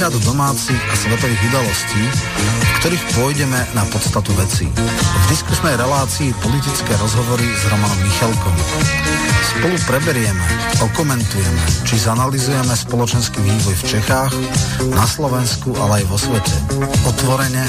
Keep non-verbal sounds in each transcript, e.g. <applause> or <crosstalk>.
prehľad domácich a svetových udalostí, v ktorých pôjdeme na podstatu veci. V diskusnej relácii politické rozhovory s Romanom Michalkom. Spolu preberieme, okomentujeme, či zanalizujeme spoločenský vývoj v Čechách, na Slovensku, ale aj vo svete. Otvorene,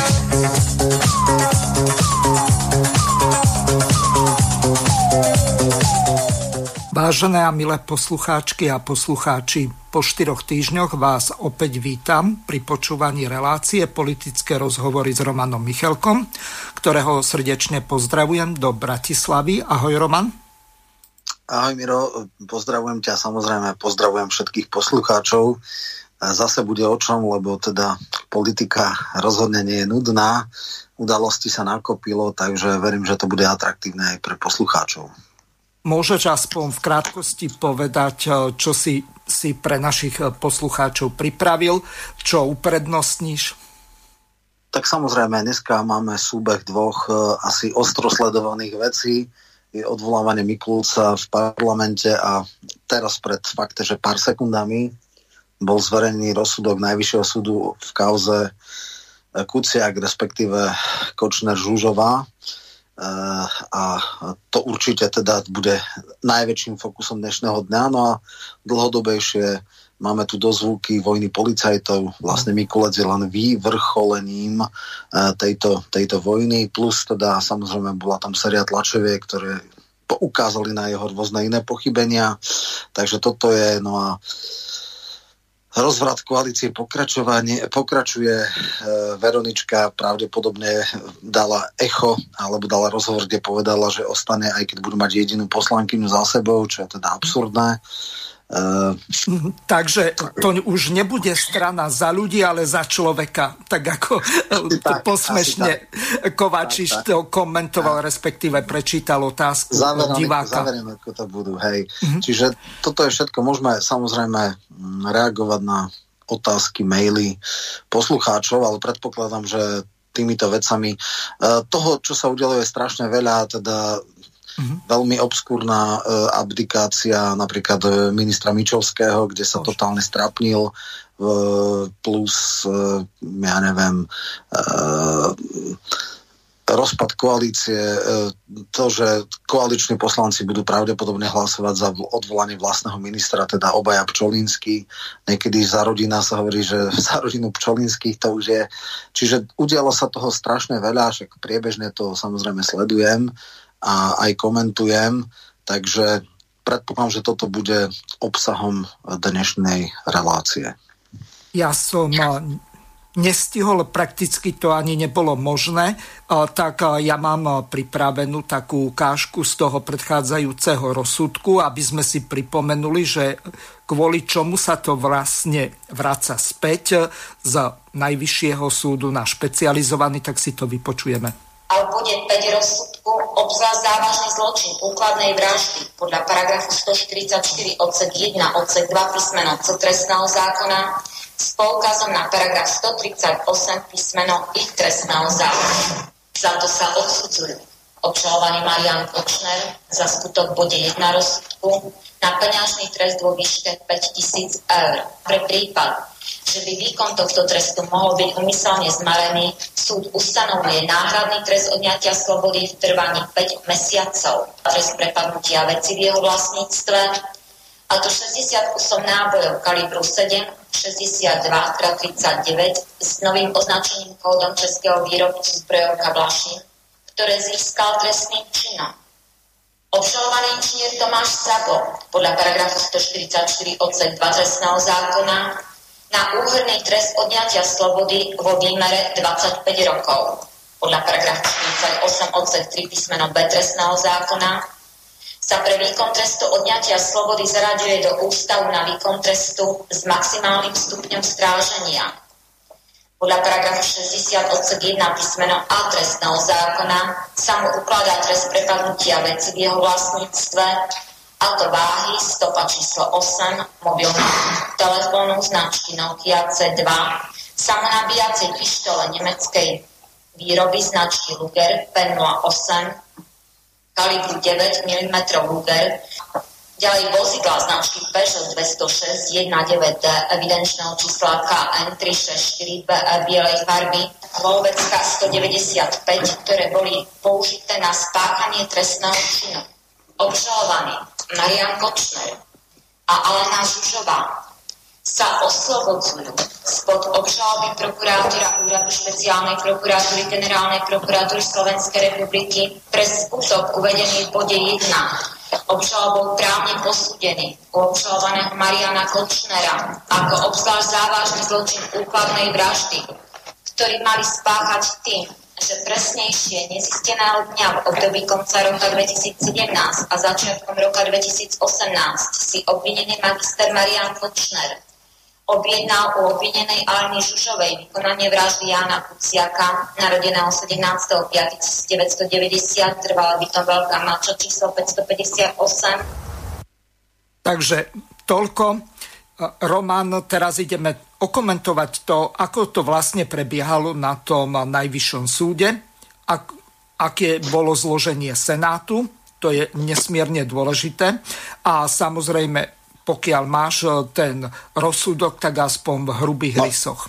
Vážené a milé poslucháčky a poslucháči, po štyroch týždňoch vás opäť vítam pri počúvaní relácie politické rozhovory s Romanom Michelkom, ktorého srdečne pozdravujem do Bratislavy. Ahoj Roman. Ahoj Miro, pozdravujem ťa, samozrejme pozdravujem všetkých poslucháčov. Zase bude o čom, lebo teda politika rozhodne nie je nudná, udalosti sa nakopilo, takže verím, že to bude atraktívne aj pre poslucháčov. Môžeš aspoň v krátkosti povedať, eh, čo si, si pre našich eh, poslucháčov pripravil, čo uprednostníš? Tak samozrejme, dneska máme súbeh dvoch eh, asi ostrosledovaných vecí. Je odvolávanie Mikulca v parlamente a teraz pred fakte, že pár sekundami bol zverejný rozsudok Najvyššieho súdu v kauze Kuciak, respektíve Kočner Žužová a to určite teda bude najväčším fokusom dnešného dňa. No a dlhodobejšie máme tu dozvuky vojny policajtov. Vlastne Mikulec je len vyvrcholením eh, tejto, tejto vojny. Plus teda samozrejme bola tam séria tlačoviek, ktoré poukázali na jeho rôzne iné pochybenia. Takže toto je, no a rozvrat koalície pokračuje. E, Veronička pravdepodobne dala echo alebo dala rozhovor, kde povedala, že ostane, aj keď budú mať jedinú poslankyňu za sebou, čo je teda absurdné. Uh, Takže to už nebude strana za ľudí, ale za človeka. Tak ako tak, posmešne Kovačiš tak, tak. to komentoval, tak. respektíve prečítal otázku Zaverom, diváka. Zaverím, ako to budú, hej. Uh-huh. Čiže toto je všetko. Môžeme samozrejme mm, reagovať na otázky, maily poslucháčov, ale predpokladám, že týmito vecami. Uh, toho, čo sa udialo, je strašne veľa, teda Mm-hmm. Veľmi obskúrna uh, abdikácia napríklad uh, ministra Mičovského, kde sa Bož. totálne strapnil, uh, plus, uh, ja neviem, uh, rozpad koalície, to, že koaliční poslanci budú pravdepodobne hlasovať za odvolanie vlastného ministra, teda obaja Pčolínsky. Niekedy za rodina sa hovorí, že <laughs> za rodinu Pčolínskych to už je. Čiže udialo sa toho strašne veľa, však priebežne to samozrejme sledujem a aj komentujem, takže predpokladám, že toto bude obsahom dnešnej relácie. Ja som nestihol, prakticky to ani nebolo možné, tak ja mám pripravenú takú ukážku z toho predchádzajúceho rozsudku, aby sme si pripomenuli, že kvôli čomu sa to vlastne vraca späť z Najvyššieho súdu na špecializovaný, tak si to vypočujeme ale bude 5 rozsudku obzvlášť závažný zločin úkladnej vraždy podľa paragrafu 144 odsek 1 odsek 2 písmeno C trestného zákona s poukazom na paragraf 138 písmeno ich trestného zákona. Za to sa odsudzujú obžalovaný Marian Kočner za skutok bode 1 rozsudku na peňažný trest vo výške 5000 eur. Pre prípad, že by výkon tohto trestu mohol byť umyselne zmarený, súd ustanovuje náhradný trest odňatia slobody v trvaní 5 mesiacov, trest prepadnutia veci v jeho vlastníctve, a to 60 kusov nábojov kalibru 7, 62 x 39 s novým označením kódom českého výrobcu zbrojovka Blašin, ktoré získal trestným činom. Obžalovaný inžinier Tomáš Sabo podľa paragrafu 144 odsek 2 trestného zákona na úhrný trest odňatia slobody vo výmere 25 rokov. Podľa paragrafu 48 odsek 3 písmeno B trestného zákona sa pre výkon trestu odňatia slobody zaraďuje do ústavu na výkon trestu s maximálnym stupňom stráženia. Podľa paragrafu 60 odsek 1 písmeno A trestného zákona sa mu ukladá trest prepadnutia veci v jeho vlastníctve a to váhy, stopa číslo 8, mobilného telefónu značky Nokia C2, samonabíjacej pištole nemeckej výroby značky Luger P08, kalibru 9 mm Luger, ďalej vozidla značky Peugeot 206 19D evidenčného čísla KN 364 bielej farby, Volvecka 195, ktoré boli použité na spáchanie trestného činu. Obžalovaný Marian Kočner a Alena Žužová sa oslobodzujú spod obžaloby prokurátora Úradu špeciálnej prokuratúry Generálnej prokuratúry Slovenskej republiky pre skutok uvedený v bode 1 obžalobou právne posúdený u obžalovaného Mariana Kočnera ako obzvlášť závažný zločin úkladnej vraždy, ktorý mali spáchať tým, že presnejšie nezisteného dňa v období konca roka 2017 a začiatkom roka 2018 si obvinený magister Marian Kočner objednal u obvinenej Alny Žužovej vykonanie vraždy Jána Kuciaka, narodeného 17.5.1990, trvala by to veľká mačo číslo 558. Takže toľko. Roman, teraz ideme okomentovať to, ako to vlastne prebiehalo na tom najvyššom súde, ak, aké bolo zloženie Senátu, to je nesmierne dôležité. A samozrejme pokiaľ máš e, ten rozsudok, tak aspoň v hrubých no, rysoch.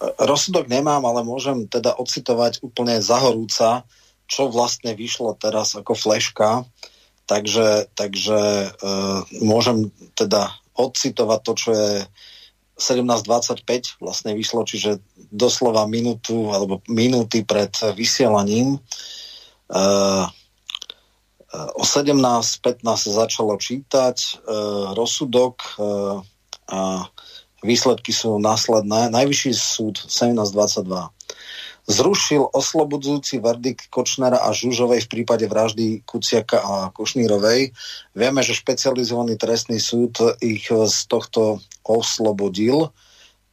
Rozsudok nemám, ale môžem teda ocitovať úplne zahorúca, čo vlastne vyšlo teraz ako fleška. Takže, takže e, môžem teda odcitovať to, čo je 17.25 vlastne vyšlo, čiže doslova minútu alebo minúty pred vysielaním. E, O 17.15 sa začalo čítať e, rozsudok e, a výsledky sú následné. Najvyšší súd 17.22 zrušil oslobodzujúci verdikt Kočnera a Žužovej v prípade vraždy Kuciaka a Košnírovej. Vieme, že špecializovaný trestný súd ich z tohto oslobodil.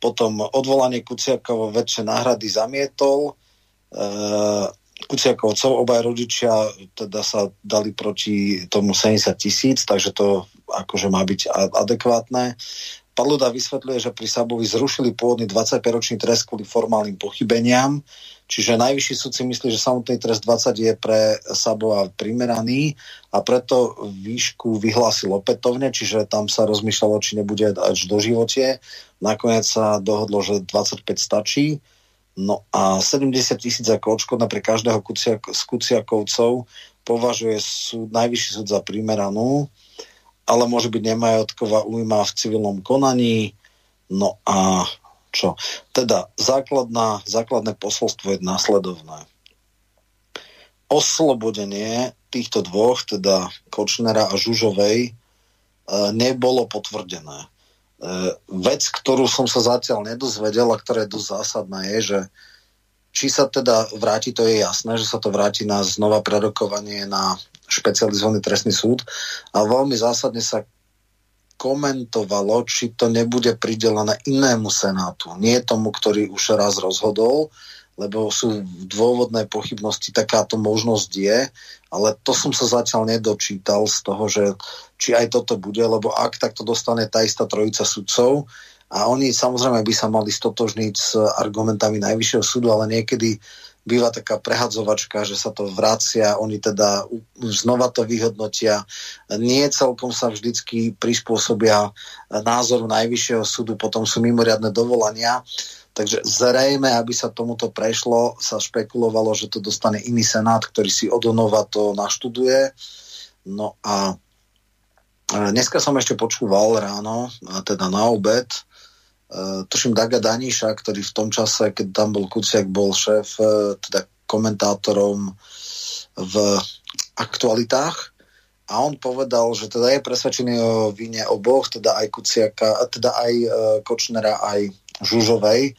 Potom odvolanie Kuciaka vo väčšie náhrady zamietol. E, Kuciakovcov, obaj rodičia teda sa dali proti tomu 70 tisíc, takže to akože má byť adekvátne. Paluda vysvetľuje, že pri Sabovi zrušili pôvodný 25-ročný trest kvôli formálnym pochybeniam, čiže najvyšší súd si myslí, že samotný trest 20 je pre Sabova primeraný a preto výšku vyhlásil opätovne, čiže tam sa rozmýšľalo, či nebude až do živote. Nakoniec sa dohodlo, že 25 stačí No a 70 tisíc ako odškodná pre každého kuciak, z kuciakovcov považuje súd, najvyšší súd za primeranú, ale môže byť nemajotková újma v civilnom konaní. No a čo? Teda základná, základné posolstvo je následovné. Oslobodenie týchto dvoch, teda Kočnera a Žužovej, e, nebolo potvrdené vec, ktorú som sa zatiaľ nedozvedel a ktorá je dosť zásadná, je, že či sa teda vráti, to je jasné, že sa to vráti na znova prerokovanie na špecializovaný trestný súd. A veľmi zásadne sa komentovalo, či to nebude pridelené inému senátu, nie tomu, ktorý už raz rozhodol, lebo sú dôvodné pochybnosti, takáto možnosť je, ale to som sa zatiaľ nedočítal z toho, že či aj toto bude, lebo ak tak to dostane tá istá trojica sudcov a oni samozrejme by sa mali stotožniť s argumentami Najvyššieho súdu, ale niekedy býva taká prehadzovačka, že sa to vracia, oni teda znova to vyhodnotia. Nie celkom sa vždycky prispôsobia názoru Najvyššieho súdu, potom sú mimoriadne dovolania. Takže zrejme, aby sa tomuto prešlo, sa špekulovalo, že to dostane iný senát, ktorý si odonova to naštuduje. No a dneska som ešte počúval ráno, teda na obed, e, tuším Daga Daníša, ktorý v tom čase, keď tam bol Kuciak, bol šéf, e, teda komentátorom v aktualitách a on povedal, že teda je presvedčený o vine oboch, teda aj Kuciaka, teda aj e, Kočnera, aj Žužovej,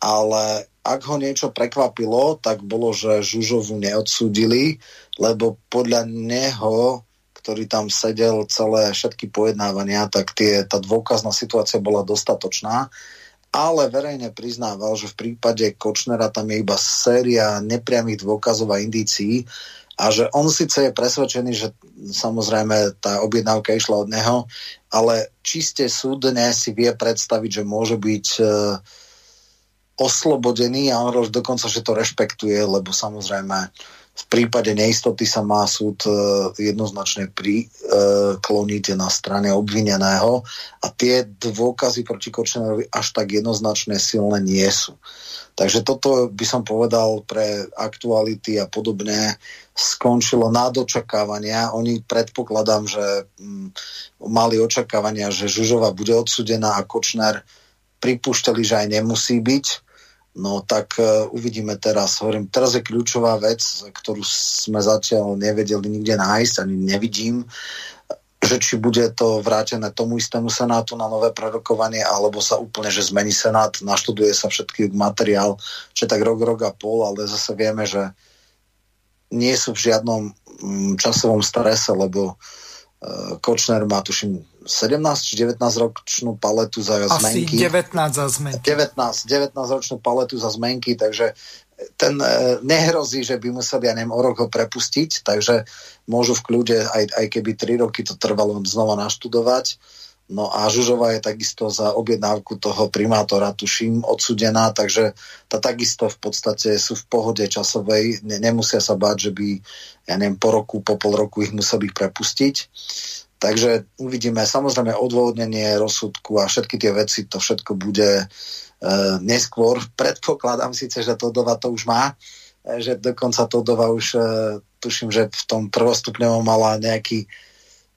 ale ak ho niečo prekvapilo, tak bolo, že Žužovu neodsúdili, lebo podľa neho, ktorý tam sedel celé všetky pojednávania, tak tie, tá dôkazná situácia bola dostatočná, ale verejne priznával, že v prípade Kočnera tam je iba séria nepriamých dôkazov a indícií a že on síce je presvedčený, že samozrejme tá objednávka išla od neho, ale čiste súdne si vie predstaviť, že môže byť e, oslobodený a on dokonca, že to rešpektuje, lebo samozrejme v prípade neistoty sa má súd e, jednoznačne prikloniť na strane obvineného a tie dôkazy proti Kočnerovi až tak jednoznačne silné nie sú. Takže toto by som povedal pre aktuality a podobne skončilo na dočakávania. Oni predpokladám, že mm, mali očakávania, že Žužova bude odsudená a Kočner pripúšťali, že aj nemusí byť No tak uh, uvidíme teraz. Hovorím, teraz je kľúčová vec, ktorú sme zatiaľ nevedeli nikde nájsť, ani nevidím, že či bude to vrátené tomu istému senátu na nové prerokovanie, alebo sa úplne, že zmení senát, naštuduje sa všetky materiál, že tak rok, rok a pol, ale zase vieme, že nie sú v žiadnom mm, časovom strese, lebo uh, Kočner má, tuším, 17 či 19 ročnú paletu za Asi zmenky. 19 za zmenky. 19, 19 ročnú paletu za zmenky, takže ten e, nehrozí, že by museli, ja neviem, o rok ho prepustiť, takže môžu v kľude, aj, aj keby 3 roky to trvalo znova naštudovať. No a Žužová je takisto za objednávku toho primátora, tuším, odsudená, takže tá takisto v podstate sú v pohode časovej, ne, nemusia sa báť, že by, ja neviem, po roku, po pol roku ich museli prepustiť. Takže uvidíme, samozrejme odvodnenie rozsudku a všetky tie veci, to všetko bude e, neskôr. Predpokladám síce, že Todova to už má, e, že dokonca Todova už e, tuším, že v tom prvostupňovom mala nejaký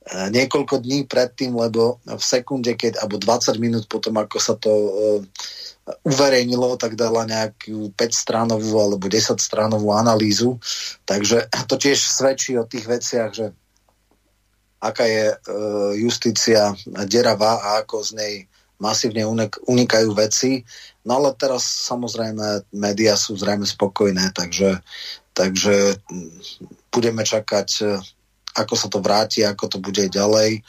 niekoľko dní predtým, lebo v sekunde, keď, alebo 20 minút potom, ako sa to e, uverejnilo, tak dala nejakú 5-stránovú alebo 10-stránovú analýzu. Takže to tiež svedčí o tých veciach, že aká je e, justícia deravá a ako z nej masívne unikajú veci. No ale teraz samozrejme médiá sú zrejme spokojné, takže, takže budeme čakať, ako sa to vráti, ako to bude ďalej.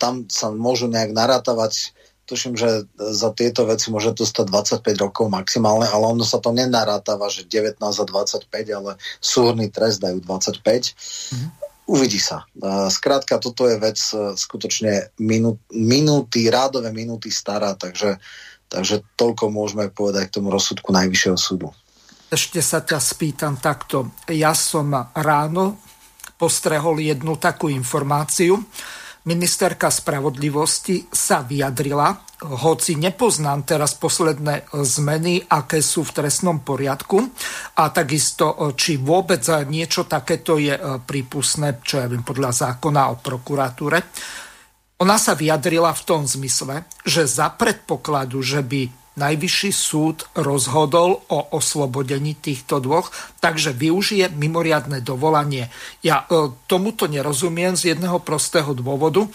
Tam sa môžu nejak narátavať tuším, že za tieto veci môže to stať 25 rokov maximálne, ale ono sa to nenarátava, že 19 a 25, ale súhrný trest dajú 25. Mm-hmm. Uvidí sa. Skrátka, toto je vec e, skutočne minú, minúty, rádové minúty stará, takže, takže toľko môžeme povedať k tomu rozsudku Najvyššieho súdu. Ešte sa ťa spýtam takto. Ja som ráno postrehol jednu takú informáciu, Ministerka spravodlivosti sa vyjadrila, hoci nepoznám teraz posledné zmeny, aké sú v trestnom poriadku a takisto, či vôbec niečo takéto je e, prípustné, čo ja viem, podľa zákona o prokuratúre. Ona sa vyjadrila v tom zmysle, že za predpokladu, že by Najvyšší súd rozhodol o oslobodení týchto dvoch, takže využije mimoriadne dovolanie. Ja e, tomuto nerozumiem z jedného prostého dôvodu. E,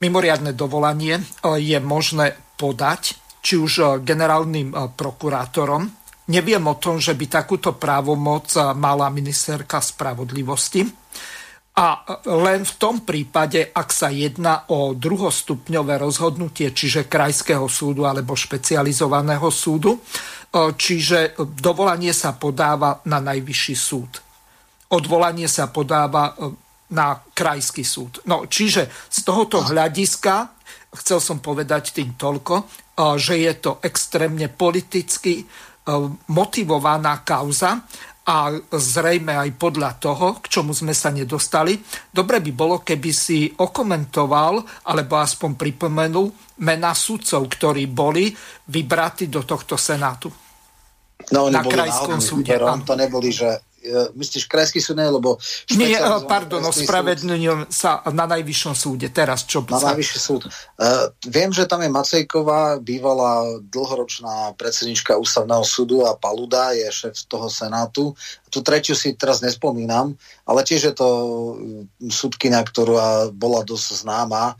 mimoriadne dovolanie e, je možné podať či už generálnym prokurátorom. Neviem o tom, že by takúto právomoc mala ministerka spravodlivosti a len v tom prípade, ak sa jedná o druhostupňové rozhodnutie, čiže krajského súdu alebo špecializovaného súdu, e, čiže dovolanie sa podáva na najvyšší súd. Odvolanie sa podáva e, na krajský súd. No, čiže z tohoto hľadiska, chcel som povedať tým toľko, e, že je to extrémne politicky motivovaná kauza a zrejme aj podľa toho, k čomu sme sa nedostali. Dobre by bolo, keby si okomentoval alebo aspoň pripomenul mena sudcov, ktorí boli vybratí do tohto senátu. No, oni na boli krajskom súde. To neboli, že myslíš krajský súd, ne, lebo... Nie, e, pardon, ospravedlňujem sa na najvyššom súde, teraz čo... Na sa... najvyšší súd. Uh, viem, že tam je Macejková, bývalá dlhoročná predsednička ústavného súdu a Paluda je šéf toho senátu. Tu tretiu si teraz nespomínam, ale tiež je to súdkynia, ktorá bola dosť známa.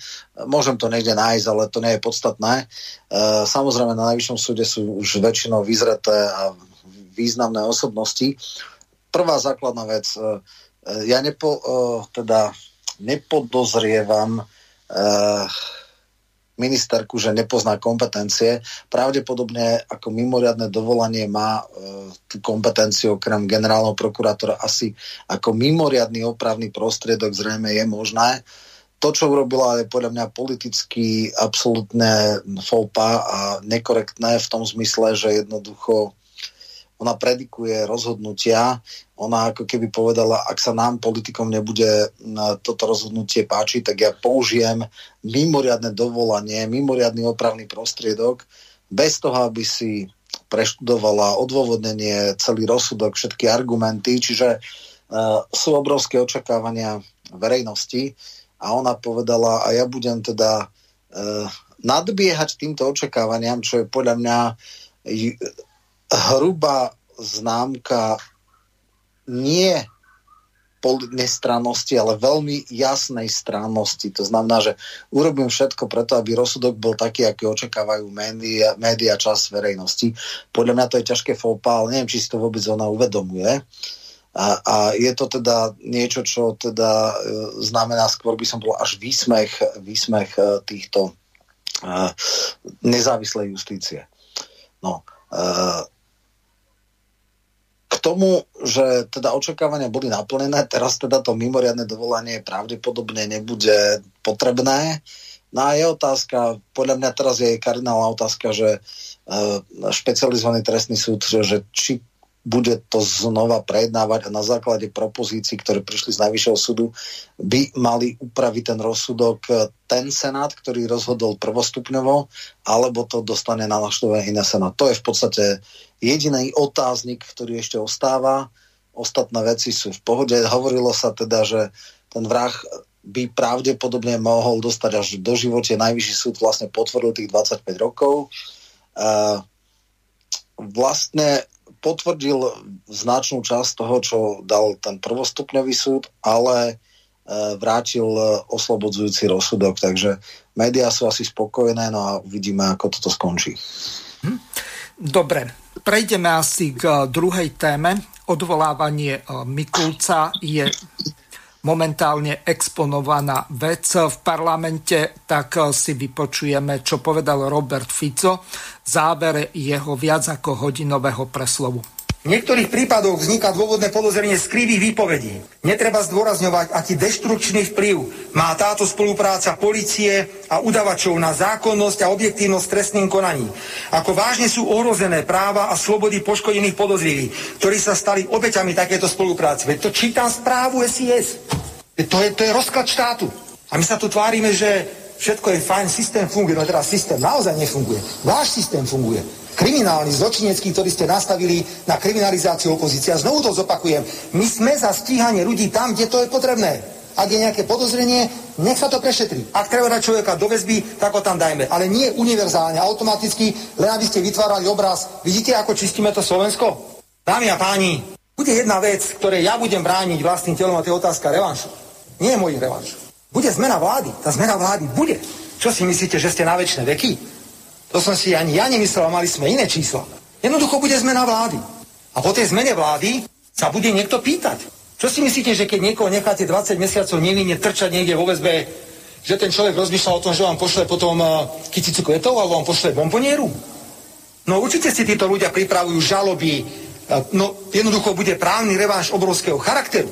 Môžem to niekde nájsť, ale to nie je podstatné. Uh, samozrejme, na najvyššom súde sú už väčšinou vyzreté a významné osobnosti prvá základná vec. E, e, ja nepo, e, teda nepodozrievam ministerku, že nepozná kompetencie. Pravdepodobne ako mimoriadne dovolanie má tú kompetenciu okrem generálneho prokurátora asi ako mimoriadný opravný prostriedok zrejme je možné. To, čo urobila, je podľa mňa politicky absolútne foupa a nekorektné v tom zmysle, že jednoducho ona predikuje rozhodnutia, ona ako keby povedala, ak sa nám politikom nebude toto rozhodnutie páčiť, tak ja použijem mimoriadne dovolanie, mimoriadný opravný prostriedok, bez toho, aby si preštudovala odôvodnenie, celý rozsudok, všetky argumenty, čiže uh, sú obrovské očakávania verejnosti. A ona povedala, a ja budem teda uh, nadbiehať týmto očakávaniam, čo je podľa mňa hrubá známka nie nestrannosti, ale veľmi jasnej strannosti. To znamená, že urobím všetko preto, aby rozsudok bol taký, aký očakávajú média, média čas verejnosti. Podľa mňa to je ťažké fópa, ale neviem, či si to vôbec ona uvedomuje. A, a je to teda niečo, čo teda e, znamená, skôr by som bol až výsmech, výsmech e, týchto e, nezávislej justície. No, e, k tomu, že teda očakávania boli naplnené, teraz teda to mimoriadne dovolanie pravdepodobne nebude potrebné. No a je otázka, podľa mňa teraz je kardinálna otázka, že uh, špecializovaný trestný súd, že či bude to znova prejednávať a na základe propozícií, ktoré prišli z Najvyššieho súdu, by mali upraviť ten rozsudok eh, ten senát, ktorý rozhodol prvostupňovo, alebo to dostane na naštové iné senát. To je v podstate jediný otáznik, ktorý ešte ostáva. Ostatné veci sú v pohode. Hovorilo sa teda, že ten vrah by pravdepodobne mohol dostať až do živote. Najvyšší súd vlastne potvrdil tých 25 rokov. Uh, vlastne potvrdil značnú časť toho, čo dal ten prvostupňový súd, ale e, vrátil oslobodzujúci rozsudok. Takže médiá sú asi spokojné, no a uvidíme, ako toto skončí. Hm? Dobre, prejdeme asi k druhej téme. Odvolávanie e, Mikulca je momentálne exponovaná vec v parlamente, tak eh, si vypočujeme, čo povedal Robert Fico v závere jeho viac ako hodinového preslovu. V niektorých prípadoch vzniká dôvodné podozrenie z krivých výpovedí. Netreba zdôrazňovať, aký deštrukčný vplyv má táto spolupráca policie a udavačov na zákonnosť a objektívnosť trestným konaní. Ako vážne sú ohrozené práva a slobody poškodených podozrivých, ktorí sa stali obeťami takéto spolupráce. Veď to čítam správu SIS. To je, to je rozklad štátu. A my sa tu tvárime, že všetko je fajn, systém funguje. No teraz systém naozaj nefunguje. Váš systém funguje kriminálny, zločinecký, ktorý ste nastavili na kriminalizáciu opozície. A znovu to zopakujem. My sme za stíhanie ľudí tam, kde to je potrebné. Ak je nejaké podozrenie, nech sa to prešetrí. Ak treba dať človeka do väzby, tak ho tam dajme. Ale nie univerzálne, automaticky, len aby ste vytvárali obraz. Vidíte, ako čistíme to Slovensko? Dámy a páni, bude jedna vec, ktoré ja budem brániť vlastným telom a to je otázka revanšu. Nie je môj revanš. Bude zmena vlády. Tá zmena vlády bude. Čo si myslíte, že ste na väčšie veky? To som si ani ja nemyslel, mali sme iné čísla. Jednoducho bude zmena vlády. A po tej zmene vlády sa bude niekto pýtať. Čo si myslíte, že keď niekoho necháte 20 mesiacov nevinne trčať niekde vo väzbe, že ten človek rozmýšľa o tom, že vám pošle potom uh, kyticu kvetov alebo vám pošle bombonieru? No určite si títo ľudia pripravujú žaloby, uh, no jednoducho bude právny reváš obrovského charakteru.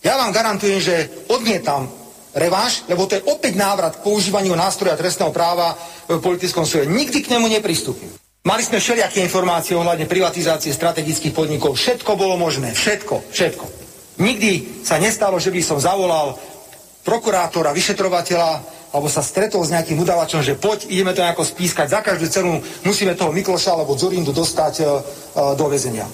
Ja vám garantujem, že odmietam reváš, lebo to je opäť návrat k používaniu nástroja trestného práva v politickom súde. Nikdy k nemu nepristúpim. Mali sme všelijaké informácie ohľadne privatizácie strategických podnikov. Všetko bolo možné. Všetko. Všetko. Nikdy sa nestalo, že by som zavolal prokurátora, vyšetrovateľa, alebo sa stretol s nejakým udavačom, že poď, ideme to nejako spískať, za každú cenu musíme toho Mikloša alebo Zorindu dostať uh, do väzenia.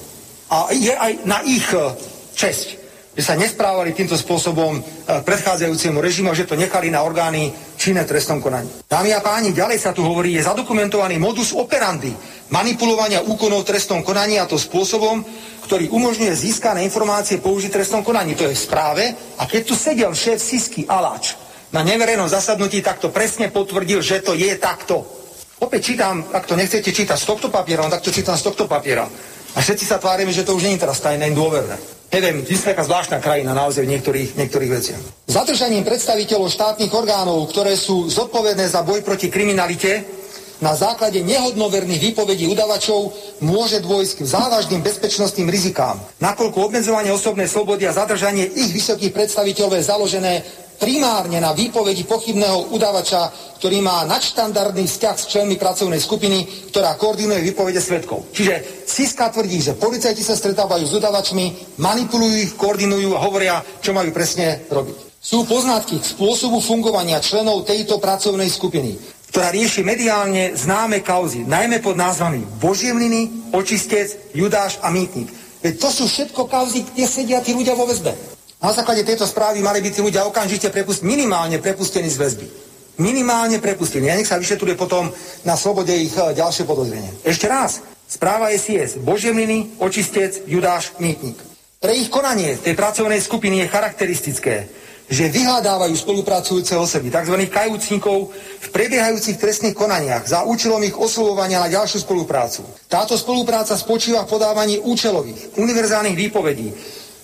A je aj na ich uh, česť že sa nesprávali týmto spôsobom e, predchádzajúcemu režimu, že to nechali na orgány činné trestnom konaní. Dámy a páni, ďalej sa tu hovorí, je zadokumentovaný modus operandi manipulovania úkonov trestnom konaní a to spôsobom, ktorý umožňuje získané informácie použiť trestnom konaní. To je v správe. A keď tu sedel šéf Sisky Aláč na neverejnom zasadnutí, tak to presne potvrdil, že to je takto. Opäť čítam, ak to nechcete čítať z tohto papiera, no tak to čítam z tohto papiera. A všetci sa tvárime, že to už nie je teraz tajné dôverné. Neviem, my sme taká zvláštna krajina naozaj v niektorých, niektorých veciach. Zadržaním predstaviteľov štátnych orgánov, ktoré sú zodpovedné za boj proti kriminalite, na základe nehodnoverných výpovedí udavačov môže dôjsť k závažným bezpečnostným rizikám, nakoľko obmedzovanie osobnej slobody a zadržanie ich vysokých predstaviteľov je založené primárne na výpovedi pochybného udavača, ktorý má nadštandardný vzťah s členmi pracovnej skupiny, ktorá koordinuje výpovede svetkov. Čiže Siska tvrdí, že policajti sa stretávajú s udavačmi, manipulujú ich, koordinujú a hovoria, čo majú presne robiť. Sú poznatky k spôsobu fungovania členov tejto pracovnej skupiny, ktorá rieši mediálne známe kauzy, najmä pod názvami Božiemliny, Očistec, Judáš a Mýtnik. Veď to sú všetko kauzy, kde sedia tí ľudia vo väzbe. Na základe tejto správy mali byť tí ľudia okamžite prepust, minimálne prepustení z väzby. Minimálne prepustení. A nech sa vyšetruje potom na slobode ich e, ďalšie podozrenie. Ešte raz. Správa SIS. Božemliny, očistec, Judáš, Mýtnik. Pre ich konanie tej pracovnej skupiny je charakteristické, že vyhľadávajú spolupracujúce osoby, tzv. kajúcnikov, v prebiehajúcich trestných konaniach za účelom ich oslovovania na ďalšiu spoluprácu. Táto spolupráca spočíva v podávaní účelových, univerzálnych výpovedí,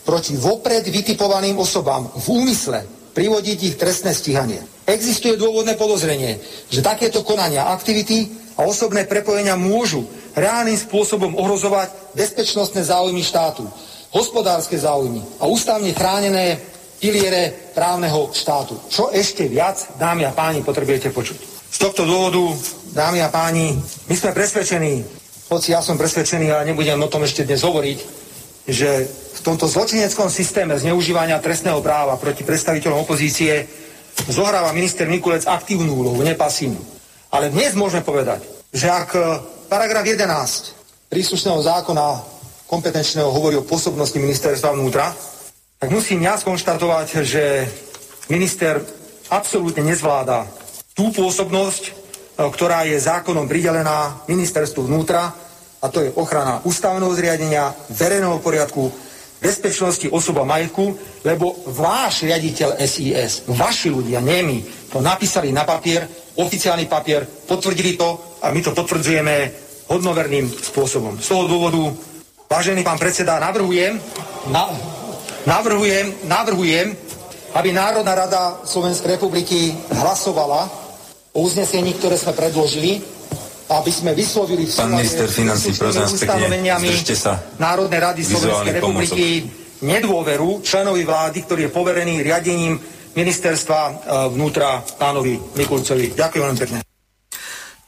proti vopred vytipovaným osobám v úmysle privodiť ich trestné stíhanie. Existuje dôvodné podozrenie, že takéto konania aktivity a osobné prepojenia môžu reálnym spôsobom ohrozovať bezpečnostné záujmy štátu, hospodárske záujmy a ústavne chránené piliere právneho štátu. Čo ešte viac, dámy a páni, potrebujete počuť. Z tohto dôvodu, dámy a páni, my sme presvedčení, hoci ja som presvedčený, ale nebudem o tom ešte dnes hovoriť, že v tomto zločineckom systéme zneužívania trestného práva proti predstaviteľom opozície zohráva minister Mikulec aktívnu úlohu, nepasívnu. Ale dnes môžeme povedať, že ak e, paragraf 11 príslušného zákona kompetenčného hovorí o pôsobnosti ministerstva vnútra, tak musím ja skonštatovať, že minister absolútne nezvláda tú pôsobnosť, e, ktorá je zákonom pridelená ministerstvu vnútra a to je ochrana ústavného zriadenia, verejného poriadku, bezpečnosti osob a majetku, lebo váš riaditeľ SIS, vaši ľudia, nie my, to napísali na papier, oficiálny papier, potvrdili to a my to potvrdzujeme hodnoverným spôsobom. Z toho dôvodu, vážený pán predseda, navrhujem, na, navrhujem, navrhujem, aby Národná rada Slovenskej republiky hlasovala o uznesení, ktoré sme predložili aby sme vyslovili v Pán minister financí, prosím vás pekne, zdržte sa. Národnej rady Slovenskej republiky nedôveru členovi vlády, ktorý je poverený riadením ministerstva e, vnútra pánovi Mikulcovi. Ďakujem veľmi pekne.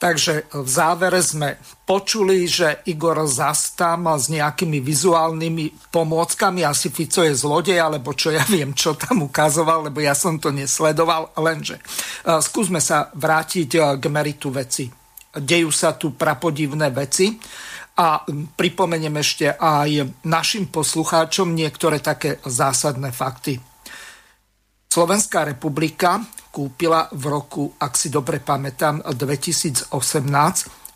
Takže v závere sme počuli, že Igor Zastam s nejakými vizuálnymi pomôckami, asi Fico je zlodej, alebo čo ja viem, čo tam ukazoval, lebo ja som to nesledoval, lenže uh, skúsme sa vrátiť uh, k meritu veci dejú sa tu prapodivné veci. A pripomeniem ešte aj našim poslucháčom niektoré také zásadné fakty. Slovenská republika kúpila v roku, ak si dobre pamätám, 2018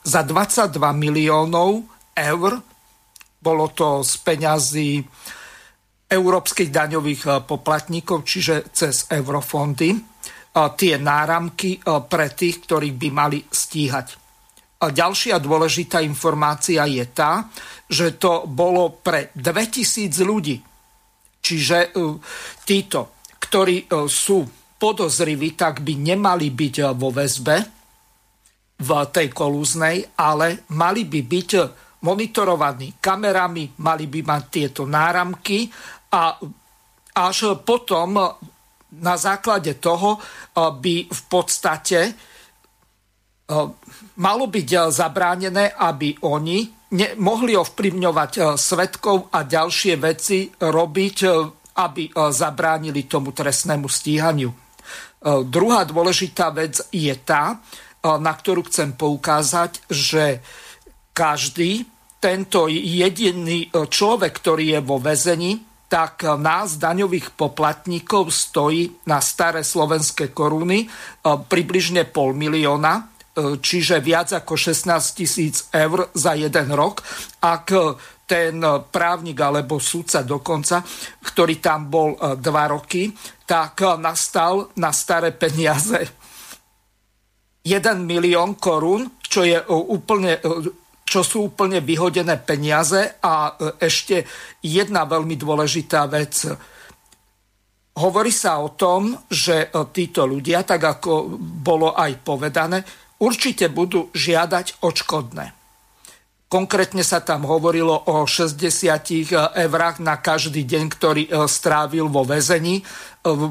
za 22 miliónov eur. Bolo to z peňazí európskych daňových poplatníkov, čiže cez eurofondy, tie náramky pre tých, ktorí by mali stíhať ďalšia dôležitá informácia je tá, že to bolo pre 2000 ľudí. Čiže e, títo, ktorí e, sú podozriví, tak by nemali byť e, vo väzbe v tej kolúznej, ale mali by byť monitorovaní kamerami, mali by mať tieto náramky a až potom na základe toho by v podstate malo byť zabránené, aby oni mohli ovplyvňovať svetkov a ďalšie veci robiť, aby zabránili tomu trestnému stíhaniu. Druhá dôležitá vec je tá, na ktorú chcem poukázať, že každý tento jediný človek, ktorý je vo väzení, tak nás, daňových poplatníkov, stojí na staré slovenské koruny približne pol milióna E, čiže viac ako 16 tisíc eur za jeden rok. Ak ten právnik alebo súdca dokonca, ktorý tam bol e, dva roky, tak nastal na staré peniaze 1 milión korún, čo je e, úplne čo sú úplne vyhodené peniaze. A ešte jedna veľmi dôležitá vec. Hovorí sa o tom, že títo ľudia, tak ako bolo aj povedané, určite budú žiadať odškodné. Konkrétne sa tam hovorilo o 60 eurách na každý deň, ktorý e, strávil vo väzení. E,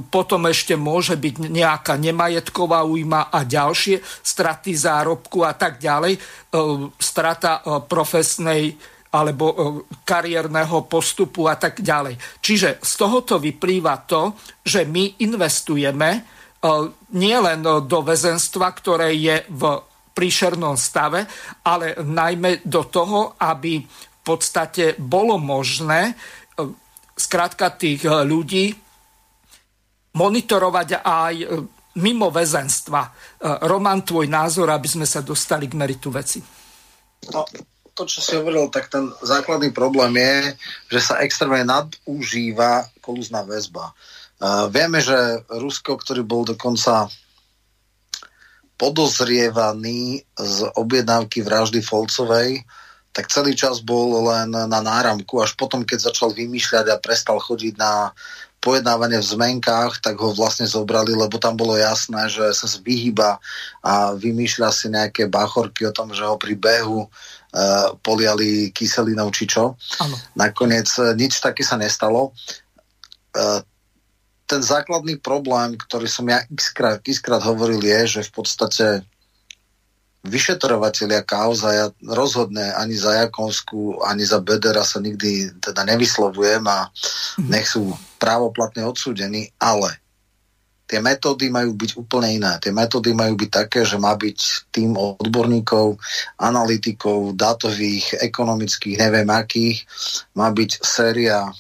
potom ešte môže byť nejaká nemajetková újma a ďalšie straty zárobku a tak ďalej. Strata profesnej alebo kariérneho postupu a tak ďalej. Čiže z tohoto vyplýva to, že my investujeme nielen do väzenstva, ktoré je v príšernom stave, ale najmä do toho, aby v podstate bolo možné skrátka e, tých e, ľudí monitorovať aj e, mimo väzenstva. Roman, tvoj názor, aby sme sa dostali k meritu veci. No, to, čo si hovoril, tak ten základný problém je, že sa extrémne nadužíva kolúzna väzba. Uh, vieme, že Rusko, ktorý bol dokonca podozrievaný z objednávky vraždy Folcovej, tak celý čas bol len na náramku, až potom, keď začal vymýšľať a prestal chodiť na pojednávanie v zmenkách, tak ho vlastne zobrali, lebo tam bolo jasné, že sa vyhýba a vymýšľa si nejaké bachorky o tom, že ho pri behu uh, poliali kyselinou či čo. Ano. Nakoniec uh, nič také sa nestalo. Uh, ten základný problém, ktorý som ja xkrát, xkrát hovoril, je, že v podstate vyšetrovateľia kauza, ja rozhodne ani za Jakovsku, ani za Bedera sa nikdy teda nevyslovujem a mhm. nech sú právoplatne odsúdení, ale tie metódy majú byť úplne iné. Tie metódy majú byť také, že má byť tým odborníkov, analytikov, dátových, ekonomických, neviem akých, má byť séria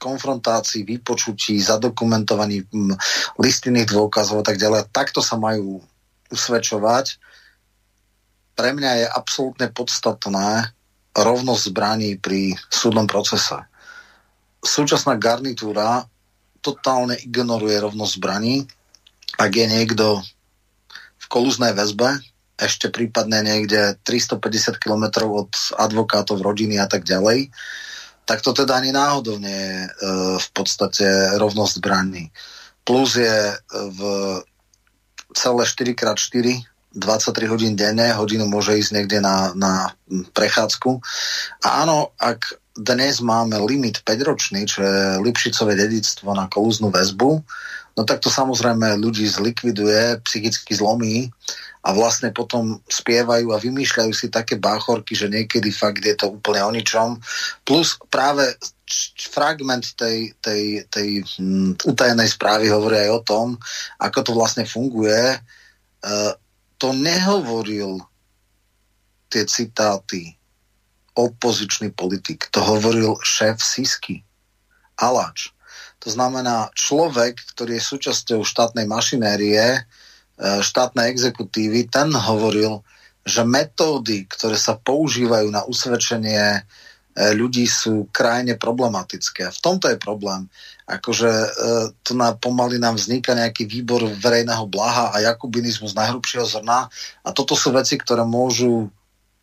konfrontácií, vypočutí, zadokumentovaní listinných dôkazov a tak ďalej. Takto sa majú usvedčovať. Pre mňa je absolútne podstatné rovnosť zbraní pri súdnom procese. Súčasná garnitúra totálne ignoruje rovnosť zbraní. Ak je niekto v kolúznej väzbe, ešte prípadne niekde 350 km od advokátov, rodiny a tak ďalej, tak to teda ani náhodou nie je e, v podstate rovnosť zbraní. Plus je e, v celé 4x4 23 hodín denne, hodinu môže ísť niekde na, na prechádzku. A áno, ak dnes máme limit 5-ročný, čo je Lipšicové dedictvo na kolúznu väzbu, no tak to samozrejme ľudí zlikviduje, psychicky zlomí a vlastne potom spievajú a vymýšľajú si také báchorky, že niekedy fakt je to úplne o ničom. Plus práve fragment tej, tej, tej hm, utajenej správy hovorí aj o tom, ako to vlastne funguje. E, to nehovoril tie citáty opozičný politik. To hovoril šéf Sisky. Alač. To znamená človek, ktorý je súčasťou štátnej mašinérie, štátnej exekutívy, ten hovoril, že metódy, ktoré sa používajú na usvedčenie e, ľudí sú krajne problematické. A v tomto je problém. Akože e, tu na, pomaly nám vzniká nejaký výbor verejného blaha a jakubinizmus najhrubšieho zrna a toto sú veci, ktoré môžu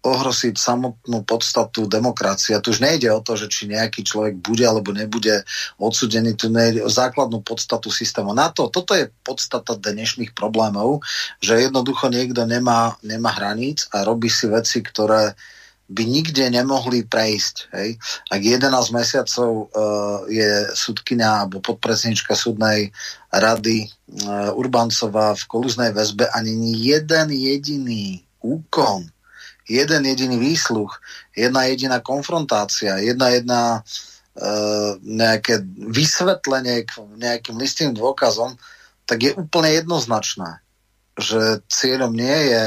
ohrosiť samotnú podstatu demokracie. Tu už nejde o to, že či nejaký človek bude alebo nebude odsudený, tu nejde o základnú podstatu systému. Na to, toto je podstata dnešných problémov, že jednoducho niekto nemá, nemá hraníc a robí si veci, ktoré by nikde nemohli prejsť. Hej? Ak 11 mesiacov uh, je sudkynia alebo podpredsednička súdnej rady uh, Urbancová v kolúznej väzbe, ani jeden jediný úkon jeden jediný výsluch, jedna jediná konfrontácia, jedna jedna e, nejaké vysvetlenie k nejakým listým dôkazom, tak je úplne jednoznačné, že cieľom nie je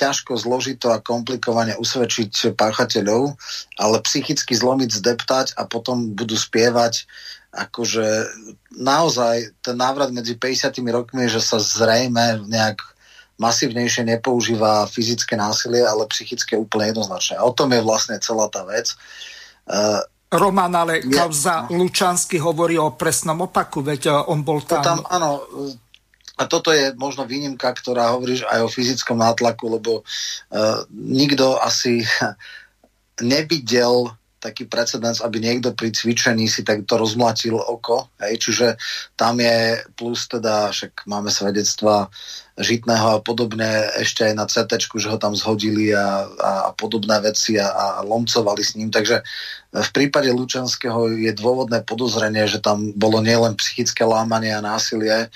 ťažko, zložito a komplikovane usvedčiť páchateľov, ale psychicky zlomiť, zdeptať a potom budú spievať akože naozaj ten návrat medzi 50 rokmi že sa zrejme nejak masívnejšie nepoužíva fyzické násilie, ale psychické úplne jednoznačne. A o tom je vlastne celá tá vec. Uh, Roman, ale kauza no. Lučansky hovorí o presnom opaku, veď e, on bol tam... tam áno, a toto je možno výnimka, ktorá hovoríš aj o fyzickom nátlaku, lebo uh, nikto asi <laughs> nevidel taký precedens, aby niekto pri cvičení si takto rozmlatil oko. Hej? Čiže tam je plus teda, však máme svedectva Žitného a podobne, ešte aj na CT, že ho tam zhodili a, a, a podobné veci a, a lomcovali s ním. Takže v prípade Lučanského je dôvodné podozrenie, že tam bolo nielen psychické lámanie a násilie,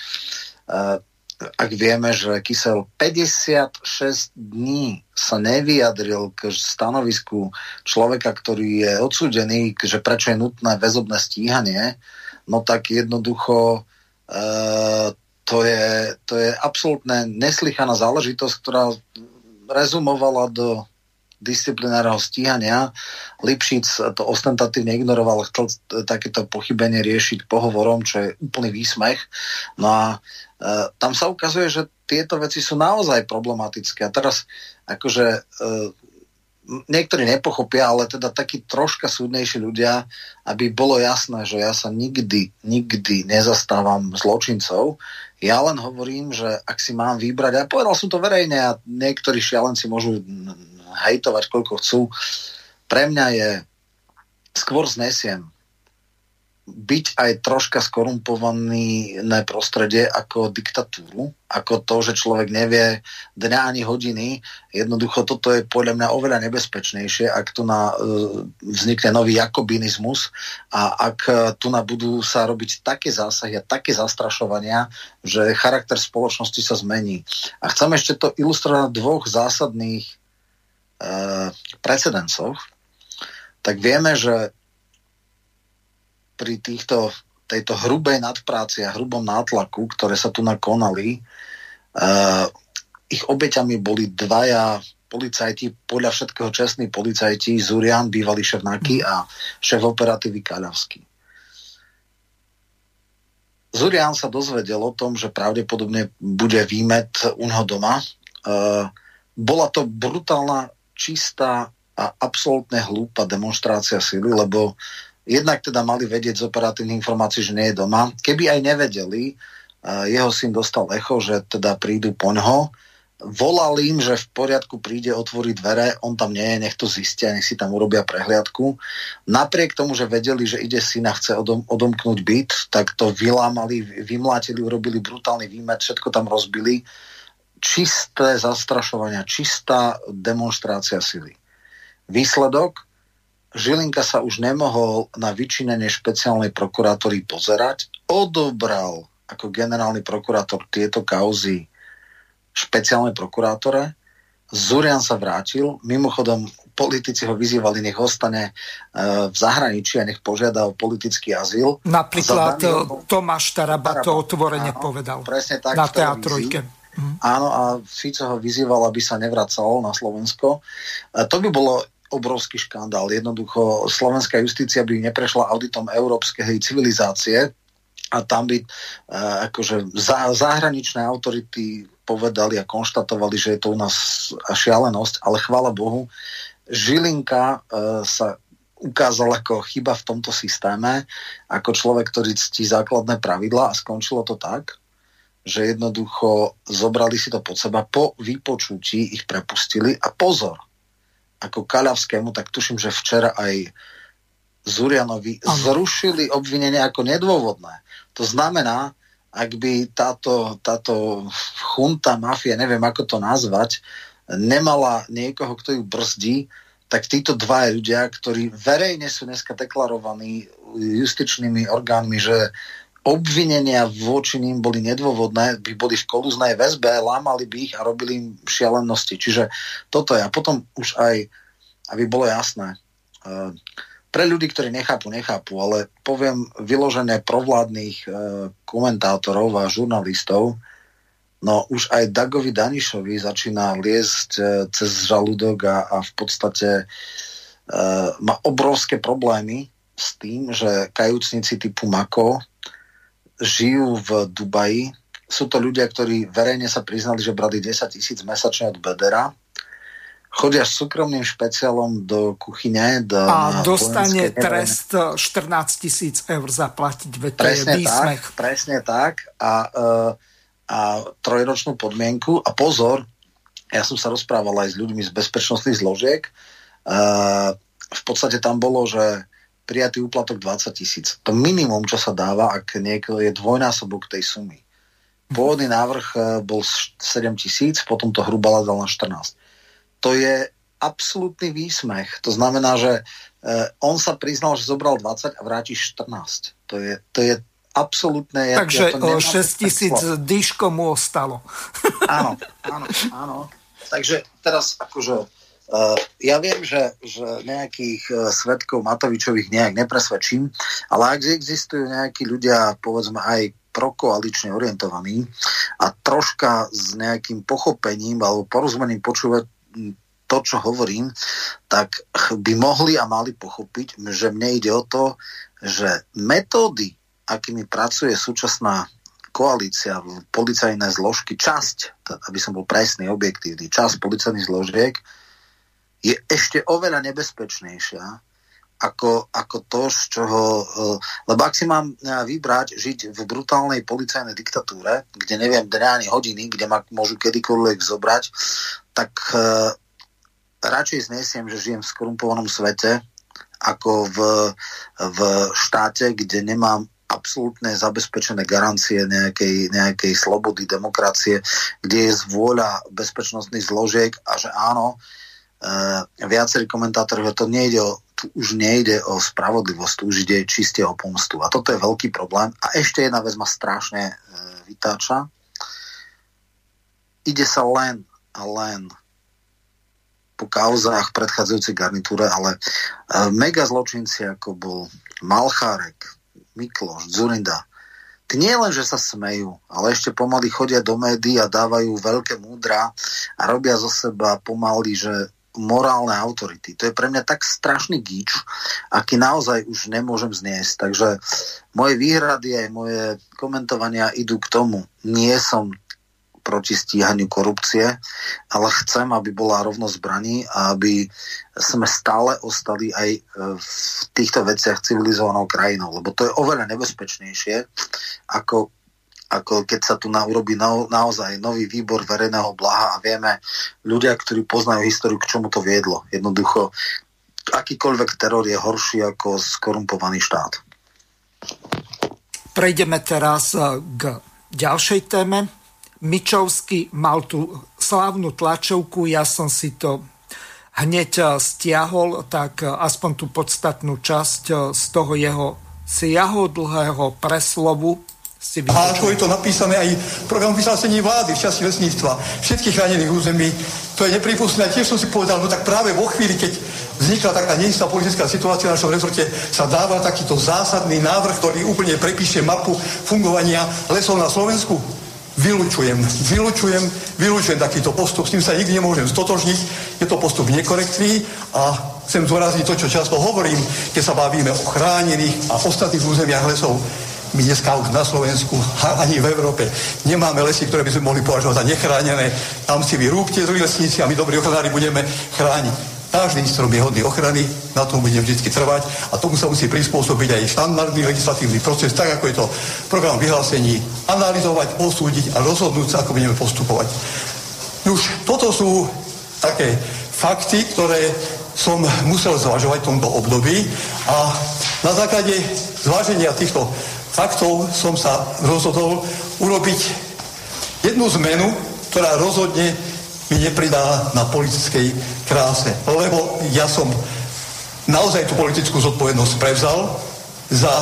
uh, ak vieme, že Kysel 56 dní sa nevyjadril k stanovisku človeka, ktorý je odsúdený, že prečo je nutné väzobné stíhanie, no tak jednoducho e, to, je, to je absolútne neslychaná záležitosť, ktorá rezumovala do disciplinárneho stíhania. Lipšic to ostentatívne ignoroval, chcel takéto pochybenie riešiť pohovorom, čo je úplný výsmech. No a tam sa ukazuje, že tieto veci sú naozaj problematické. A teraz akože e, niektorí nepochopia, ale teda takí troška súdnejší ľudia, aby bolo jasné, že ja sa nikdy, nikdy nezastávam zločincov. Ja len hovorím, že ak si mám vybrať, a povedal som to verejne a niektorí šialenci môžu hejtovať, koľko chcú, pre mňa je skôr znesiem byť aj troška skorumpovaný na prostredie ako diktatúru, ako to, že človek nevie dňa ani hodiny. Jednoducho toto je podľa mňa oveľa nebezpečnejšie, ak tu na, uh, vznikne nový jakobinizmus a ak uh, tu na budú sa robiť také zásahy a také zastrašovania, že charakter spoločnosti sa zmení. A chcem ešte to ilustrovať na dvoch zásadných uh, precedencoch. Tak vieme, že pri týchto, tejto hrubej nadpráci a hrubom nátlaku, ktoré sa tu nakonali, uh, ich obeťami boli dvaja policajti, podľa všetkého čestní policajti, Zurian, bývalý šéf NAKY a šéf operatívy Kaľavský. Zurian sa dozvedel o tom, že pravdepodobne bude výmet u neho doma. Uh, bola to brutálna, čistá a absolútne hlúpa demonstrácia sily, lebo jednak teda mali vedieť z operatívnych informácií, že nie je doma. Keby aj nevedeli, jeho syn dostal echo, že teda prídu po ňoho. Volal im, že v poriadku príde, otvorí dvere, on tam nie je, nech to zistia, nech si tam urobia prehliadku. Napriek tomu, že vedeli, že ide syna, chce odom, odomknúť byt, tak to vylámali, vymlátili, urobili brutálny výmet, všetko tam rozbili. Čisté zastrašovania, čistá demonstrácia sily. Výsledok, Žilinka sa už nemohol na vyčínenie špeciálnej prokurátory pozerať, odobral ako generálny prokurátor tieto kauzy špeciálnej prokurátore, Zurian sa vrátil, mimochodom politici ho vyzývali, nech ostane uh, v zahraničí a nech požiada o politický azyl. Napríklad Daniel, Tomáš Taraba to otvorene áno, povedal presne tak, na teatrojke. Mhm. Áno, a Fico ho vyzýval, aby sa nevracal na Slovensko. Uh, to by bolo obrovský škandál. Jednoducho slovenská justícia by neprešla auditom európskej civilizácie a tam by uh, akože za, zahraničné autority povedali a konštatovali, že je to u nás šialenosť, ale chvála Bohu, Žilinka uh, sa ukázal ako chyba v tomto systéme, ako človek, ktorý ctí základné pravidla a skončilo to tak, že jednoducho zobrali si to pod seba, po vypočutí ich prepustili a pozor, ako Kaľavskému, tak tuším, že včera aj Zurianovi ano. zrušili obvinenie ako nedôvodné. To znamená, ak by táto, táto chunta, mafia, neviem ako to nazvať, nemala niekoho, kto ju brzdí, tak títo dva ľudia, ktorí verejne sú dneska deklarovaní justičnými orgánmi, že obvinenia voči ním boli nedôvodné, by boli v kolúznej väzbe, lámali by ich a robili im šialenosti. Čiže toto je. A potom už aj, aby bolo jasné, uh, pre ľudí, ktorí nechápu, nechápu, ale poviem vyložené provládnych uh, komentátorov a žurnalistov, no už aj Dagovi Danišovi začína liesť uh, cez žalúdok a, a v podstate má obrovské problémy s tým, že kajúcnici typu Mako žijú v Dubaji. Sú to ľudia, ktorí verejne sa priznali, že brali 10 tisíc mesačne od Bedera. Chodia s súkromným špeciálom do kuchyne. Do, a dostane trest 14 tisíc eur zaplatiť, veď to presne je výsmech. Tak, presne tak. A uh, a trojročnú podmienku a pozor, ja som sa rozprával aj s ľuďmi z bezpečnostných zložiek, uh, v podstate tam bolo, že prijatý úplatok 20 tisíc. To minimum, čo sa dáva, ak niekto je dvojnásobok tej sumy. Pôvodný návrh uh, bol 7 tisíc, potom to hrubala dal na 14. To je absolútny výsmech. To znamená, že uh, on sa priznal, že zobral 20 a vráti 14. To je, to je absolútne... Takže ja 6 tisíc dyško mu ostalo. áno, áno, áno. Takže teraz akože ja viem, že, že nejakých uh, svetkov Matovičových nejak nepresvedčím, ale ak existujú nejakí ľudia, povedzme aj prokoalične orientovaní a troška s nejakým pochopením alebo porozumením počúvať to, čo hovorím, tak by mohli a mali pochopiť, že mne ide o to, že metódy, akými pracuje súčasná koalícia, policajné zložky, časť, aby som bol presný, objektívny, časť policajných zložiek, je ešte oveľa nebezpečnejšia ako, ako to, z čoho... Eh, lebo ak si mám eh, vybrať žiť v brutálnej policajnej diktatúre, kde neviem dňa ani hodiny, kde ma môžu kedykoľvek zobrať, tak uh, radšej znesiem, že žijem v skorumpovanom svete, ako v, v štáte, kde nemám absolútne zabezpečené garancie nejakej, nejakej slobody, demokracie, kde je zvôľa bezpečnostných zložiek a že áno, Uh, viacerí komentátori, že to nejde o, tu už nejde o spravodlivosť, tu už ide čiste o pomstu. A toto je veľký problém. A ešte jedna vec ma strašne uh, vytáča. Ide sa len a len po kauzách predchádzajúcej garnitúre, ale uh, mega zločinci, ako bol Malchárek, Mikloš, Zurinda, tí nie len, že sa smejú, ale ešte pomaly chodia do médií a dávajú veľké múdra a robia zo seba pomaly, že morálne autority. To je pre mňa tak strašný gíč, aký naozaj už nemôžem zniesť. Takže moje výhrady aj moje komentovania idú k tomu. Nie som proti stíhaniu korupcie, ale chcem, aby bola rovnosť zbraní a aby sme stále ostali aj v týchto veciach civilizovanou krajinou, lebo to je oveľa nebezpečnejšie, ako ako keď sa tu urobí na, naozaj nový výbor verejného blaha a vieme ľudia, ktorí poznajú históriu, k čomu to viedlo. Jednoducho, akýkoľvek teror je horší ako skorumpovaný štát. Prejdeme teraz eh, k ďalšej téme. Mičovský mal tú slávnu tlačovku, ja som si to hneď eh, stiahol, tak eh, aspoň tú podstatnú časť z toho jeho siahodlhého preslovu si A ako je to napísané aj v programu vyhlásení vlády v časti lesníctva, všetkých chránených území, to je nepripustné. A tiež som si povedal, no tak práve vo chvíli, keď vznikla taká neistá politická situácia v našom rezorte, sa dáva takýto zásadný návrh, ktorý úplne prepíše mapu fungovania lesov na Slovensku. Vylučujem, vylučujem, vylučujem takýto postup, s tým sa nikdy nemôžem stotožniť, je to postup nekorektný a chcem zdôrazniť to, čo často hovorím, keď sa bavíme o chránených a ostatných územiach lesov my dneska už na Slovensku ani v Európe nemáme lesy, ktoré by sme mohli považovať za nechránené. Tam si vy rúbte z lesníci a my dobrí ochranári budeme chrániť. Každý strom je hodný ochrany, na tom bude vždy trvať a tomu sa musí prispôsobiť aj štandardný legislatívny proces, tak ako je to program vyhlásení, analyzovať, posúdiť a rozhodnúť sa, ako budeme postupovať. Už toto sú také fakty, ktoré som musel zvažovať v tomto období a na základe zváženia týchto faktov som sa rozhodol urobiť jednu zmenu, ktorá rozhodne mi nepridá na politickej kráse. Lebo ja som naozaj tú politickú zodpovednosť prevzal za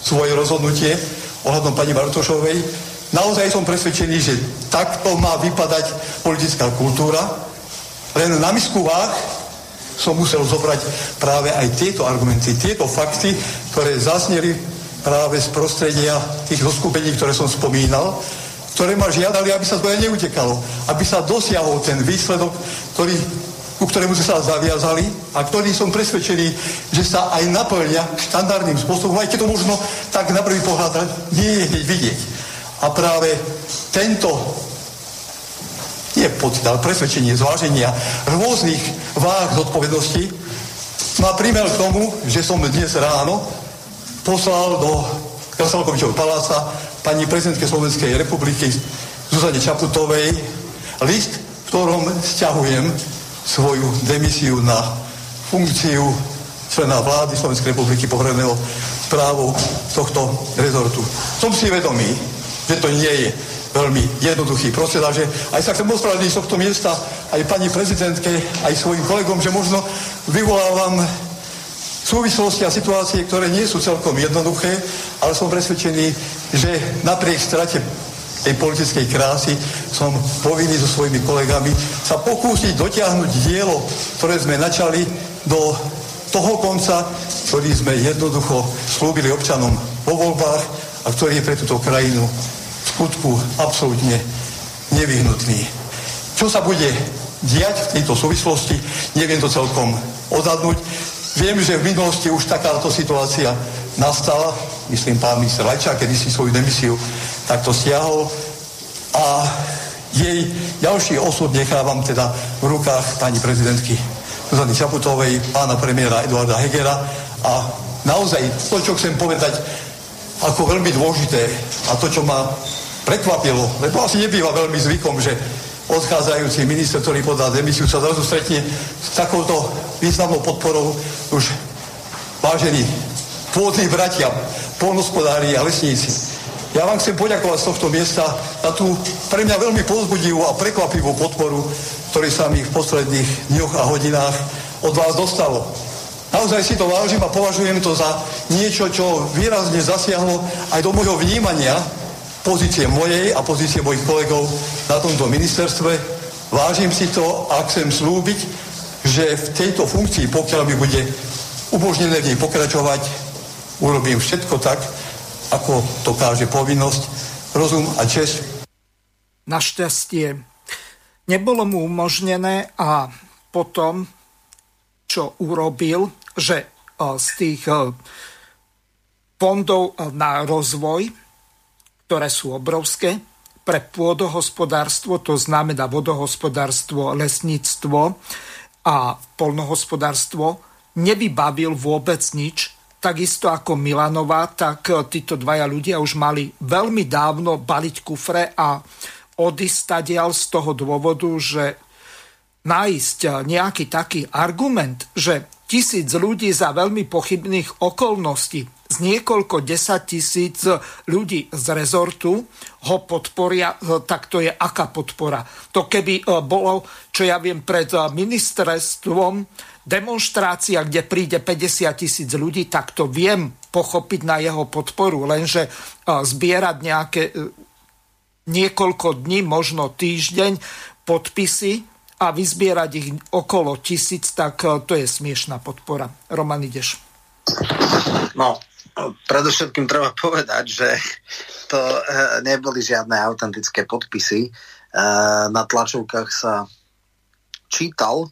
svoje rozhodnutie ohľadom pani Bartošovej. Naozaj som presvedčený, že takto má vypadať politická kultúra. Len na misku váh som musel zobrať práve aj tieto argumenty, tieto fakty, ktoré zasneli práve z prostredia tých zoskupení, ktoré som spomínal, ktoré ma žiadali, aby sa aj neutekalo, aby sa dosiahol ten výsledok, ktorý, ku ktorému sa zaviazali a ktorý som presvedčený, že sa aj naplňa štandardným spôsobom, aj keď to možno tak na prvý pohľad nie je hneď vidieť. A práve tento nie pocit, ale presvedčenie, zváženia rôznych váh zodpovednosti ma primel k tomu, že som dnes ráno poslal do Krasalkovičovho paláca pani prezidentke Slovenskej republiky Zuzane Čaputovej list, v ktorom stiahujem svoju demisiu na funkciu člena vlády Slovenskej republiky pohreného správou tohto rezortu. Som si vedomý, že to nie je veľmi jednoduchý proces a že aj sa chcem ospravedlniť z tohto miesta aj pani prezidentke, aj svojim kolegom, že možno vyvolávam súvislosti a situácie, ktoré nie sú celkom jednoduché, ale som presvedčený, že napriek strate tej politickej krásy som povinný so svojimi kolegami sa pokúsiť dotiahnuť dielo, ktoré sme načali do toho konca, ktorý sme jednoducho slúbili občanom vo voľbách a ktorý je pre túto krajinu v skutku absolútne nevyhnutný. Čo sa bude diať v tejto súvislosti, neviem to celkom odhadnúť. Viem, že v minulosti už takáto situácia nastala, myslím pán minister Lajčák, kedy si svoju demisiu takto stiahol. A jej ďalší osud nechávam teda v rukách pani prezidentky Zuzany Čaputovej, pána premiéra Eduarda Hegera. A naozaj to, čo chcem povedať ako veľmi dôležité a to, čo ma prekvapilo, lebo asi nebýva veľmi zvykom, že odchádzajúci minister, ktorý podá demisiu, sa zrazu stretne s takouto významnou podporou už vážení pôvodní bratia, polnospodári a lesníci. Ja vám chcem poďakovať z tohto miesta za tú pre mňa veľmi pozbudivú a prekvapivú podporu, ktorý sa mi v posledných dňoch a hodinách od vás dostalo. Naozaj si to vážim a považujem to za niečo, čo výrazne zasiahlo aj do môjho vnímania pozície mojej a pozície mojich kolegov na tomto ministerstve. Vážim si to a chcem slúbiť, že v tejto funkcii, pokiaľ mi bude umožnené v nej pokračovať, urobím všetko tak, ako to káže povinnosť, rozum a čest. Našťastie nebolo mu umožnené a potom, čo urobil, že e, z tých e, fondov na rozvoj, ktoré sú obrovské, pre pôdohospodárstvo, to znamená vodohospodárstvo, lesníctvo a polnohospodárstvo, nevybavil vôbec nič. Takisto ako Milanová, tak títo dvaja ľudia už mali veľmi dávno baliť kufre a odísť z toho dôvodu, že nájsť nejaký taký argument, že tisíc ľudí za veľmi pochybných okolností z niekoľko desať tisíc ľudí z rezortu ho podporia, tak to je aká podpora. To keby e, bolo, čo ja viem, pred ministerstvom demonstrácia, kde príde 50 tisíc ľudí, tak to viem pochopiť na jeho podporu, lenže e, zbierať nejaké e, niekoľko dní, možno týždeň podpisy a vyzbierať ich okolo tisíc, tak eh, to je smiešná podpora. Roman, ideš. No, predovšetkým treba povedať, že to eh, neboli žiadne autentické podpisy. Eh, na tlačovkách sa čítal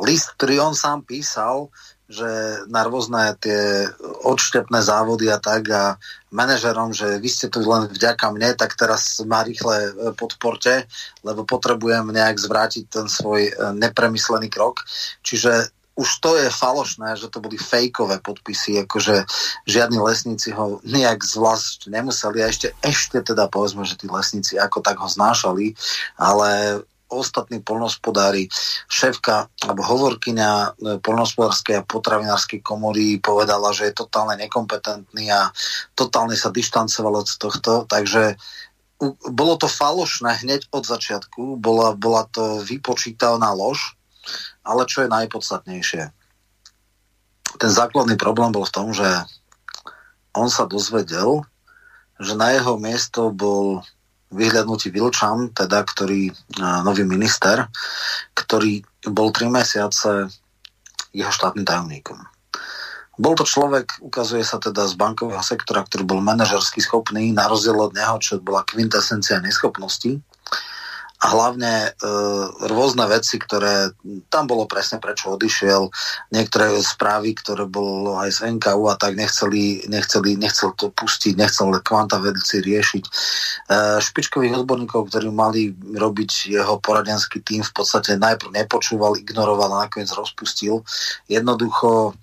list, ktorý on sám písal, že na rôzne tie odštepné závody a tak a manažerom, že vy ste tu len vďaka mne, tak teraz ma rýchle e, podporte, lebo potrebujem nejak zvrátiť ten svoj e, nepremyslený krok. Čiže už to je falošné, že to boli fejkové podpisy, akože žiadni lesníci ho nejak zvlášť nemuseli a ešte, ešte teda povedzme, že tí lesníci ako tak ho znášali, ale ostatní polnospodári, šéfka alebo hovorkyňa e, polnospodárskej a potravinárskej komory povedala, že je totálne nekompetentný a totálne sa dištancoval od tohto, takže bolo to falošné hneď od začiatku, bola, bola to vypočítaná lož, ale čo je najpodstatnejšie. Ten základný problém bol v tom, že on sa dozvedel, že na jeho miesto bol vyhľadnutí Vilčan, teda ktorý, nový minister, ktorý bol tri mesiace jeho štátnym tajomníkom. Bol to človek, ukazuje sa teda z bankového sektora, ktorý bol manažersky schopný, na rozdiel od neho, čo bola kvintesencia neschopnosti a hlavne e, rôzne veci, ktoré tam bolo presne prečo odišiel, niektoré správy, ktoré bolo aj z NKU a tak nechceli, nechceli, nechcel to pustiť, nechcel kvanta veci riešiť. E, špičkových odborníkov, ktorí mali robiť jeho poradenský tým, v podstate najprv nepočúval, ignoroval a nakoniec rozpustil. Jednoducho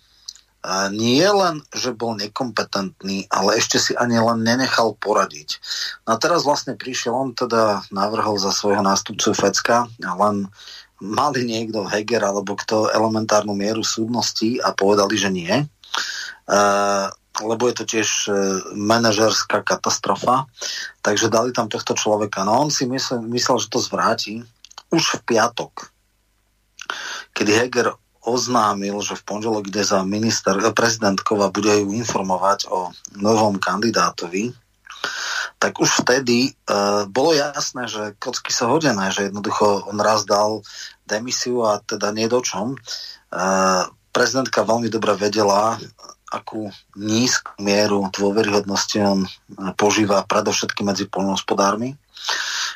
nie len, že bol nekompetentný, ale ešte si ani len nenechal poradiť. No a teraz vlastne prišiel, on teda navrhol za svojho nástupcu Fecka len mali niekto Heger alebo kto elementárnu mieru súdnosti a povedali, že nie. Uh, lebo je to tiež uh, manažerská katastrofa. Takže dali tam tohto človeka. No on si myslel, myslel že to zvráti už v piatok, kedy Heger oznámil, že v pondelok ide za minister, eh, prezidentkou a bude ju informovať o novom kandidátovi, tak už vtedy uh, bolo jasné, že kocky sa hodené, že jednoducho on raz dal demisiu a teda nie do čom. Uh, prezidentka veľmi dobre vedela, akú nízku mieru dôveryhodnosti on požíva predovšetkým medzi polnohospodármi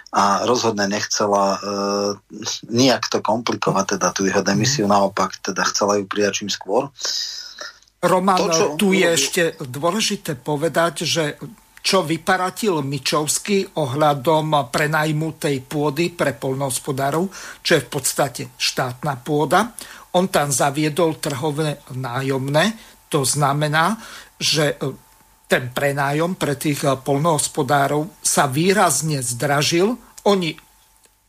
a rozhodne nechcela e, nejak to komplikovať, teda tú jeho demisiu, mm. naopak teda chcela ju prijať čím skôr. Roman, to, čo tu je ešte dôležité povedať, že čo vyparatil Mičovský ohľadom prenajmu tej pôdy pre polnohospodárov, čo je v podstate štátna pôda. On tam zaviedol trhové nájomné, to znamená, že ten prenájom pre tých eh, polnohospodárov sa výrazne zdražil. Oni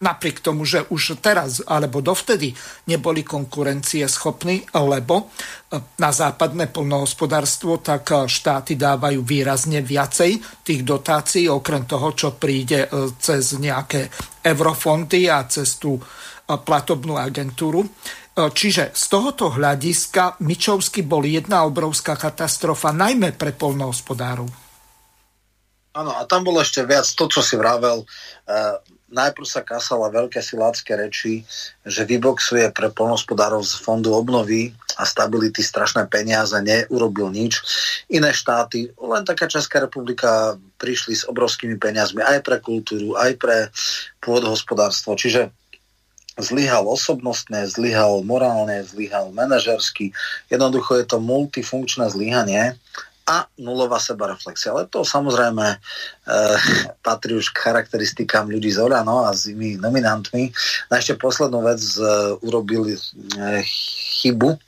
napriek tomu, že už teraz alebo dovtedy neboli konkurencie schopní, lebo eh, na západné polnohospodárstvo tak eh, štáty dávajú výrazne viacej tých dotácií, okrem toho, čo príde cez nejaké eurofondy a cez tú platobnú agentúru. E, čiže z tohoto hľadiska Mičovsky bol jedna obrovská katastrofa, najmä pre polnohospodárov. Áno, a tam bolo ešte viac to, čo si vravel. Uh, najprv sa kasala veľké silácké reči, že vyboxuje pre polnohospodárov z fondu obnovy a stability strašné peniaze, neurobil nič. Iné štáty, len taká Česká republika, prišli s obrovskými peniazmi aj pre kultúru, aj pre pôdohospodárstvo. Čiže zlyhal osobnostne, zlyhal morálne, zlyhal manažersky. Jednoducho je to multifunkčné zlyhanie a nulová sebareflexia. Ale to samozrejme e, patrí už k charakteristikám ľudí z Olano a s inými nominantmi. A ešte poslednú vec e, urobili e, chybu,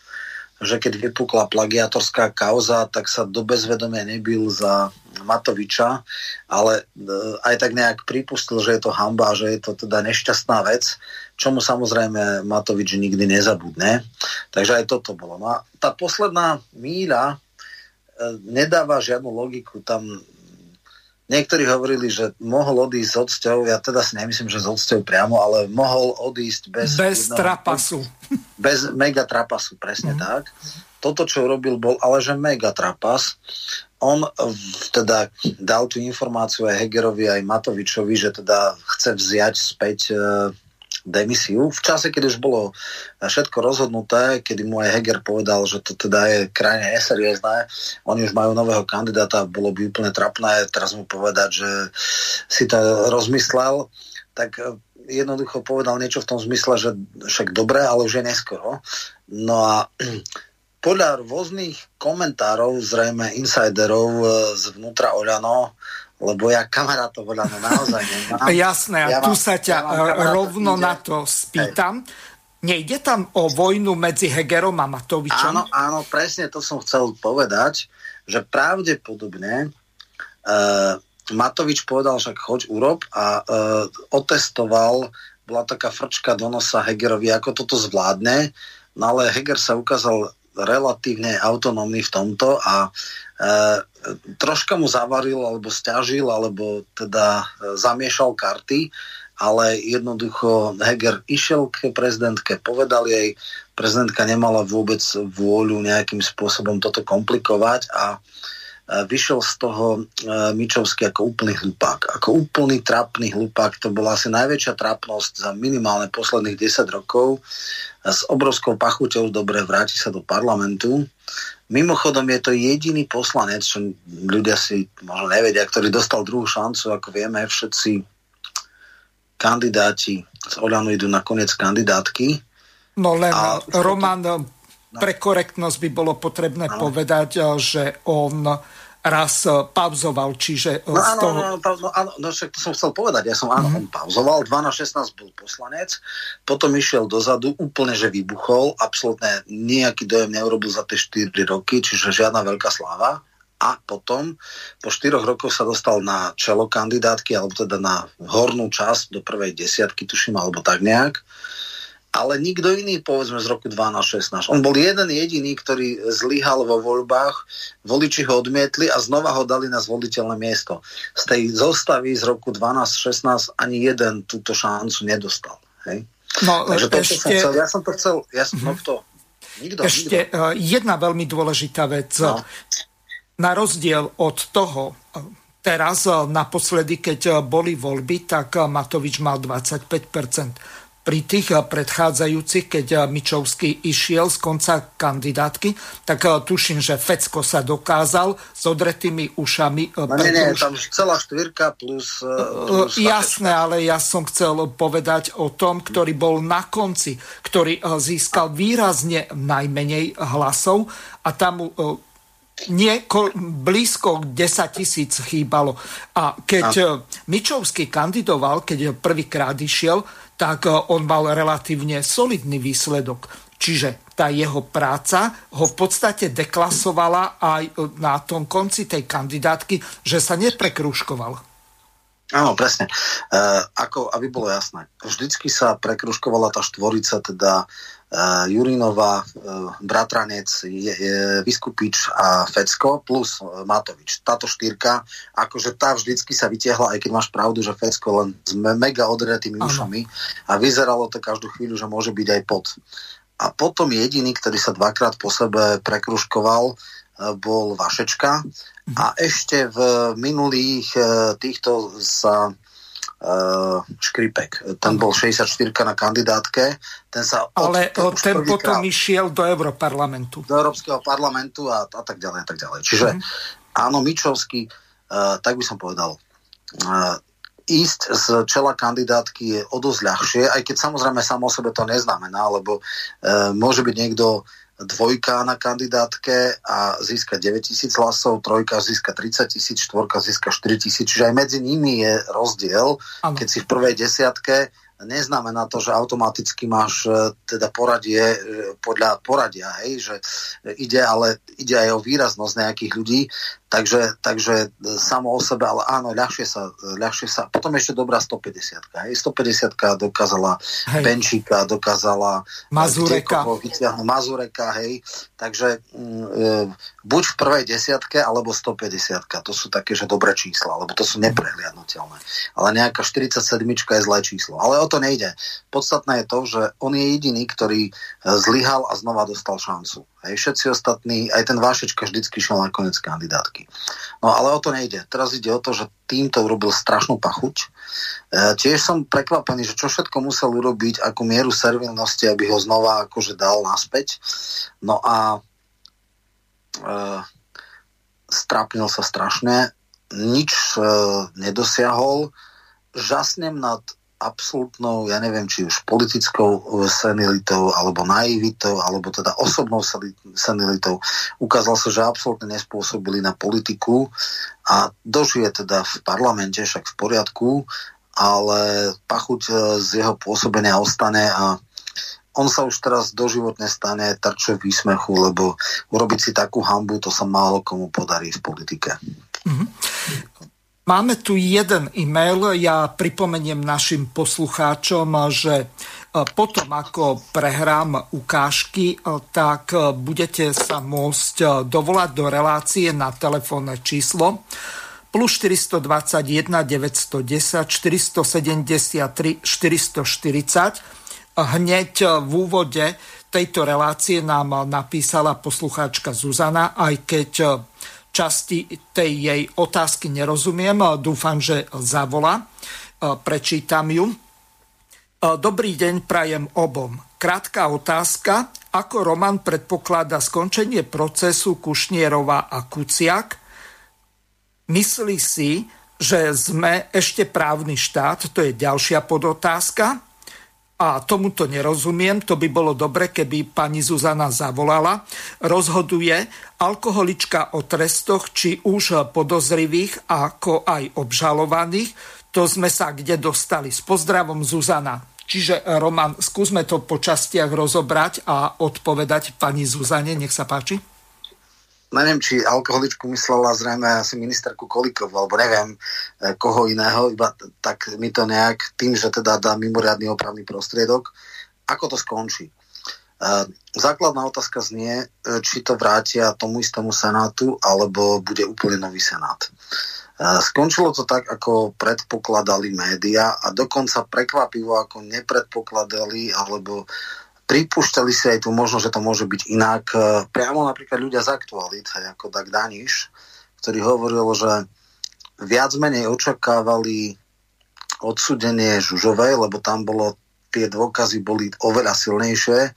že keď vypukla plagiatorská kauza, tak sa do bezvedomia nebil za Matoviča, ale e, aj tak nejak pripustil, že je to hamba, že je to teda nešťastná vec, čomu samozrejme Matovič nikdy nezabudne. Takže aj toto bolo. No a tá posledná míľa e, nedáva žiadnu logiku. Tam niektorí hovorili, že mohol odísť s odsťou, ja teda si nemyslím, že s odsťou priamo, ale mohol odísť bez... Bez jedného, trapasu. Bez mega trapasu, presne mm. tak. Toto, čo urobil, bol ale že mega trapas. On teda dal tú informáciu aj Hegerovi, aj Matovičovi, že teda chce vziať späť e, demisiu. V čase, keď už bolo všetko rozhodnuté, kedy mu aj Heger povedal, že to teda je krajne neseriózne, oni už majú nového kandidáta, bolo by úplne trapné teraz mu povedať, že si to rozmyslel, tak e, jednoducho povedal niečo v tom zmysle, že však dobre, ale už je neskoro. No a <clears throat> podľa rôznych komentárov, zrejme insiderov e, zvnútra Oľano, lebo ja kamarátov no naozaj nemám. <laughs> Jasné, a ja tu mám, sa ťa ja rovno ide. na to spýtam. Hej. Nejde tam o vojnu medzi Hegerom a Matovičom? Áno, áno, presne to som chcel povedať, že pravdepodobne uh, Matovič povedal, však choď urob a uh, otestoval, bola taká frčka do nosa Hegerovi, ako toto zvládne, no ale Heger sa ukázal relatívne autonómny v tomto a e, troška mu zavaril alebo stiažil alebo teda e, zamiešal karty, ale jednoducho Heger išiel k prezidentke, povedal jej, prezidentka nemala vôbec vôľu nejakým spôsobom toto komplikovať a e, vyšiel z toho e, Mičovský ako úplný hlupák. Ako úplný trapný hlupák. To bola asi najväčšia trapnosť za minimálne posledných 10 rokov s obrovskou pachuťou dobre vráti sa do parlamentu. Mimochodom je to jediný poslanec, čo ľudia si možno nevedia, ktorý dostal druhú šancu, ako vieme, všetci kandidáti z Oľanu idú na koniec kandidátky. No len, a, Roman. Pre korektnosť by bolo potrebné no. povedať, že on raz pauzoval, čiže no, áno, toho... no, no, áno, no, však to som chcel povedať, ja som áno, mm-hmm. on pauzoval, 12-16 bol poslanec, potom išiel dozadu, úplne, že vybuchol, absolútne nejaký dojem neurobil za tie 4 roky, čiže žiadna veľká sláva a potom po štyroch rokoch sa dostal na čelo kandidátky, alebo teda na hornú časť do prvej desiatky, tuším, alebo tak nejak. Ale nikto iný, povedzme, z roku 12-16. On bol jeden jediný, ktorý zlyhal vo voľbách, voliči ho odmietli a znova ho dali na zvoliteľné miesto. Z tej zostavy z roku 12-16 ani jeden túto šancu nedostal. Hej? No, Takže to, ešte... som chcel, ja som to chcel, ja som, mm-hmm. no kto? Nikto, Ešte nikto. Eh, jedna veľmi dôležitá vec. No na rozdiel od toho, teraz naposledy, keď boli voľby, tak Matovič mal 25 pri tých predchádzajúcich, keď Mičovský išiel z konca kandidátky, tak tuším, že Fecko sa dokázal s odretými ušami. No nie, nie, tam celá štyrka plus... plus Jasné, ale ja som chcel povedať o tom, ktorý bol na konci, ktorý získal výrazne najmenej hlasov a tam nieko, blízko 10 tisíc chýbalo. A keď a... Eh, Mičovský kandidoval, keď prvýkrát išiel, tak eh, on mal relatívne solidný výsledok. Čiže tá jeho práca ho v podstate deklasovala aj eh, na tom konci tej kandidátky, že sa neprekruškoval. Áno, presne. E, ako, aby bolo jasné, vždycky sa prekruškovala tá štvorica, teda Jurinová, uh, Bratranec, je, je, Vyskupič a Fecko plus uh, Matovič. Táto štyrka, akože tá vždycky sa vytiahla, aj keď máš pravdu, že Fecko len s mega odretými ušami a vyzeralo to každú chvíľu, že môže byť aj pod. A potom jediný, ktorý sa dvakrát po sebe prekruškoval, bol Vašečka a ešte v minulých týchto sa uh, Škripek. Ten bol 64 na kandidátke. Ten sa Ale od, ten potom išiel do Európarlamentu. Do Európskeho parlamentu a, a tak ďalej. A tak ďalej. Čiže mm. áno, Mičovský, uh, tak by som povedal, uh, ísť z čela kandidátky je o dosť ľahšie, aj keď samozrejme samo o sebe to neznamená, lebo uh, môže byť niekto dvojka na kandidátke a získa 9 tisíc hlasov, trojka získa 30 tisíc, štvorka získa 4 tisíc, čiže aj medzi nimi je rozdiel. Ano. Keď si v prvej desiatke, neznamená to, že automaticky máš e, teda poradie e, podľa poradia, hej, že ide, ale ide aj o výraznosť nejakých ľudí, Takže, takže e, samo o sebe, ale áno, ľahšie sa, ľahšie sa. Potom ešte dobrá 150. Hej. 150 dokázala hej. Benčíka, dokázala e, Mazureka. Vytiahnu, Mazureka, hej. Takže mm, e, buď v prvej desiatke, alebo 150. To sú také, že dobré čísla, lebo to sú neprehliadnutelné. Ale nejaká 47 je zlé číslo. Ale o to nejde. Podstatné je to, že on je jediný, ktorý e, zlyhal a znova dostal šancu. Hej, všetci ostatní, aj ten Vášečka vždycky šiel na koniec kandidátky. No ale o to nejde. Teraz ide o to, že týmto urobil strašnú pachuť. E, tiež som prekvapený, že čo všetko musel urobiť, akú mieru servilnosti, aby ho znova akože dal naspäť. No a e, strapnil sa strašne, nič e, nedosiahol. Žasnem nad absolútnou, ja neviem, či už politickou eh, senilitou, alebo naivitou, alebo teda osobnou senilitou. Ukázal sa, že absolútne nespôsobili na politiku a dožije teda v parlamente, však v poriadku, ale pachuť eh, z jeho pôsobenia ostane a on sa už teraz doživotne stane tarčou výsmechu, lebo urobiť si takú hambu, to sa málo komu podarí v politike. Mm-hmm. Máme tu jeden e-mail, ja pripomeniem našim poslucháčom, že e, potom ako prehrám ukážky, e, tak e, budete sa môcť dovolať do relácie na telefónne číslo plus 421 910 473 440. Hneď v úvode tejto relácie nám napísala poslucháčka Zuzana, aj keď časti tej jej otázky nerozumiem. Dúfam, že zavola. Prečítam ju. Dobrý deň prajem obom. Krátka otázka. Ako Roman predpokladá skončenie procesu Kušnierova a Kuciak? Myslí si, že sme ešte právny štát? To je ďalšia podotázka. A tomuto nerozumiem, to by bolo dobre, keby pani Zuzana zavolala, rozhoduje alkoholička o trestoch, či už podozrivých, ako aj obžalovaných. To sme sa kde dostali. S pozdravom Zuzana. Čiže Roman, skúsme to po častiach rozobrať a odpovedať pani Zuzane. Nech sa páči neviem, či alkoholičku myslela zrejme asi ministerku Kolikovu, alebo neviem e, koho iného, iba tak mi to nejak tým, že teda dá mimoriadný opravný prostriedok, ako to skončí. E, základná otázka znie, e, či to vrátia tomu istému senátu, alebo bude úplne nový senát. Skončilo to tak, ako predpokladali média a dokonca prekvapivo, ako nepredpokladali alebo pripúšťali si aj tu možnosť, že to môže byť inak. E, priamo napríklad ľudia z aktualit, ako Dag Daniš, ktorý hovoril, že viac menej očakávali odsudenie Žužovej, lebo tam bolo, tie dôkazy boli oveľa silnejšie,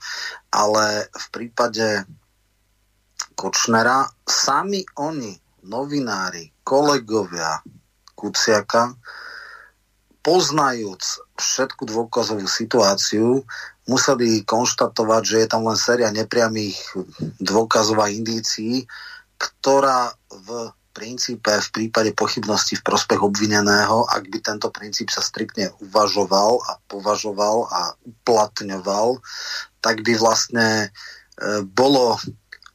ale v prípade Kočnera sami oni, novinári, kolegovia Kuciaka, poznajúc všetku dôkazovú situáciu, museli konštatovať, že je tam len séria nepriamých dôkazov a indícií, ktorá v princípe v prípade pochybnosti v prospech obvineného, ak by tento princíp sa striktne uvažoval a považoval a uplatňoval, tak by vlastne e, bolo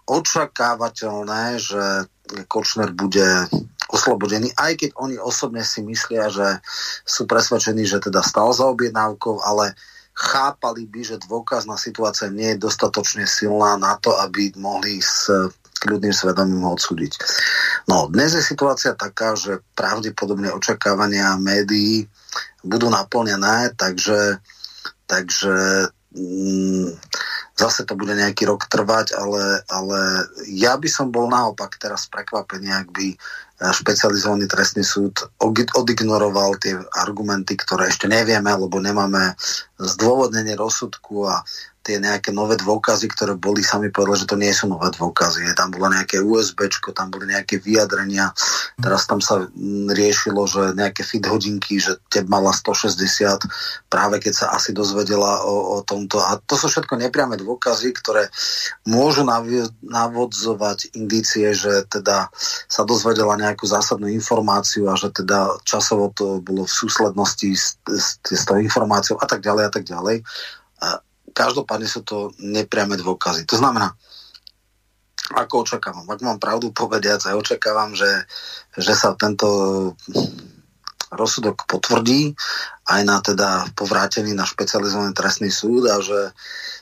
očakávateľné, že Kočner bude oslobodený, aj keď oni osobne si myslia, že sú presvedčení, že teda stal za objednávkou, ale chápali by, že dôkazná situácia nie je dostatočne silná na to, aby mohli s kľudným svedomím odsúdiť. No, dnes je situácia taká, že pravdepodobne očakávania médií budú naplnené, takže, takže mm, zase to bude nejaký rok trvať, ale, ale ja by som bol naopak teraz prekvapený, ak by špecializovaný trestný súd odignoroval tie argumenty, ktoré ešte nevieme, lebo nemáme zdôvodnenie rozsudku a tie nejaké nové dôkazy, ktoré boli, sami povedali, že to nie sú nové dôkazy. Tam bolo nejaké USB, tam boli nejaké vyjadrenia. Teraz tam sa mm, riešilo, že nejaké fit hodinky, že teb mala 160, práve keď sa asi dozvedela o, o tomto. A to sú všetko nepriame dôkazy, ktoré môžu navodzovať indície, že teda sa dozvedela nejakú zásadnú informáciu a že teda časovo to bolo v súslednosti s, s, s tou informáciou a tak ďalej a tak ďalej. A každopádne sú to nepriame dôkazy. To znamená, ako očakávam, ak mám pravdu povediac, aj očakávam, že, že sa tento rozsudok potvrdí aj na teda povrátený na špecializovaný trestný súd a že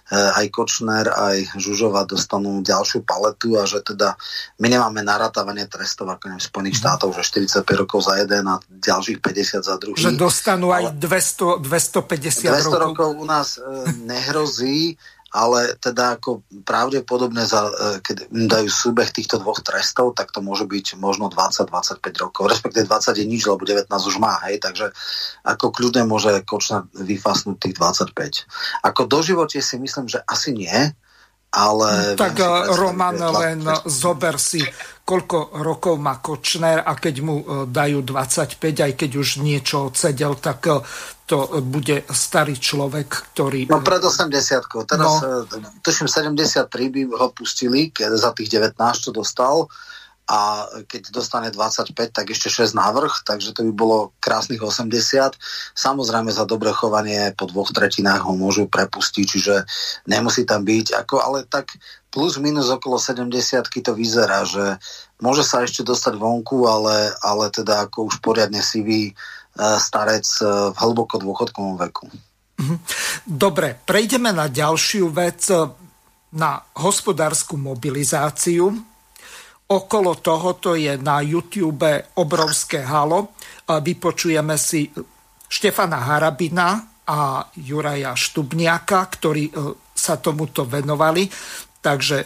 aj Kočner, aj Žužova dostanú ďalšiu paletu a že teda my nemáme narátavanie trestov ako v Spojených mhm. štátoch, že 45 rokov za jeden a ďalších 50 za druhý. Že dostanú aj 200, 250 200 rokov. rokov u nás e, nehrozí ale teda ako pravdepodobne, za, e, keď dajú súbeh týchto dvoch trestov, tak to môže byť možno 20-25 rokov, respektíve 20 je nič, lebo 19 už má, hej, takže ako kľudne môže Kočner vyfasnúť tých 25. Ako doživote si myslím, že asi nie, ale... Tak viem, eh, Roman, len zober si, koľko rokov má Kočner a keď mu eh, dajú 25, aj keď už niečo odsedel, tak eh, to bude starý človek, ktorý... No pred 80 Teraz, no. tuším, 73 by ho pustili, keď za tých 19, čo dostal a keď dostane 25, tak ešte 6 návrh, takže to by bolo krásnych 80. Samozrejme za dobré chovanie po dvoch tretinách ho môžu prepustiť, čiže nemusí tam byť, ako, ale tak plus minus okolo 70 to vyzerá, že môže sa ešte dostať vonku, ale, ale teda ako už poriadne sivý e, starec e, v hlboko dôchodkovom veku. Mhm. Dobre, prejdeme na ďalšiu vec, e, na hospodárskú mobilizáciu Okolo tohoto je na YouTube obrovské halo. Vypočujeme si Štefana Harabina a Juraja Štubniaka, ktorí e, sa tomuto venovali. Takže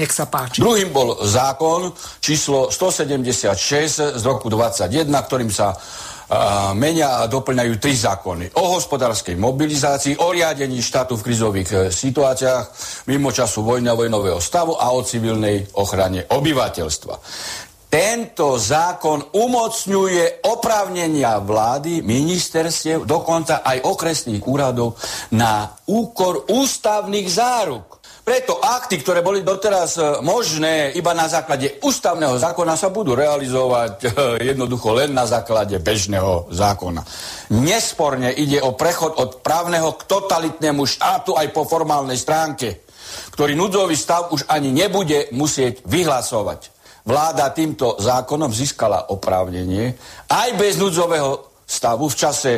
nech sa páči. Druhým bol zákon číslo 176 z roku 21, ktorým sa menia a doplňajú tri zákony. O hospodárskej mobilizácii, o riadení štátu v krizových e, situáciách, mimo času vojny a vojnového stavu a o civilnej ochrane obyvateľstva. tento zákon umocňuje oprávnenia vlády, ministerstiev, dokonca aj okresných úradov na úkor ústavných záruk. Preto akty, ktoré boli doteraz e, možné iba na základe ústavného zákona, sa budú realizovať e, jednoducho len na základe bežného zákona. Nesporne ide o prechod od právneho k totalitnému štátu aj po formálnej stránke, ktorý núdzový stav už ani nebude musieť vyhlasovať vláda týmto zákonom získala oprávnenie aj bez núdzového stavu v čase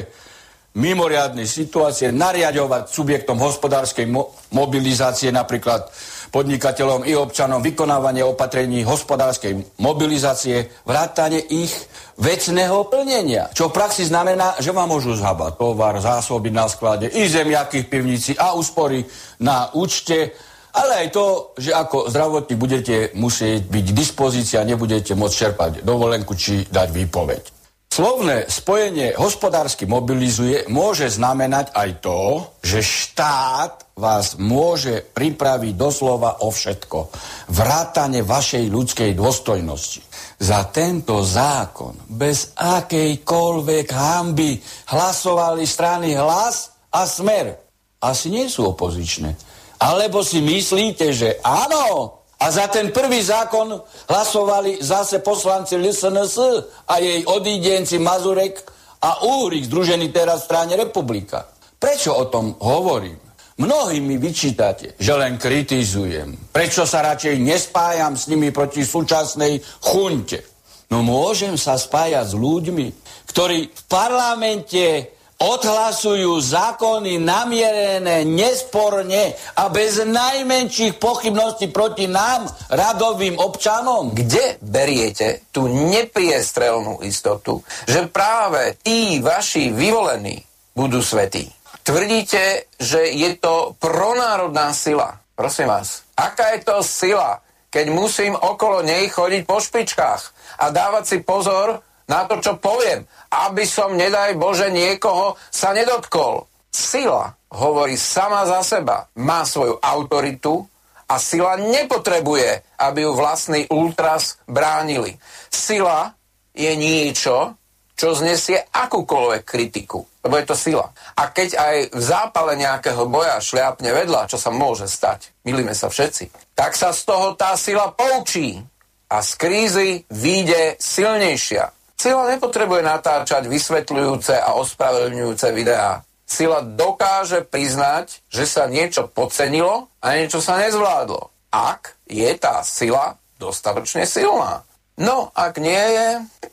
mimoriadnej situácie nariadovať subjektom hospodárskej mo- mobilizácie, napríklad podnikateľom i občanom, vykonávanie opatrení hospodárskej mobilizácie, vrátanie ich vecného plnenia. Čo v praxi znamená, že vám môžu zhabať tovar, zásoby na sklade, i zemiaky v pivnici a úspory na účte ale aj to, že ako zdravotník budete musieť byť k dispozícii a nebudete môcť čerpať dovolenku či dať výpoveď. Slovné spojenie hospodársky mobilizuje môže znamenať aj to, že štát vás môže pripraviť doslova o všetko. Vrátane vašej ľudskej dôstojnosti. Za tento zákon bez akejkoľvek hamby hlasovali strany hlas a smer. Asi nie sú opozičné alebo si myslíte, že áno, a za ten prvý zákon hlasovali zase poslanci LSNS a jej odídenci Mazurek a Úrik, združený teraz v strane Republika. Prečo o tom hovorím? Mnohí mi vyčítate, že len kritizujem. Prečo sa radšej nespájam s nimi proti súčasnej chunte? No môžem sa spájať s ľuďmi, ktorí v parlamente odhlasujú zákony namierené nesporne a bez najmenších pochybností proti nám, radovým občanom? Kde beriete tú nepriestrelnú istotu, že práve tí vaši vyvolení budú svetí? Tvrdíte, že je to pronárodná sila. Prosím vás, aká je to sila, keď musím okolo nej chodiť po špičkách a dávať si pozor, na to, čo poviem, aby som, nedaj Bože, niekoho sa nedotkol. Sila hovorí sama za seba, má svoju autoritu a sila nepotrebuje, aby ju vlastný ultras bránili. Sila je niečo, čo znesie akúkoľvek kritiku, lebo je to sila. A keď aj v zápale nejakého boja šliapne vedľa, čo sa môže stať, milíme sa všetci, tak sa z toho tá sila poučí a z krízy vyjde silnejšia. Sila nepotrebuje natáčať vysvetľujúce a ospravedlňujúce videá. Sila dokáže priznať, že sa niečo podcenilo a niečo sa nezvládlo. Ak je tá sila dostatočne silná. No, ak nie je,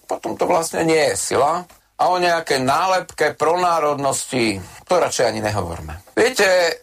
potom to vlastne nie je sila. A o nejaké nálepke pronárodnosti, to radšej ani nehovorme. Viete, e,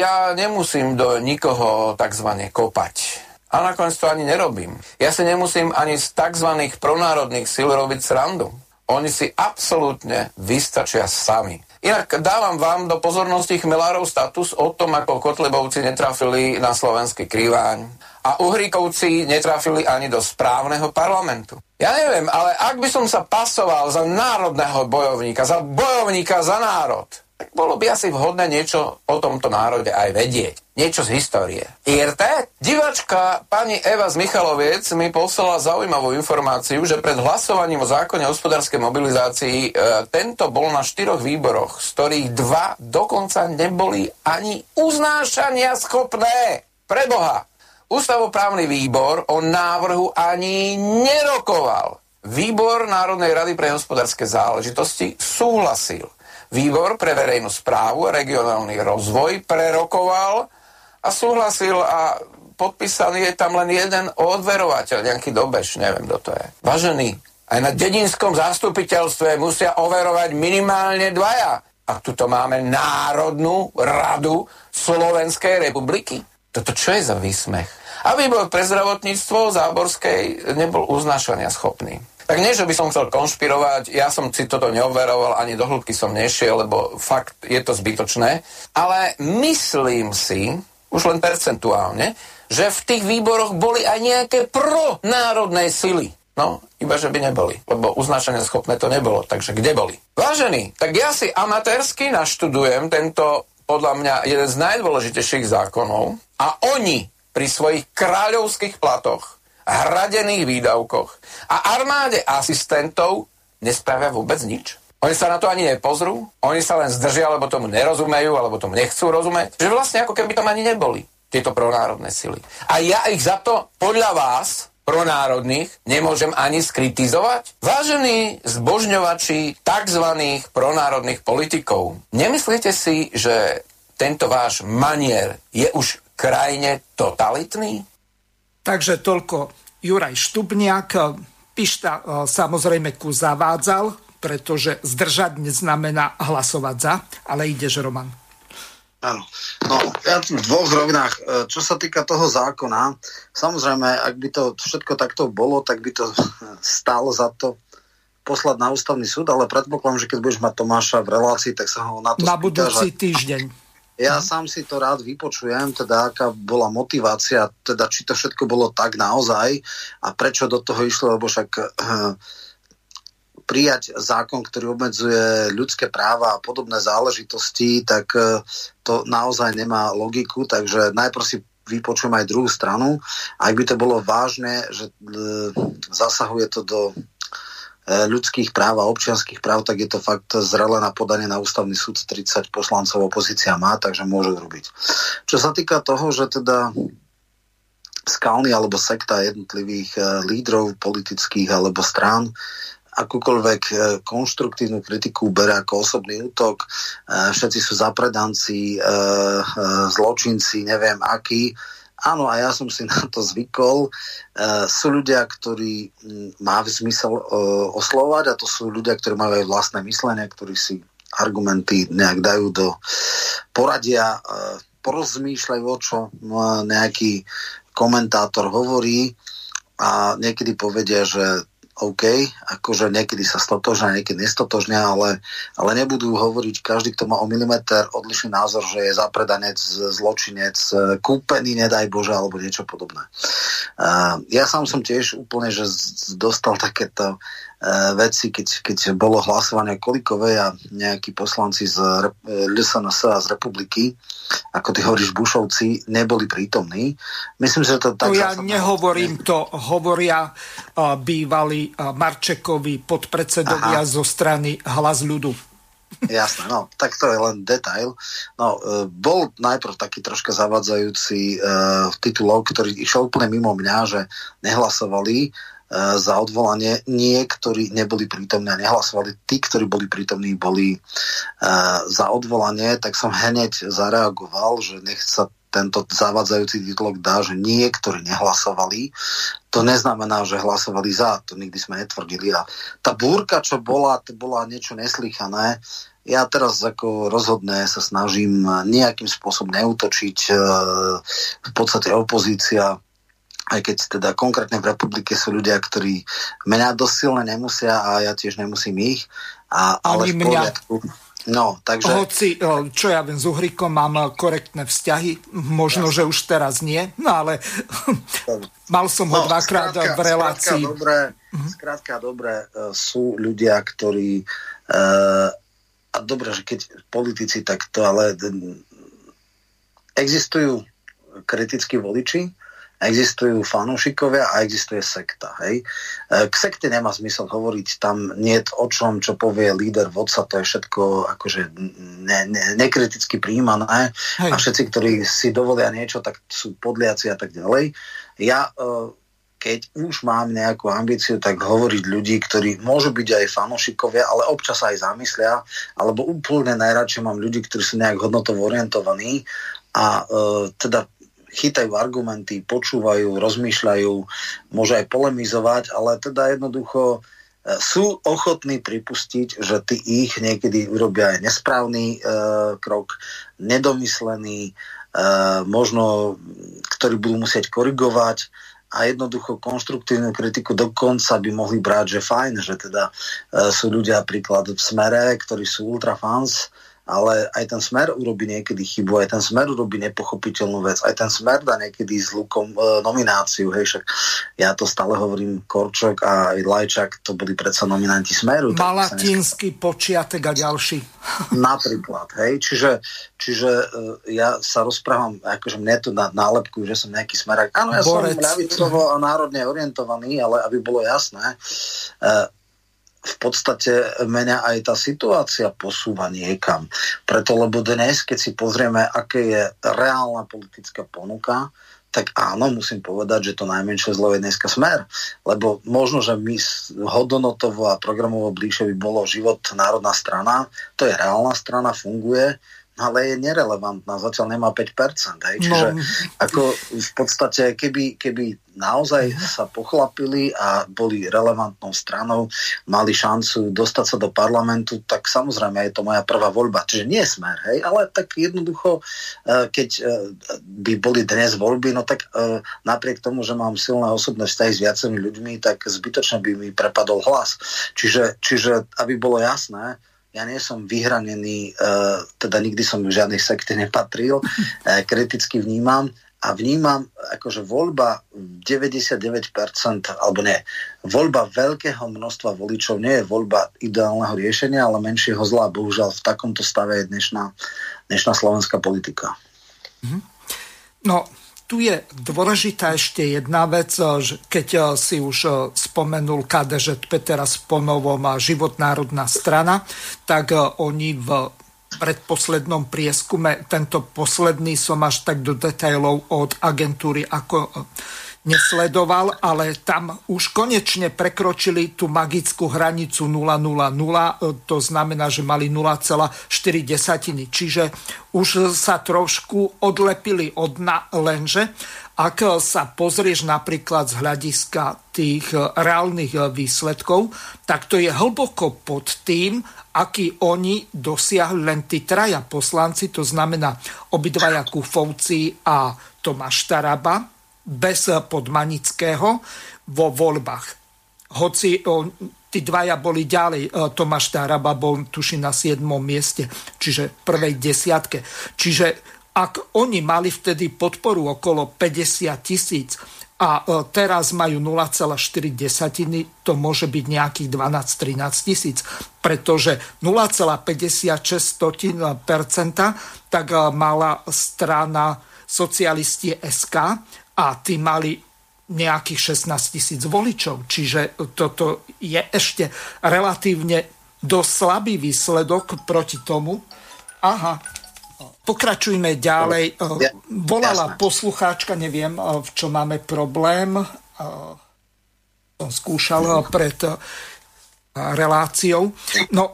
ja nemusím do nikoho tzv. kopať. A nakoniec to ani nerobím. Ja si nemusím ani z tzv. pronárodných síl robiť srandu. Oni si absolútne vystačia sami. Inak dávam vám do pozornosti chmelárov status o tom, ako Kotlebovci netrafili na slovenský krýváň a Uhríkovci netrafili ani do správneho parlamentu. Ja neviem, ale ak by som sa pasoval za národného bojovníka, za bojovníka za národ, tak bolo by asi vhodné niečo o tomto národe aj vedieť. Niečo z histórie. IRT? Divačka pani Eva z Michaloviec mi poslala zaujímavú informáciu, že pred hlasovaním o zákone hospodárskej mobilizácii e, tento bol na štyroch výboroch, z ktorých dva dokonca neboli ani uznášania schopné. Preboha! Ústavoprávny výbor o návrhu ani nerokoval. Výbor Národnej rady pre hospodárske záležitosti súhlasil Výbor pre verejnú správu a regionálny rozvoj prerokoval a súhlasil a podpísaný je tam len jeden odverovateľ, nejaký dobež, neviem, kto to je. Vážený, aj na dedinskom zastupiteľstve musia overovať minimálne dvaja. A tuto máme Národnú radu Slovenskej republiky. Toto čo je za výsmech? A výbor pre zdravotníctvo Záborskej nebol uznášania schopný. Tak nie, že by som chcel konšpirovať, ja som si toto neoveroval, ani do hĺbky som nešiel, lebo fakt je to zbytočné, ale myslím si, už len percentuálne, že v tých výboroch boli aj nejaké pronárodné sily. No, iba že by neboli, lebo uznášania schopné to nebolo, takže kde boli? Vážení, tak ja si amatérsky naštudujem tento, podľa mňa, jeden z najdôležitejších zákonov a oni pri svojich kráľovských platoch hradených výdavkoch a armáde asistentov nespravia vôbec nič. Oni sa na to ani nepozrú, oni sa len zdržia, alebo tomu nerozumejú, alebo tomu nechcú rozumieť. Že vlastne ako keby tam ani neboli tieto pronárodné sily. A ja ich za to podľa vás pronárodných nemôžem ani skritizovať? Vážení zbožňovači tzv. pronárodných politikov, nemyslíte si, že tento váš manier je už krajine totalitný? Takže toľko Juraj Štubniak. Pišta e, samozrejme ku zavádzal, pretože zdržať neznamená hlasovať za, ale ideš, Roman. Áno. No, ja v dvoch rovinách. E, čo sa týka toho zákona, samozrejme, ak by to všetko takto bolo, tak by to stálo za to poslať na ústavný súd, ale predpokladám, že keď budeš mať Tomáša v relácii, tak sa ho na to Na budúci týždeň. Ja hm. sám si to rád vypočujem, teda aká bola motivácia, teda či to všetko bolo tak naozaj a prečo do toho išlo, lebo však uh, prijať zákon, ktorý obmedzuje ľudské práva a podobné záležitosti, tak e, to naozaj nemá logiku, takže najprv si vypočujem aj druhú stranu. Ak by to bolo vážne, že e, zasahuje to do ľudských práv a občianských práv, tak je to fakt zrele na podanie na ústavný súd 30 poslancov opozícia má, takže môžu robiť. Čo sa týka toho, že teda skalny alebo sekta jednotlivých lídrov politických alebo strán akúkoľvek e, konštruktívnu kritiku bere ako osobný útok. Všetci sú zapredanci, zločinci, neviem akí. Áno, a ja som si <laughs> na to zvykol. Sú ľudia, ktorí má zmysel oslovať a to sú ľudia, ktorí majú aj vlastné myslenie, ktorí si argumenty nejak dajú do poradia, porozmýšľajú, o čo nejaký komentátor hovorí a niekedy povedia, že OK, akože niekedy sa stotožňa, niekedy nestotožňa, ale, ale nebudú hovoriť každý, kto má o milimeter odlišný názor, že je zapredanec, zločinec, kúpený, nedaj Bože, alebo niečo podobné. Uh, ja sám som tiež úplne, že dostal takéto veci, keď, keď bolo hlasovanie Kolikovej a nejakí poslanci z LSNS a z republiky ako ty hovoríš, Bušovci neboli prítomní. Myslím, že to tak... To ja nehovorím, ne... to hovoria uh, bývalí uh, Marčekovi podpredsedovia Aha. zo strany Hlas ľudu. Jasné, no, tak to je len detail. No, bol najprv taký troška zavadzajúci uh, titulok, ktorý išiel úplne mimo mňa, že nehlasovali E, za odvolanie. Niektorí neboli prítomní a nehlasovali. Tí, ktorí boli prítomní, boli uh, za odvolanie, tak som hneď zareagoval, že nech sa tento zavadzajúci titulok dá, že niektorí nehlasovali. To neznamená, že hlasovali za, to nikdy sme netvrdili. A tá búrka, čo bola, to bola niečo neslychané. Ja teraz ako rozhodné sa snažím nejakým spôsobom neutočiť. E, v podstate opozícia aj keď teda konkrétne v republike sú ľudia, ktorí mňa dosť silne nemusia a ja tiež nemusím ich. A, ale Ani v. No, takže... Hoci, čo ja viem, s Uhrikom mám korektné vzťahy, možno, ja. že už teraz nie, no ale <laughs> mal som ho no, dvakrát v relácii. Skrátka dobré, mhm. skrátka dobré e, sú ľudia, ktorí uh, a dobré, že keď politici takto, ale existujú kritickí voliči, existujú fanúšikovia a existuje sekta. Hej. E, k sekte nemá zmysel hovoriť, tam nie je o čom, čo povie líder, vodca, to je všetko akože ne, ne, nekriticky príjmané hej. a všetci, ktorí si dovolia niečo, tak sú podliaci a tak ďalej. Ja e, keď už mám nejakú ambíciu, tak hovoriť ľudí, ktorí môžu byť aj fanúšikovia, ale občas aj zamyslia, alebo úplne najradšej mám ľudí, ktorí sú nejak hodnotovo orientovaní a e, teda chytajú argumenty, počúvajú, rozmýšľajú, môžu aj polemizovať, ale teda jednoducho e, sú ochotní pripustiť, že tí ich niekedy urobia aj nesprávny e, krok, nedomyslený, e, možno, ktorý budú musieť korigovať a jednoducho konštruktívnu kritiku dokonca by mohli brať, že fajn, že teda e, sú ľudia príklad v smere, ktorí sú ultrafans ale aj ten smer urobí niekedy chybu, aj ten smer urobí nepochopiteľnú vec, aj ten smer dá niekedy zlú kom, e, nomináciu, hej, však ja to stále hovorím, Korčok a aj Lajčak, to boli predsa nominanti smeru. Malatínsky, počiatek a ďalší. <laughs> Napríklad, hej, čiže, čiže uh, ja sa rozprávam, akože mne to na nálepku, že som nejaký smerák. Áno, ja Borec. som ľavicovo a národne orientovaný, ale aby bolo jasné, uh, v podstate mňa aj tá situácia posúva niekam. Preto, lebo dnes, keď si pozrieme, aké je reálna politická ponuka, tak áno, musím povedať, že to najmenšie zlo je dneska smer. Lebo možno, že my hodnotovo a programovo bližšie by bolo život národná strana, to je reálna strana, funguje, ale je nerelevantná, zatiaľ nemá 5%. Hej. Čiže no. ako v podstate, keby, keby naozaj sa pochlapili a boli relevantnou stranou, mali šancu dostať sa do parlamentu, tak samozrejme je to moja prvá voľba. Čiže nie smer, hej, ale tak jednoducho, e, keď e, by boli dnes voľby, no tak e, napriek tomu, že mám silné osobné vzťahy s viacerými ľuďmi, tak zbytočne by mi prepadol hlas. Čiže, čiže aby bolo jasné, ja nie som vyhranený, uh, teda nikdy som v žiadnej sekte nepatril, uh, kriticky vnímam a vnímam, akože voľba 99%, alebo nie, voľba veľkého množstva voličov nie je voľba ideálneho riešenia, ale menšieho zla. Bohužiaľ v takomto stave je dnešná, dnešná slovenská politika. Mhm. No, tu je dôležitá ešte jedna vec, eh, keď eh, si už eh, spomenul KDŽP teraz po novom Život národná strana, tak oni v predposlednom prieskume, tento posledný som až tak do detailov od agentúry ako nesledoval, ale tam už konečne prekročili tú magickú hranicu 000, to znamená, že mali 0,4 desatiny. Čiže už sa trošku odlepili od na, lenže ak sa pozrieš napríklad z hľadiska tých reálnych výsledkov, tak to je hlboko pod tým, aký oni dosiahli len tí traja poslanci, to znamená obidvaja Kufovci a Tomáš Taraba, bez Podmanického vo voľbách. Hoci o, tí dvaja boli ďalej, Tomáš Taraba bol tuši na 7. mieste, čiže prvej desiatke. Čiže ak oni mali vtedy podporu okolo 50 tisíc a teraz majú 0,4 desatiny, to môže byť nejakých 12-13 tisíc, pretože 0,56%, tak mala strana socialisti SK a tí mali nejakých 16 tisíc voličov. Čiže toto je ešte relatívne dosť slabý výsledok proti tomu. Aha, pokračujme ďalej. Volala poslucháčka, neviem, v čo máme problém. Som skúšal pred reláciou. No,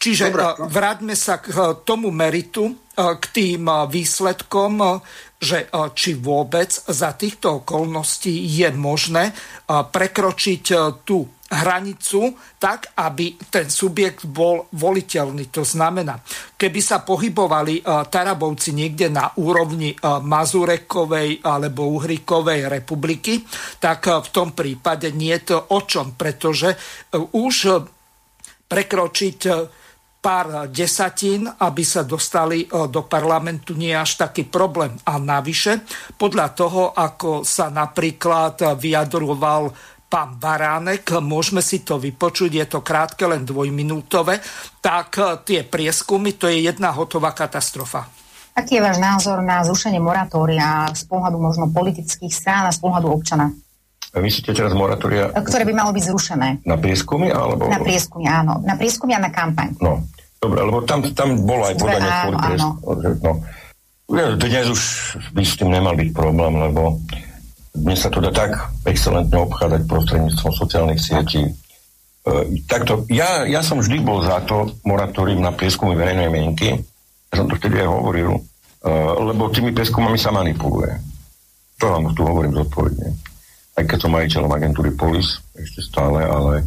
čiže vráťme sa k tomu meritu, k tým výsledkom že e, či vôbec za týchto okolností je možné e, prekročiť e, tú hranicu tak, aby ten subjekt bol voliteľný. To znamená, keby sa pohybovali Tarabovci niekde na úrovni Mazurekovej alebo Uhrikovej republiky, tak v tom prípade nie je to o čom, pretože už prekročiť pár desatín, aby sa dostali e, do parlamentu, nie až taký problém. A navyše, podľa toho, ako sa napríklad vyjadroval pán Baránek, môžeme si to vypočuť, je to krátke, len dvojminútové, tak e, tie prieskumy, to je jedna hotová katastrofa. Aký je váš názor na zrušenie moratória z pohľadu možno politických strán a z pohľadu občana? Myslíte teraz moratória? Ktoré by malo byť zrušené. Na prieskumy? Alebo... Na prieskumy, áno. Na prieskumy a na kampaň. No, dobre, lebo tam, tam bolo aj podanie kvôli No. Dnes už by s tým nemal byť problém, lebo dnes sa to dá tak excelentne obchádzať prostredníctvom sociálnych sietí. E, takto, ja, ja som vždy bol za to moratórium na prieskumy verejnej mienky. Ja som to vtedy aj hovoril, e, lebo tými prieskumami sa manipuluje. To vám tu hovorím zodpovedne aj keď som majiteľom agentúry Polis, ešte stále, ale e,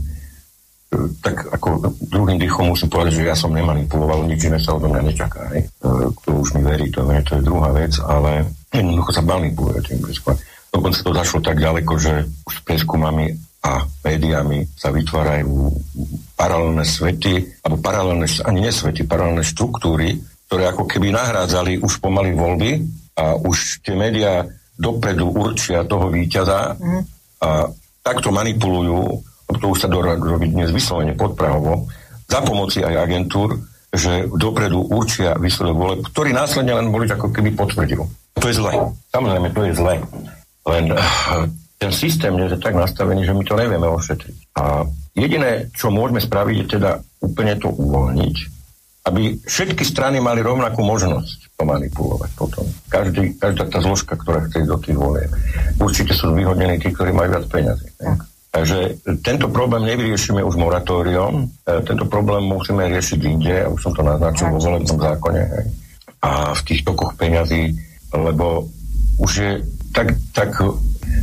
tak ako druhým dýchom musím povedať, že ja som nemanipuloval, nič iné sa odo mňa nečaká. Hej. E, kto už mi verí, to, je, to je druhá vec, ale <clears throat> jednoducho sa manipuluje tým prieskumom. Dokonca to zašlo tak ďaleko, že s prieskumami a médiami sa vytvárajú paralelné svety, alebo paralelné, ani nesvety, paralelné štruktúry, ktoré ako keby nahrádzali už pomaly voľby a už tie médiá dopredu určia toho víťaza mm. a takto manipulujú, to už sa dá robiť dnes vyslovene podprahovo, za pomoci aj agentúr, že dopredu určia výsledok voleb, ktorý následne len boli ako keby potvrdil. To je zle. Samozrejme, to je zle. Len uh, ten systém je tak nastavený, že my to nevieme ošetriť. A jediné, čo môžeme spraviť, je teda úplne to uvoľniť, aby všetky strany mali rovnakú možnosť to manipulovať potom. Každý, každá tá zložka, ktorá chce ísť do tých volieb. Určite sú vyhodnení tí, ktorí majú viac peniazy. Takže tento problém nevyriešime už moratóriom, e, tento problém musíme riešiť inde, už som to naznačil vo volebnom zákone, hej. a v tých tokoch peňazí, lebo už je tak, tak,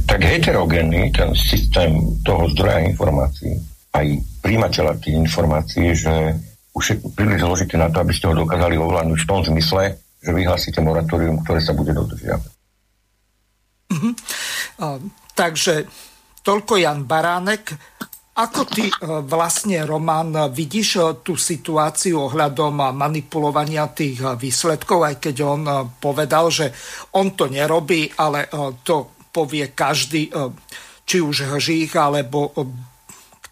tak heterogénny ten systém toho zdroja informácií, aj príjimateľa tých informácií, že už je príliš zložité na to, aby ste ho dokázali ovládnuť v tom zmysle, že vyhlásite moratórium, ktoré sa bude dodržiavať. Mm-hmm. Uh, takže Toľko Jan Baránek. Ako ty e, vlastne, Roman, vidíš e, tú situáciu ohľadom manipulovania tých e, výsledkov, aj keď on povedal, že on to nerobí, ale to povie každý, či už Hžích, alebo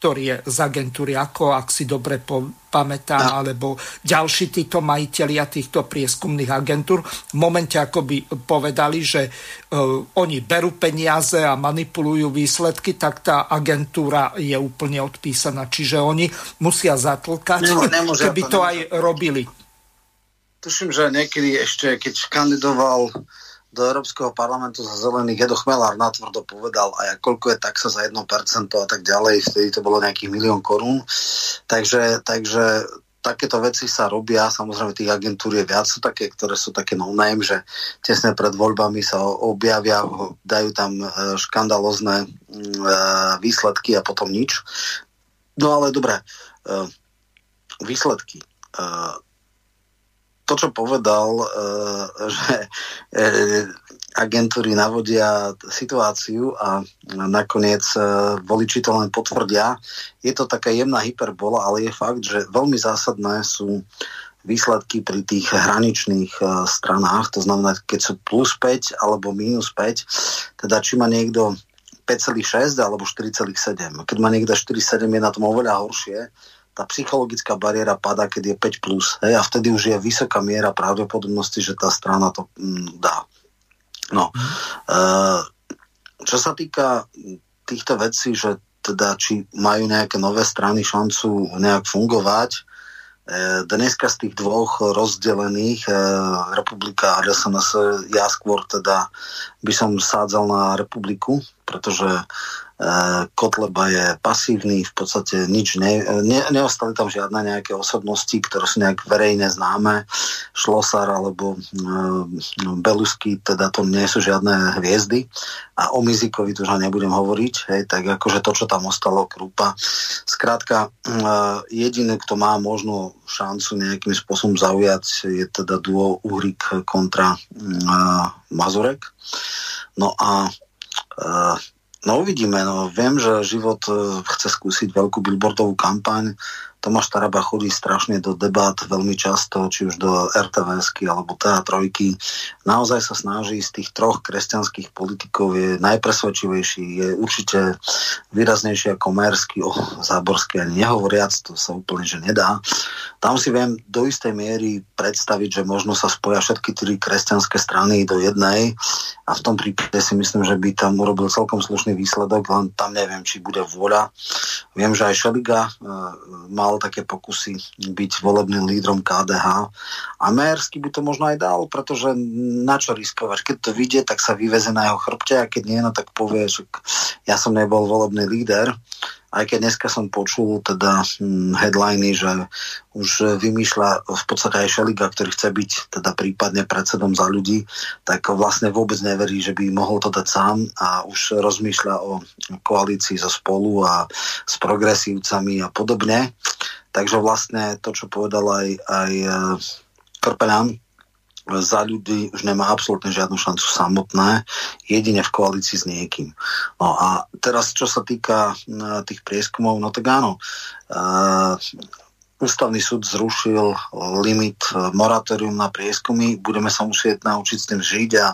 ktorý je z agentúry ako, ak si dobre pamätám, alebo ďalší títo majiteľia týchto prieskumných agentúr v momente ako by povedali, že uh, oni berú peniaze a manipulujú výsledky, tak tá agentúra je úplne odpísaná. Čiže oni musia zatlkať, Nemo, keby to, to aj robili. Tuším, že niekedy ešte, keď kandidoval do Európskeho parlamentu za zelených Edo Chmelár natvrdo povedal aj koľko je taxa za 1% a tak ďalej, vtedy to bolo nejakých milión korún. Takže, takže takéto veci sa robia, samozrejme tých agentúr je viac, sú také, ktoré sú také no-name, že tesne pred voľbami sa objavia, dajú tam e, škandalozne e, výsledky a potom nič. No ale dobre, e, výsledky to, čo povedal, e, že e, agentúry navodia situáciu a nakoniec e, voliči to len potvrdia. Je to taká jemná hyperbola, ale je fakt, že veľmi zásadné sú výsledky pri tých hraničných stranách, to znamená, keď sú plus 5 alebo minus 5, teda či má niekto 5,6 alebo 4,7. Keď má niekto 4,7 je na tom oveľa horšie, tá psychologická bariéra padá, keď je 5+, plus, hej, a vtedy už je vysoká miera pravdepodobnosti, že tá strana to mm, dá. No. Mm. E, čo sa týka týchto vecí, že teda či majú nejaké nové strany šancu nejak fungovať, e, dneska z tých dvoch rozdelených e, Republika a SNS ja skôr teda by som sádzal na Republiku, pretože Kotleba je pasívny, v podstate nič ne, ne, neostali tam žiadne nejaké osobnosti, ktoré sú nejak verejne známe. Šlosar alebo uh, Belusky, teda to nie sú žiadne hviezdy. A o Mizikovi tu už nebudem hovoriť, hej, tak akože to, čo tam ostalo, Krupa. Skrátka, uh, jediný, kto má možno šancu nejakým spôsobom zaujať, je teda duo Uhrik kontra uh, Mazurek. No a uh, No uvidíme, no. Viem, že život e, chce skúsiť veľkú billboardovú kampaň, Tomáš Taraba chodí strašne do debát veľmi často, či už do RTVSky alebo TA3. Naozaj sa snaží z tých troch kresťanských politikov je najpresvedčivejší, je určite výraznejší ako Mersky, o Záborský ani nehovoriac, to sa úplne že nedá. Tam si viem do istej miery predstaviť, že možno sa spoja všetky tri kresťanské strany do jednej a v tom prípade si myslím, že by tam urobil celkom slušný výsledok, len tam neviem, či bude vôľa. Viem, že aj Šeliga e, mal mal také pokusy byť volebným lídrom KDH. A by to možno aj dal, pretože na čo riskovať? Keď to vyjde, tak sa vyveze na jeho chrbte a keď nie, no tak povie, že ja som nebol volebný líder aj keď dneska som počul teda hm, headliny, že už vymýšľa v podstate aj Šeliga, ktorý chce byť teda prípadne predsedom za ľudí, tak vlastne vôbec neverí, že by mohol to dať sám a už rozmýšľa o koalícii so spolu a s progresívcami a podobne. Takže vlastne to, čo povedal aj, aj e, Krpeľan, za ľudí už nemá absolútne žiadnu šancu samotné, jedine v koalícii s niekým. No a teraz, čo sa týka tých prieskumov, no tak áno, uh, Ústavný súd zrušil limit moratórium na prieskumy, budeme sa musieť naučiť s tým žiť a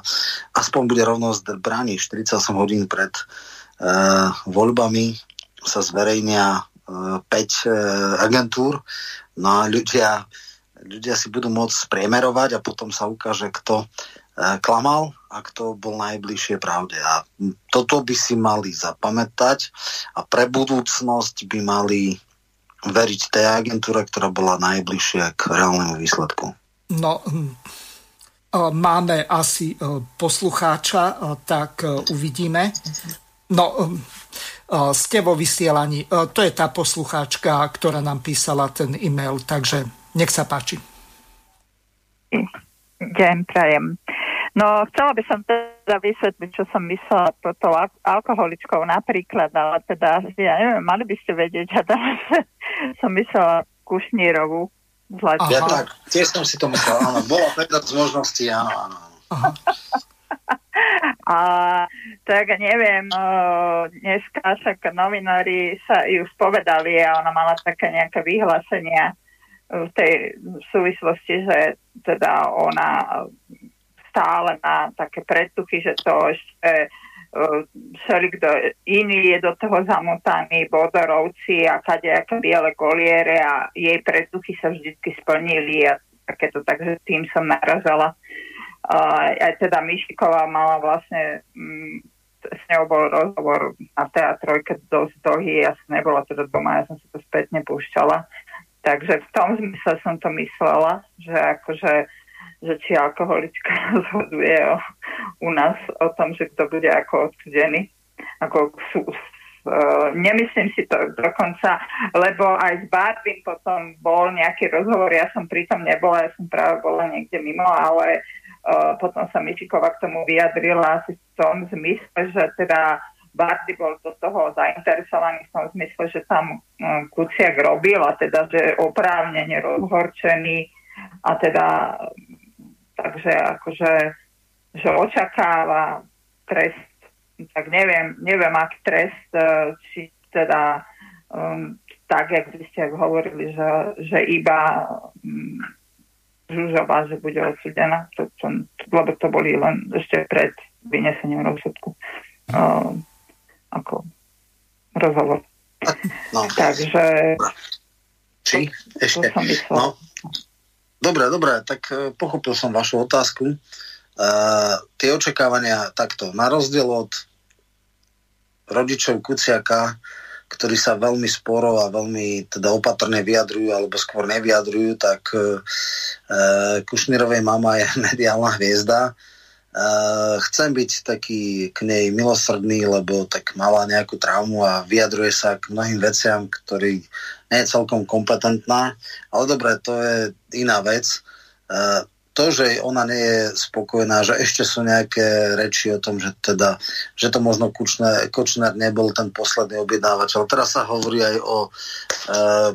aspoň bude rovnosť bráni 48 hodín pred uh, voľbami sa zverejnia uh, 5 uh, agentúr, no a ľudia ľudia si budú môcť spriemerovať a potom sa ukáže, kto e, klamal a kto bol najbližšie pravde. A toto by si mali zapamätať a pre budúcnosť by mali veriť tej agentúre, ktorá bola najbližšia k reálnemu výsledku. No, hm, e, máme asi e, poslucháča, tak uvidíme. No, hm, ste vo vysielaní. To je tá poslucháčka, ktorá nám písala ten e-mail, takže nech sa páči. Deň prajem. No, chcela by som teda vysvetliť, čo som myslela po tou alkoholičkou napríklad, ale teda, ja neviem, mali by ste vedieť, a tam <laughs> som myslela Kušnírovú. Ja tak, tiež som si to myslela, áno, bola teda z možností, áno, áno. <laughs> A tak neviem, dneska však novinári sa ju spovedali a ona mala také nejaké vyhlásenia v tej súvislosti, že teda ona stále má také predtuchy, že to ešte všeli kto iný je do toho zamotaný, bodorovci a kadejaké biele goliere a jej predtuchy sa vždy splnili a takéto, takže tým som narazala. Uh, aj teda Mišiková mala vlastne mm, s ňou bol rozhovor na teatrojke dosť dlhý, ja som nebola teda doma, ja som si to spätne púšťala Takže v tom zmysle som to myslela, že akože že či alkoholička <laughs> rozhoduje o, u nás o tom, že kto bude ako odsudený. Ako sú, uh, nemyslím si to dokonca, lebo aj s Barbim potom bol nejaký rozhovor, ja som pritom nebola, ja som práve bola niekde mimo, ale uh, potom sa Mičikova k tomu vyjadrila asi v tom zmysle, že teda Bardy bol do toho zainteresovaný v tom zmysle, že tam um, Kuciak robil a teda, že oprávnene rozhorčený a teda takže akože že očakáva trest, tak neviem, neviem aký trest, e, či teda um, tak, jak by ste hovorili, že, že iba um, Žužová, že bude odsudená, to, to, lebo to boli len ešte pred vynesením rozsudku. Um, ako rozhovor. No. Takže... Či? Ešte. No. Dobre, dobre, tak e, pochopil som vašu otázku. Uh, tie očakávania takto. Na rozdiel od rodičov Kuciaka, ktorí sa veľmi sporo a veľmi teda opatrne vyjadrujú, alebo skôr nevyjadrujú, tak uh, Kušnírovej mama je <laughs> mediálna hviezda. Uh, chcem byť taký k nej milosrdný, lebo tak mala nejakú traumu a vyjadruje sa k mnohým veciam, ktorý nie je celkom kompetentná. Ale dobre, to je iná vec. To, že ona nie je spokojná, že ešte sú nejaké reči o tom, že teda, že to možno Kučner, Kočner nebol ten posledný objednávateľ. Teraz sa hovorí aj o, uh,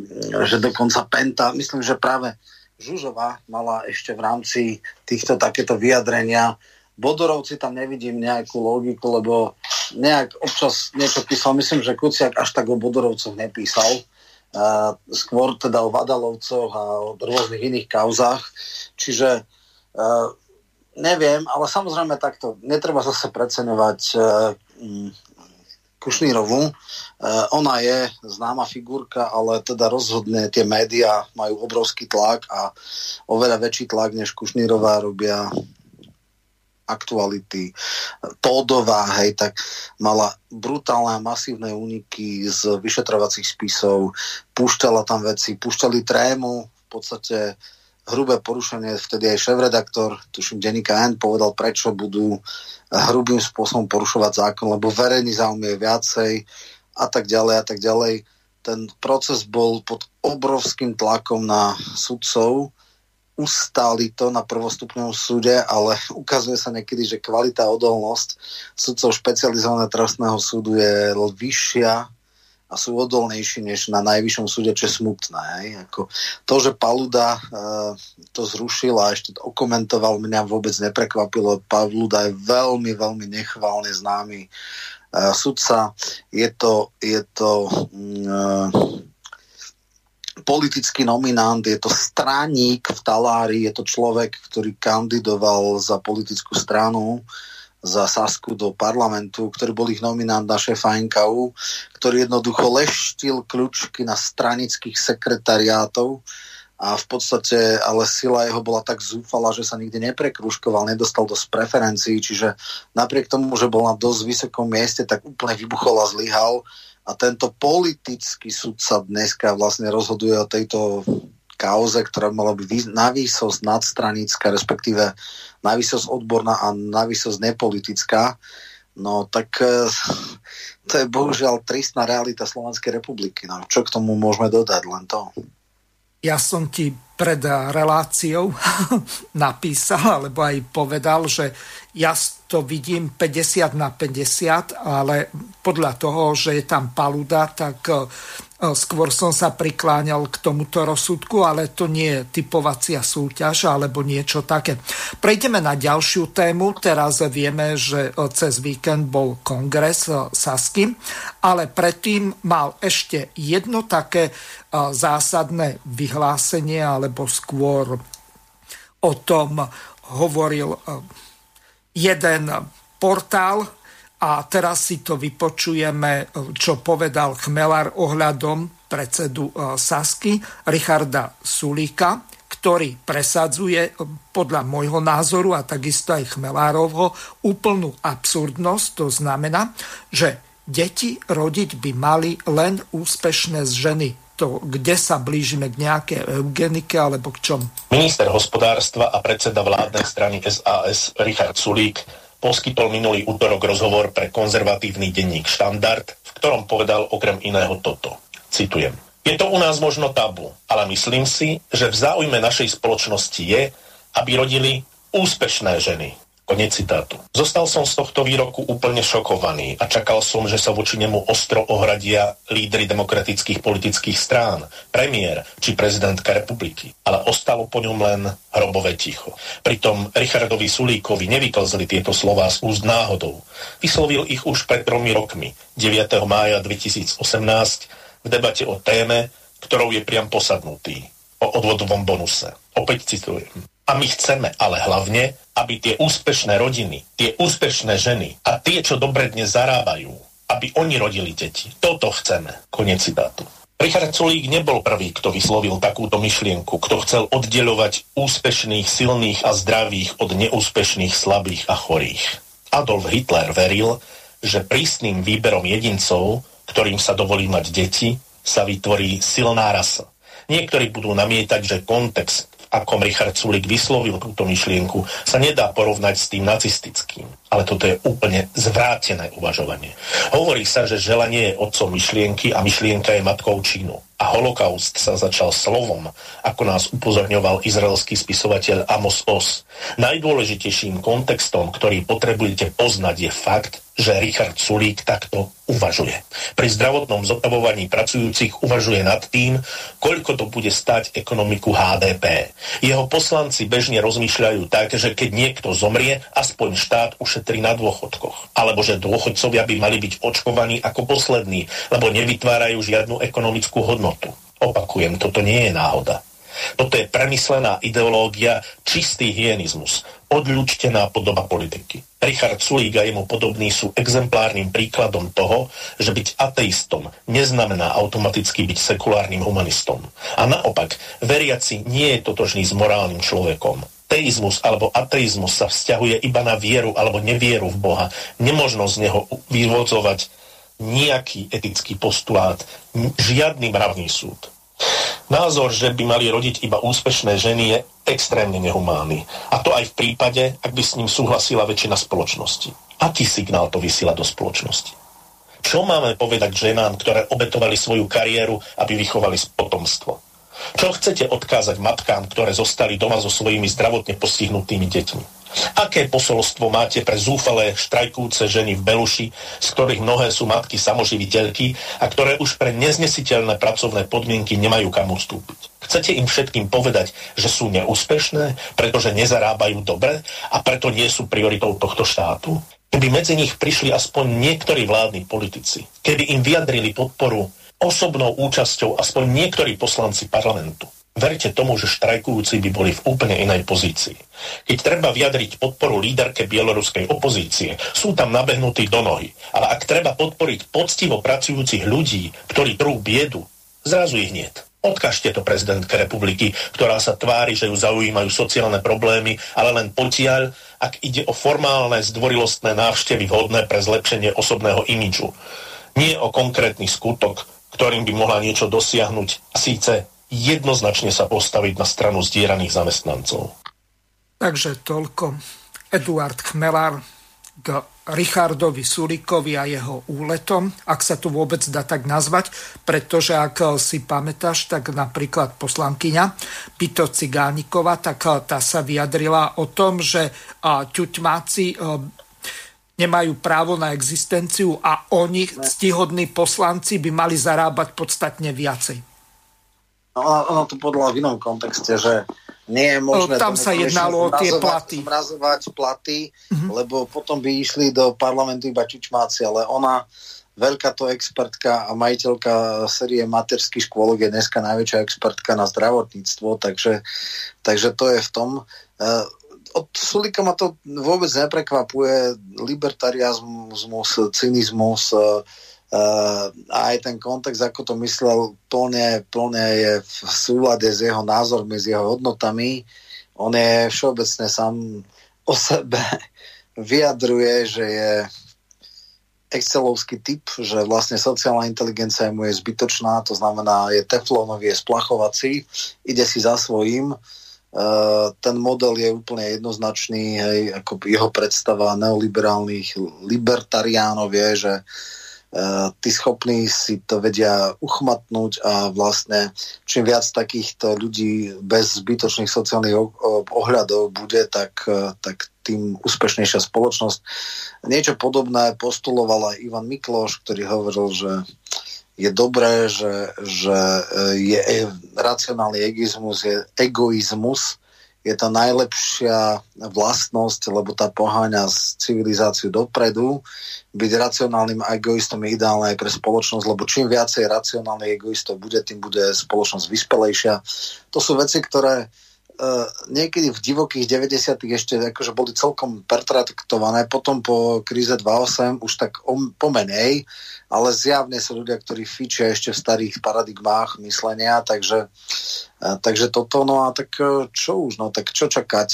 že dokonca Penta, myslím, že práve Žužová mala ešte v rámci týchto takéto vyjadrenia Bodorovci tam nevidím nejakú logiku, lebo nejak občas niečo písal. Myslím, že Kuciak až tak o Bodorovcoch nepísal. Uh, skôr teda o Vadalovcoch a o rôznych iných kauzách. Čiže uh, neviem, ale samozrejme takto. Netreba zase preceňovať uh, Kušnírovu. Uh, ona je známa figurka, ale teda rozhodne tie médiá majú obrovský tlak a oveľa väčší tlak, než Kušnírová robia aktuality, Tódová, hej, tak mala brutálne a masívne úniky z vyšetrovacích spisov, púšťala tam veci, púšťali trému, v podstate hrubé porušenie, vtedy aj šéf-redaktor, tuším Denika N, povedal, prečo budú hrubým spôsobom porušovať zákon, lebo verejný záujem je viacej a tak ďalej a tak ďalej. Ten proces bol pod obrovským tlakom na sudcov, ustáli to na prvostupnom súde, ale <laughs> ukazuje sa niekedy, že kvalita a odolnosť sudcov špecializovaného trestného súdu je vyššia a sú odolnejší než na najvyššom súde, čo je smutné. Hej. Ako to, že Paluda uh, to zrušil a ešte to okomentoval, mňa vôbec neprekvapilo. Paluda je veľmi, veľmi nechválne známy uh, sudca. Je to, je to uh, politický nominant, je to straník v talári, je to človek, ktorý kandidoval za politickú stranu. Za Sasku do parlamentu, ktorý bol ich nominant na šéfa NKU, ktorý jednoducho leštil kľúčky na stranických sekretariátov a v podstate ale sila jeho bola tak zúfala, že sa nikdy neprekruškoval, nedostal dosť preferencií, čiže napriek tomu, že bol na dosť vysokom mieste, tak úplne vybuchol a zlyhal a tento politický sudca dneska vlastne rozhoduje o tejto kauze, ktorá mala byť na výsosť nadstranická, respektíve na výsosť odborná a na výsosť nepolitická. No tak e, to je bohužiaľ tristná realita Slovenskej republiky. No, čo k tomu môžeme dodať? Len to. Ja som ti pred reláciou <laughs> napísal, alebo aj povedal, že ja to vidím 50 na 50, ale podľa toho, že je tam paluda, tak Skôr som sa prikláňal k tomuto rozsudku, ale to nie je typovacia súťaž alebo niečo také. Prejdeme na ďalšiu tému. Teraz vieme, že cez víkend bol kongres Sasky, ale predtým mal ešte jedno také zásadné vyhlásenie, alebo skôr o tom hovoril jeden portál, a teraz si to vypočujeme, čo povedal Chmelar ohľadom predsedu e, Sasky, Richarda Sulíka, ktorý presadzuje e, podľa môjho názoru a takisto aj Chmelárovho úplnú absurdnosť. To znamená, že deti rodiť by mali len úspešné ženy. To, kde sa blížime k nejaké eugenike alebo k čom? Minister hospodárstva a predseda vládnej strany SAS Richard Sulík poskytol minulý útorok rozhovor pre konzervatívny denník Štandard, v ktorom povedal okrem iného toto. Citujem. Je to u nás možno tabu, ale myslím si, že v záujme našej spoločnosti je, aby rodili úspešné ženy, Konec citátu. Zostal som z tohto výroku úplne šokovaný a čakal som, že sa voči nemu ostro ohradia lídry demokratických politických strán, premiér či prezidentka republiky. Ale ostalo po ňom len hrobové ticho. Pritom Richardovi Sulíkovi nevyklzli tieto slová z úst náhodou. Vyslovil ich už pred tromi rokmi, 9. mája 2018, v debate o téme, ktorou je priam posadnutý, o odvodovom bonuse. Opäť citujem. A my chceme ale hlavne, aby tie úspešné rodiny, tie úspešné ženy a tie, čo dobre dnes zarábajú, aby oni rodili deti. Toto chceme. Konec citátu. Richard Sulík nebol prvý, kto vyslovil takúto myšlienku, kto chcel oddeľovať úspešných, silných a zdravých od neúspešných, slabých a chorých. Adolf Hitler veril, že prísnym výberom jedincov, ktorým sa dovolí mať deti, sa vytvorí silná rasa. Niektorí budú namietať, že kontext akom Richard Sulik vyslovil túto myšlienku, sa nedá porovnať s tým nacistickým. Ale toto je úplne zvrátené uvažovanie. Hovorí sa, že želanie je otcom myšlienky a myšlienka je matkou činu. A holokaust sa začal slovom, ako nás upozorňoval izraelský spisovateľ Amos Os. Najdôležitejším kontextom, ktorý potrebujete poznať, je fakt, že Richard Sulík takto uvažuje. Pri zdravotnom zotavovaní pracujúcich uvažuje nad tým, koľko to bude stať ekonomiku HDP. Jeho poslanci bežne rozmýšľajú tak, že keď niekto zomrie, aspoň štát ušetrí na dôchodkoch. Alebo že dôchodcovia by mali byť očkovaní ako poslední, lebo nevytvárajú žiadnu ekonomickú hodnotu. Opakujem, toto nie je náhoda. Toto je premyslená ideológia, čistý hyenizmus, odľučtená podoba politiky. Richard Sulík a jemu podobný sú exemplárnym príkladom toho, že byť ateistom neznamená automaticky byť sekulárnym humanistom. A naopak, veriaci nie je totožný s morálnym človekom. Teizmus alebo ateizmus sa vzťahuje iba na vieru alebo nevieru v Boha. Nemožno z neho vyvodzovať nejaký etický postulát, žiadny mravný súd. Názor, že by mali rodiť iba úspešné ženy, je extrémne nehumánny. A to aj v prípade, ak by s ním súhlasila väčšina spoločnosti. Aký signál to vysiela do spoločnosti? Čo máme povedať ženám, ktoré obetovali svoju kariéru, aby vychovali potomstvo? Čo chcete odkázať matkám, ktoré zostali doma so svojimi zdravotne postihnutými deťmi? Aké posolstvo máte pre zúfalé štrajkúce ženy v Beluši, z ktorých mnohé sú matky samoživiteľky a ktoré už pre neznesiteľné pracovné podmienky nemajú kam ustúpiť? Chcete im všetkým povedať, že sú neúspešné, pretože nezarábajú dobre a preto nie sú prioritou tohto štátu? Keby medzi nich prišli aspoň niektorí vládni politici, keby im vyjadrili podporu osobnou účasťou aspoň niektorí poslanci parlamentu. Verte tomu, že štrajkujúci by boli v úplne inej pozícii. Keď treba vyjadriť podporu líderke bieloruskej opozície, sú tam nabehnutí do nohy. Ale ak treba podporiť poctivo pracujúcich ľudí, ktorí trú biedu, zrazu ich niet. Odkažte to prezidentke republiky, ktorá sa tvári, že ju zaujímajú sociálne problémy, ale len potiaľ, ak ide o formálne zdvorilostné návštevy vhodné pre zlepšenie osobného imidžu. Nie o konkrétny skutok, ktorým by mohla niečo dosiahnuť a síce jednoznačne sa postaviť na stranu zdieraných zamestnancov. Takže toľko Eduard Chmelár k Richardovi Sulikovi a jeho úletom, ak sa to vôbec dá tak nazvať, pretože ak si pamätáš, tak napríklad poslankyňa Pito Cigánikova, tak tá sa vyjadrila o tom, že ťuťmáci nemajú právo na existenciu a oni, stihodní poslanci, by mali zarábať podstatne viacej. No, ono to podľa v inom kontexte, že nie je možné... No, tam sa jednalo o tie platy. Zmrazovať platy, mm-hmm. lebo potom by išli do parlamentu iba čičmáci, ale ona, veľká to expertka a majiteľka série materských škôlok je dneska najväčšia expertka na zdravotníctvo, takže, takže to je v tom. Od Sulika ma to vôbec neprekvapuje. Libertariazmus, cynizmus uh, aj ten kontext, ako to myslel, plne, plne je v súlade s jeho názormi, s jeho hodnotami. On je všeobecne sám o sebe <laughs> vyjadruje, že je excelovský typ, že vlastne sociálna inteligencia mu je zbytočná, to znamená, je teflónový, je splachovací, ide si za svojím ten model je úplne jednoznačný, hej, ako jeho predstava neoliberálnych libertariánov je, že uh, tí schopní si to vedia uchmatnúť a vlastne čím viac takýchto ľudí bez zbytočných sociálnych ohľadov bude, tak, uh, tak tým úspešnejšia spoločnosť. Niečo podobné postuloval aj Ivan Mikloš, ktorý hovoril, že je dobré, že, že e, je e, racionálny egoizmus, je egoizmus, je to najlepšia vlastnosť, lebo tá poháňa z civilizáciu dopredu. Byť racionálnym egoistom je ideálne aj pre spoločnosť, lebo čím viacej racionálnych egoistov bude, tým bude spoločnosť vyspelejšia. To sú veci, ktoré niekedy v divokých 90 ešte akože boli celkom pertraktované, potom po kríze 2.8 už tak om, pomenej, ale zjavne sú ľudia, ktorí fičia ešte v starých paradigmách myslenia, takže, uh, takže toto, no a tak uh, čo už, no tak čo čakať?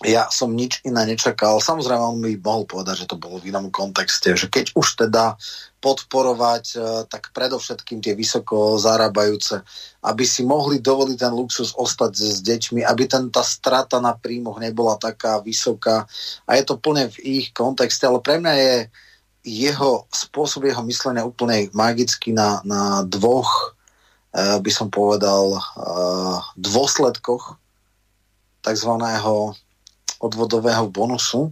Ja som nič iné nečakal. Samozrejme, on mi mohol povedať, že to bolo v inom kontexte, že keď už teda podporovať, e, tak predovšetkým tie vysoko zarábajúce, aby si mohli dovoliť ten luxus ostať s deťmi, aby ten, tá strata na príjmoch nebola taká vysoká. A je to plne v ich kontexte, ale pre mňa je jeho spôsob jeho myslenia úplne magický na, na dvoch, e, by som povedal, e, dôsledkoch takzvaného odvodového bonusu.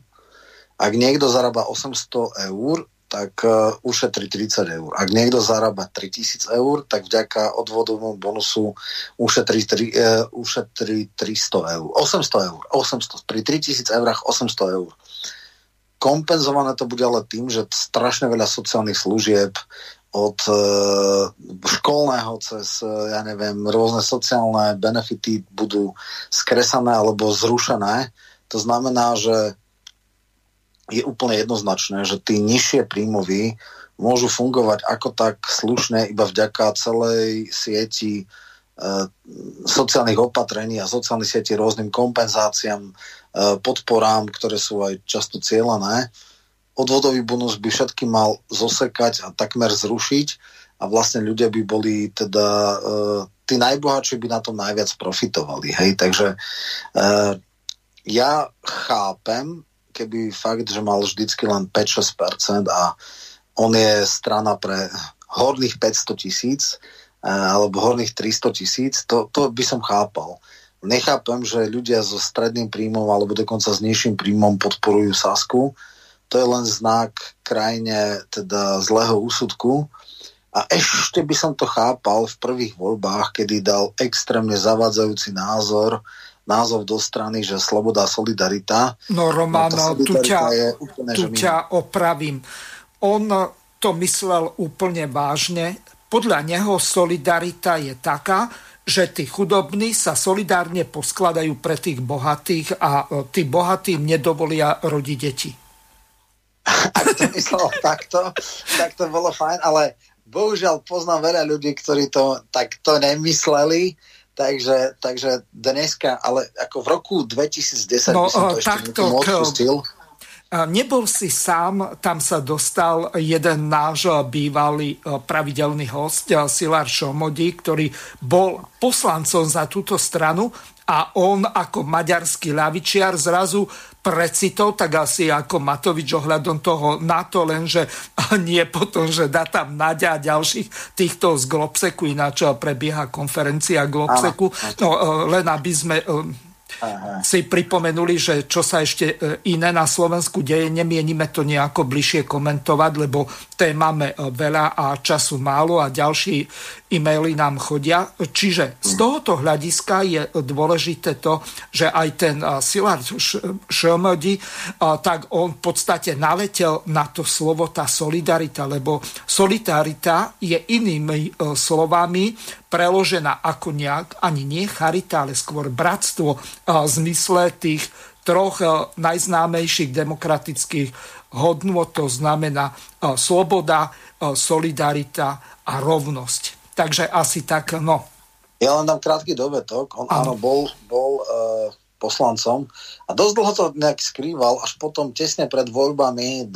Ak niekto zarába 800 eur, tak uh, ušetrí 30 eur. Ak niekto zarába 3000 eur, tak vďaka odvodovému bonusu ušetrí, tri, uh, ušetrí 300 eur. 800 eur. 800. Pri 3000 eurách 800 eur. Kompenzované to bude ale tým, že strašne veľa sociálnych služieb od uh, školného cez, uh, ja neviem, rôzne sociálne benefity budú skresané alebo zrušené. To znamená, že je úplne jednoznačné, že tí nižšie príjmoví môžu fungovať ako tak slušne iba vďaka celej sieti e, sociálnych opatrení a sociálnych sieti rôznym kompenzáciám, e, podporám, ktoré sú aj často cieľané. Odvodový bonus by všetky mal zosekať a takmer zrušiť a vlastne ľudia by boli teda e, tí najbohatší by na tom najviac profitovali. Hej? Takže ja chápem keby fakt, že mal vždycky len 5-6% a on je strana pre horných 500 tisíc, alebo horných 300 tisíc, to, to by som chápal. Nechápem, že ľudia so stredným príjmom alebo dokonca s nižším príjmom podporujú Sasku. To je len znak krajine teda zlého úsudku. A ešte by som to chápal v prvých voľbách, kedy dal extrémne zavádzajúci názor, názov do strany, že sloboda a solidarita. No Romano, no, tu, ťa, úplne, tu ťa opravím. On to myslel úplne vážne. Podľa neho solidarita je taká, že tí chudobní sa solidárne poskladajú pre tých bohatých a e, tí bohatí nedovolia rodiť deti. Ak to myslel <laughs> takto, tak to bolo fajn, ale bohužiaľ poznám veľa ľudí, ktorí to takto nemysleli, takže, takže dneska, ale ako v roku 2010 no, by som to e, ešte takto, odpustil. Nebol si sám, tam sa dostal jeden náš bývalý pravidelný host, Silar Šomodí, ktorý bol poslancom za túto stranu a on ako maďarský ľavičiar zrazu precitol, tak asi ako Matovič ohľadom toho na to, lenže nie potom, že dá tam Nadia a ďalších týchto z Globseku, ináč prebieha konferencia Globseku, no e, len aby sme Aha. si pripomenuli, že čo sa ešte e, iné na Slovensku deje, nemienime to nejako bližšie komentovať, lebo té máme e, veľa a času málo a ďalší e-maily nám chodia. Čiže z tohoto hľadiska je dôležité to, že aj ten e, Silard Šelmodi, tak on v podstate naletel na to slovo tá solidarita, lebo solidarita je inými slovami preložená ako nejak, ani nie charita, ale skôr bratstvo zmysle tých troch najznámejších demokratických hodnôt, to znamená sloboda, solidarita a rovnosť. Takže asi tak, no. Ja len dám krátky dovetok. On áno, bol, bol uh, poslancom a dosť dlho to nejak skrýval, až potom tesne pred voľbami 12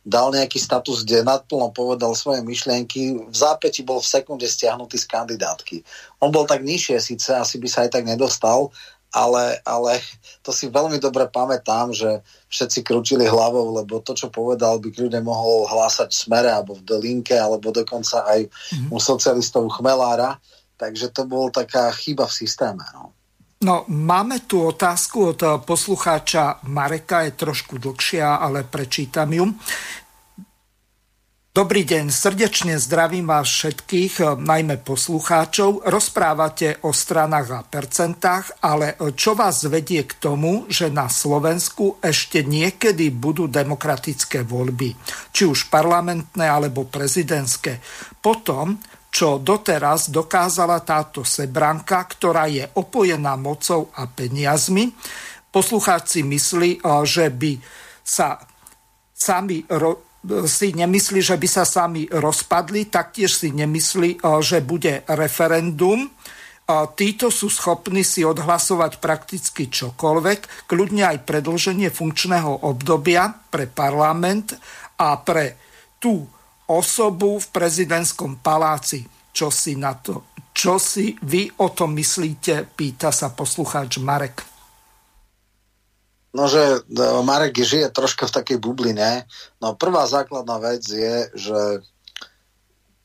dal nejaký status, kde nadplno povedal svoje myšlienky. V zápäti bol v sekunde stiahnutý z kandidátky. On bol tak nižšie síce, asi by sa aj tak nedostal, ale, ale to si veľmi dobre pamätám, že všetci krúčili hlavou, lebo to, čo povedal, by kľudne mohol hlásať v smere alebo v Delinke, alebo dokonca aj mm-hmm. u socialistov Chmelára. Takže to bol taká chyba v systéme. No. No, máme tu otázku od poslucháča Mareka, je trošku dlhšia, ale prečítam ju. Dobrý deň, srdečne zdravím vás všetkých, najmä poslucháčov. Rozprávate o stranách a percentách, ale čo vás vedie k tomu, že na Slovensku ešte niekedy budú demokratické voľby, či už parlamentné alebo prezidentské. Potom čo doteraz dokázala táto sebranka, ktorá je opojená mocou a peniazmi. Poslucháč si myslí, eh, že by sa sami si nemyslí, že by sa sami rozpadli, taktiež si nemyslí, eh, že bude referendum. Títo sú schopní si odhlasovať prakticky čokoľvek, kľudne aj predlženie funkčného obdobia pre parlament a pre tú osobu v prezidentskom paláci. Čo si na to? Čo si vy o tom myslíte? Pýta sa poslucháč Marek. No, že no, Marek žije troška v takej bubline. No, prvá základná vec je, že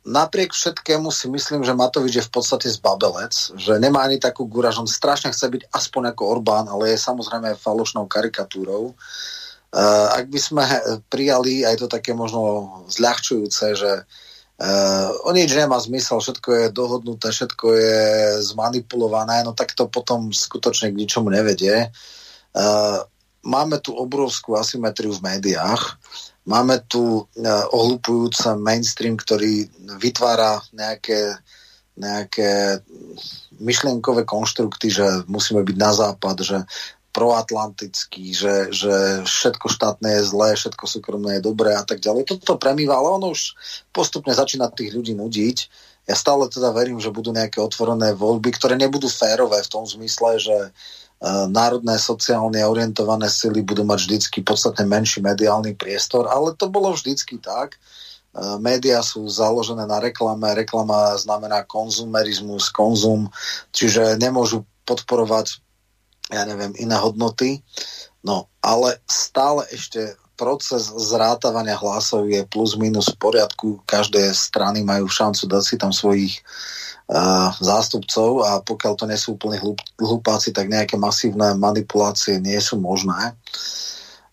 napriek všetkému si myslím, že Matovič je v podstate zbabelec, že nemá ani takú gúraž, on strašne chce byť aspoň ako Orbán, ale je samozrejme falošnou karikatúrou. Uh, ak by sme prijali aj to také možno zľahčujúce, že uh, o nič nemá zmysel, všetko je dohodnuté, všetko je zmanipulované, no tak to potom skutočne k ničomu nevedie. Máme tu obrovskú asymetriu v médiách, máme tu uh, ohlupujúce mainstream, ktorý vytvára nejaké, nejaké myšlienkové konštrukty, že musíme byť na západ, že proatlantický, že, že všetko štátne je zlé, všetko súkromné je dobré a tak ďalej. Toto premýva, ale ono už postupne začína tých ľudí nudiť. Ja stále teda verím, že budú nejaké otvorené voľby, ktoré nebudú férové v tom zmysle, že uh, národné sociálne orientované sily budú mať vždycky podstatne menší mediálny priestor, ale to bolo vždycky tak. Uh, média sú založené na reklame, reklama znamená konzumerizmus, konzum, čiže nemôžu podporovať ja neviem, iné hodnoty. No, ale stále ešte proces zrátavania hlasov je plus minus v poriadku. Každé strany majú šancu dať si tam svojich zástupcov a pokiaľ to nie sú úplne hlup, hlupáci, tak nejaké masívne manipulácie nie sú možné.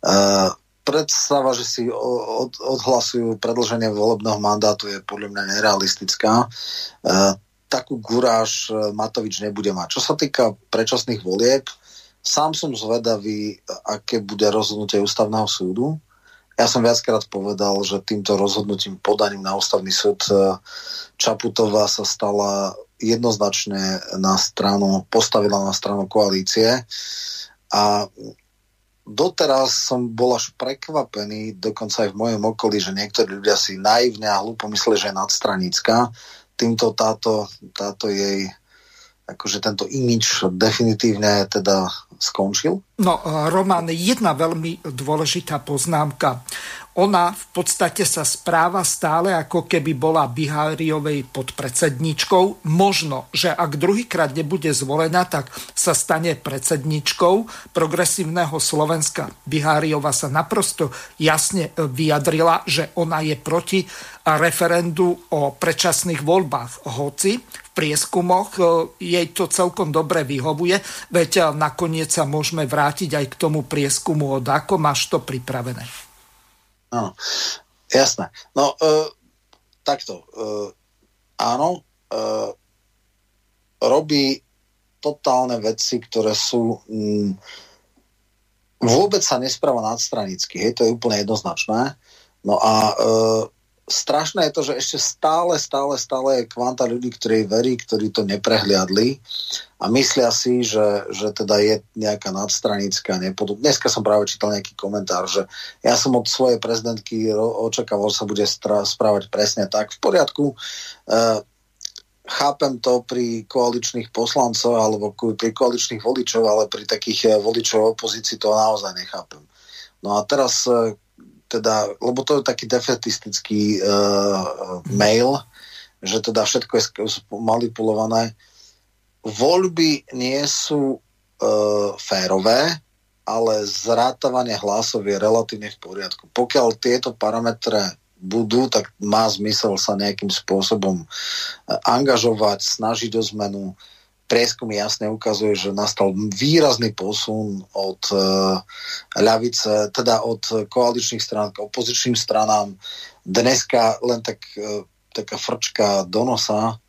Uh, predstava, že si od, odhlasujú predlženie volebného mandátu je podľa mňa nerealistická. Uh, takú guráž Matovič nebude mať. Čo sa týka predčasných volieb, Sám som zvedavý, aké bude rozhodnutie ústavného súdu. Ja som viackrát povedal, že týmto rozhodnutím podaním na ústavný súd e, Čaputová sa stala jednoznačne na stranu, postavila na stranu koalície a doteraz som bol až prekvapený, dokonca aj v mojom okolí, že niektorí ľudia si naivne a hlúpo mysleli, že je nadstranická. Týmto táto, táto jej akože tento imič definitívne teda skončil? No, Roman, jedna veľmi dôležitá poznámka. Ona v podstate sa správa stále ako keby bola Biháriovej podpredsedničkou. Možno, že ak druhýkrát nebude zvolená, tak sa stane predsedničkou progresívneho Slovenska. Biháriova sa naprosto jasne vyjadrila, že ona je proti referendu o predčasných voľbách. Hoci prieskumoch e, jej to celkom dobre vyhovuje, veď e, nakoniec sa môžeme vrátiť aj k tomu prieskumu od ako máš to pripravené. Áno, jasné. No, e, takto. E, áno, e, robí totálne veci, ktoré sú... Mm, vôbec sa nespráva nadstranicky, hej, to je úplne jednoznačné. No a e, strašné je to, že ešte stále, stále, stále je kvanta ľudí, ktorí verí, ktorí to neprehliadli a myslia si, že, že teda je nejaká nadstranická nepodobná. Dneska som práve čítal nejaký komentár, že ja som od svojej prezidentky očakával, že sa bude správať presne tak. V poriadku, e, chápem to pri koaličných poslancov alebo pri koaličných voličov, ale pri takých e, voličov opozícii to naozaj nechápem. No a teraz e, teda, lebo to je taký defetistický uh, mail, že teda všetko je manipulované. Voľby nie sú uh, férové, ale zrátavanie hlasov je relatívne v poriadku. Pokiaľ tieto parametre budú, tak má zmysel sa nejakým spôsobom angažovať, snažiť o zmenu prieskum jasne ukazuje, že nastal výrazný posun od uh, ľavice, teda od koaličných strán k opozičným stranám. Dneska len tak, uh, taká frčka do nosa.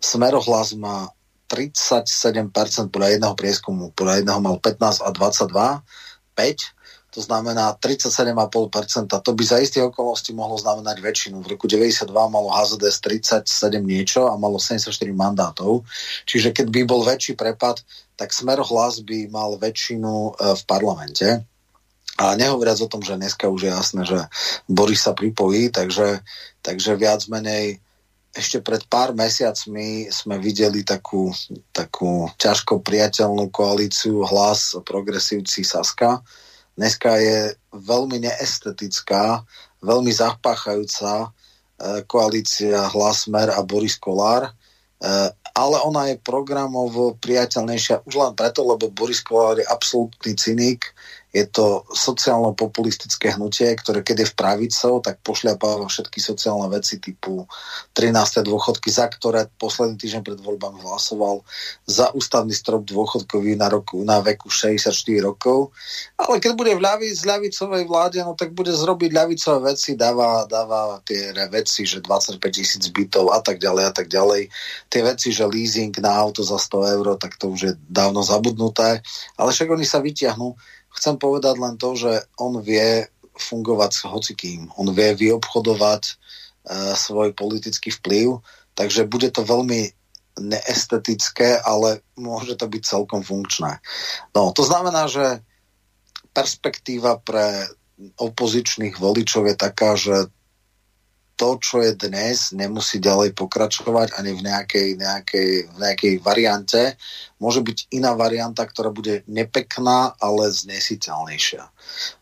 Smerohlas má 37% podľa jedného prieskumu, podľa jedného mal 15 a 22, 5 to znamená 37,5%. To by za istých okolností mohlo znamenať väčšinu. V roku 92 malo HZDS 37 niečo a malo 74 mandátov. Čiže keď by bol väčší prepad, tak Smer hlas by mal väčšinu e, v parlamente. A nehovoriac o tom, že dneska už je jasné, že Boris sa pripojí, takže, takže viac menej ešte pred pár mesiacmi sme videli takú, takú ťažko priateľnú koalíciu hlas progresívci Saska, dneska je veľmi neestetická, veľmi zapáchajúca e, koalícia Hlasmer a Boris Kolár, e, ale ona je programovo priateľnejšia už len preto, lebo Boris Kolár je absolútny cynik, je to sociálno-populistické hnutie, ktoré keď je v pravicou, tak pošľapáva všetky sociálne veci typu 13. dôchodky, za ktoré posledný týždeň pred voľbami hlasoval za ústavný strop dôchodkový na, roku, na veku 64 rokov. Ale keď bude v ľavi, z ľavicovej vláde, no tak bude zrobiť ľavicové veci, dáva, dáva tie veci, že 25 tisíc bytov a tak ďalej a tak ďalej. Tie veci, že leasing na auto za 100 eur, tak to už je dávno zabudnuté. Ale však oni sa vyťahnú Chcem povedať len to, že on vie fungovať s hocikým. On vie vyobchodovať uh, svoj politický vplyv, takže bude to veľmi neestetické, ale môže to byť celkom funkčné. No, to znamená, že perspektíva pre opozičných voličov je taká, že to, čo je dnes, nemusí ďalej pokračovať ani v nejakej, nejakej, nejakej variante. Môže byť iná varianta, ktorá bude nepekná, ale znesiteľnejšia.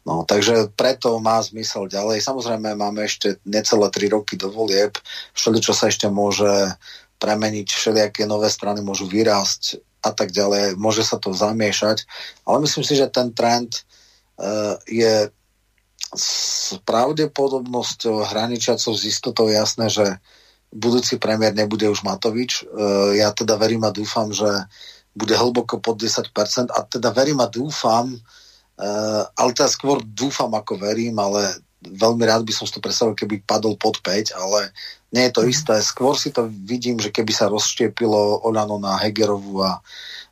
No, takže preto má zmysel ďalej. Samozrejme, máme ešte necelé 3 roky do volieb. Všeli, čo sa ešte môže premeniť, všelijaké nové strany môžu vyrásť a tak ďalej. Môže sa to zamiešať, ale myslím si, že ten trend uh, je s pravdepodobnosťou hraničiacou s istotou jasné, že budúci premiér nebude už Matovič. Ja teda verím a dúfam, že bude hlboko pod 10%. A teda verím a dúfam, uh, ale teda skôr dúfam ako verím, ale veľmi rád by som si to predstavil, keby padol pod 5, ale nie je to mm. isté. Skôr si to vidím, že keby sa rozštiepilo Olano na Hegerovú a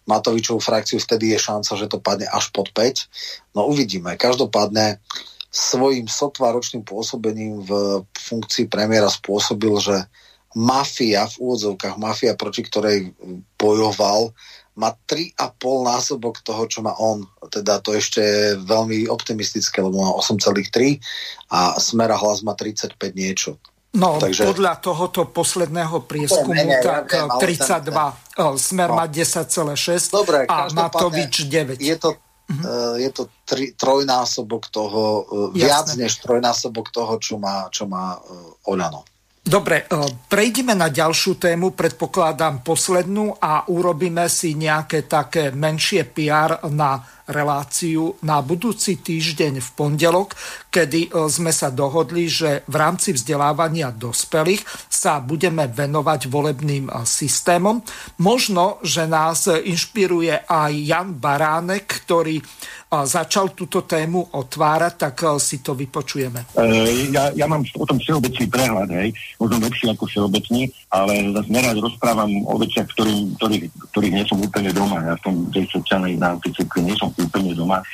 Matovičovú frakciu, vtedy je šanca, že to padne až pod 5. No uvidíme. Každopádne svojim sotva ročným pôsobením v funkcii premiéra spôsobil, že mafia v úvodzovkách, mafia, proti ktorej bojoval, má 3,5 násobok toho, čo má on. Teda to ešte je veľmi optimistické, lebo má 8,3 a Smera hlas má 35 niečo. No, Takže, podľa tohoto posledného prieskumu, menej, tak ja viem, 32, ten, ten. Smer no. má 10,6 Dobre, a Matovič 9. Je to, uh-huh. uh, je to tri, trojnásobok toho, uh, viac než trojnásobok toho, čo má, čo má uh, Olano. Dobre, e, prejdeme na ďalšiu tému, predpokladám poslednú a urobíme si nejaké také menšie PR na reláciu na budúci týždeň v pondelok, kedy e, sme sa dohodli, že v rámci vzdelávania dospelých sa budeme venovať volebným e, systémom. Možno, že nás inšpiruje aj Jan Baránek, ktorý e, začal túto tému otvárať, tak si to vypočujeme. Ja, ja mám o tom všeobecný prehľad, hej, možno lepší ako všeobecný, ale zase nerád rozprávam o veciach, ktorých, ktorých, ktorých nie som úplne doma. Ja v tom tej sociálnej náuke nie som úplne doma, e,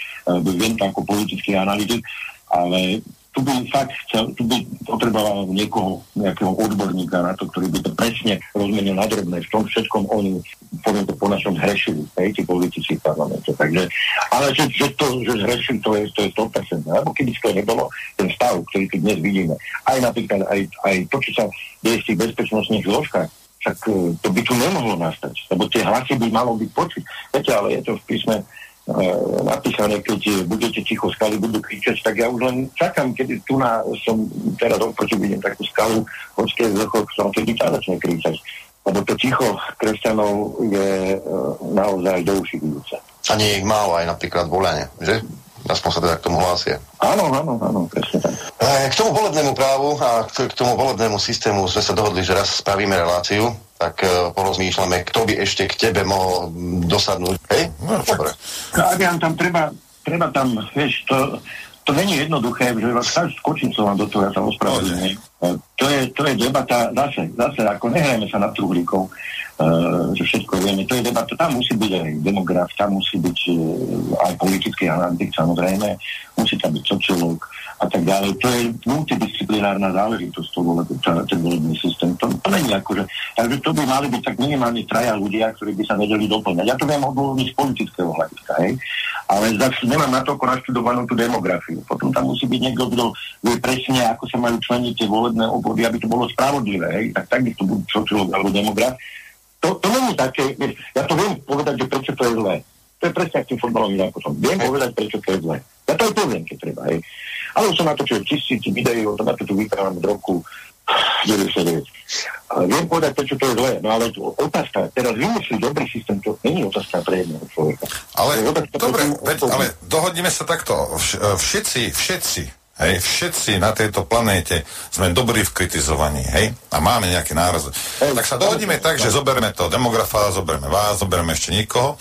viem to ako politický analytik, ale tu by fakt chcel, tu by potreboval niekoho, nejakého odborníka na to, ktorý by to presne rozmenil na drobné. V tom všetkom oni, poviem to po našom, zhrešili, hej, tí politici v parlamente. Takže, ale že, že to, že zhrešili, to je, to je 100%. Lebo keby to nebolo, ten stav, ktorý tu dnes vidíme, aj napríklad aj, aj to, čo sa deje v tých bezpečnostných zložkách, však e, to by tu nemohlo nastať, lebo tie hlasy by malo byť počuť. Viete, ale je to v písme napísané, keď budete ticho skaly, budú kričať, tak ja už len čakám, kedy tu na, som teraz oproti vidím takú skalu, horské vzducho, som kedy tá začne kričať. Lebo to ticho kresťanov je e, naozaj do uši vidúce. A nie ich málo aj napríklad volenie, že? Aspoň sa teda k tomu hlásia. Áno, áno, áno, presne tak. E, k tomu volebnému právu a k tomu volebnému systému sme sa dohodli, že raz spravíme reláciu tak uh, porozmýšľame, kto by ešte k tebe mohol dosadnúť. Hej? No, dobre. Adrian, tam treba, treba tam, vieš, to, to není jednoduché, že vás skočím som vám do toho, ja sa ospravedlňujem. Uh, to je, to je debata, zase, zase, ako nehrajeme sa na truhlíkov, uh, že všetko vieme, to je debata, tam musí byť aj demograf, tam musí byť uh, aj politický analytik, samozrejme, musí tam byť sociológ, a tak ďalej. To je multidisciplinárna záležitosť, to vole, ten volebný systém. To, to není akože, takže to by mali byť tak minimálne traja ľudia, ktorí by sa vedeli doplňať. Ja to viem odvolniť z politického hľadiska, hej? ale zase nemám na to ako naštudovanú tú demografiu. Potom tam musí byť niekto, kto vie presne, ako sa majú členiť tie volebné obvody, aby to bolo spravodlivé. Hej? Tak tak by to budú sociológ alebo demograf. To, to není také, ja to viem povedať, že prečo to je zlé. To je presne tým futbalovým zákonom. Viem povedať, prečo to je zlé. Ja to aj poviem, keď treba. Hej. Ale už som natočil tisíci videí, o tom, ako tu vyprávam v roku <sighs> 99. Ale viem povedať, prečo to je zlé. No ale otázka, teraz vymyslí dobrý systém, to není otázka pre jedného človeka. Ale, otázka, dobre, veď, ale dohodnime sa takto. Všetci, všetci, hej, všetci na tejto planéte sme dobrí v kritizovaní, hej, a máme nejaké nárazy. Tak sa dohodnime tak, že zoberme to demografa, zoberme vás, zoberme ešte nikoho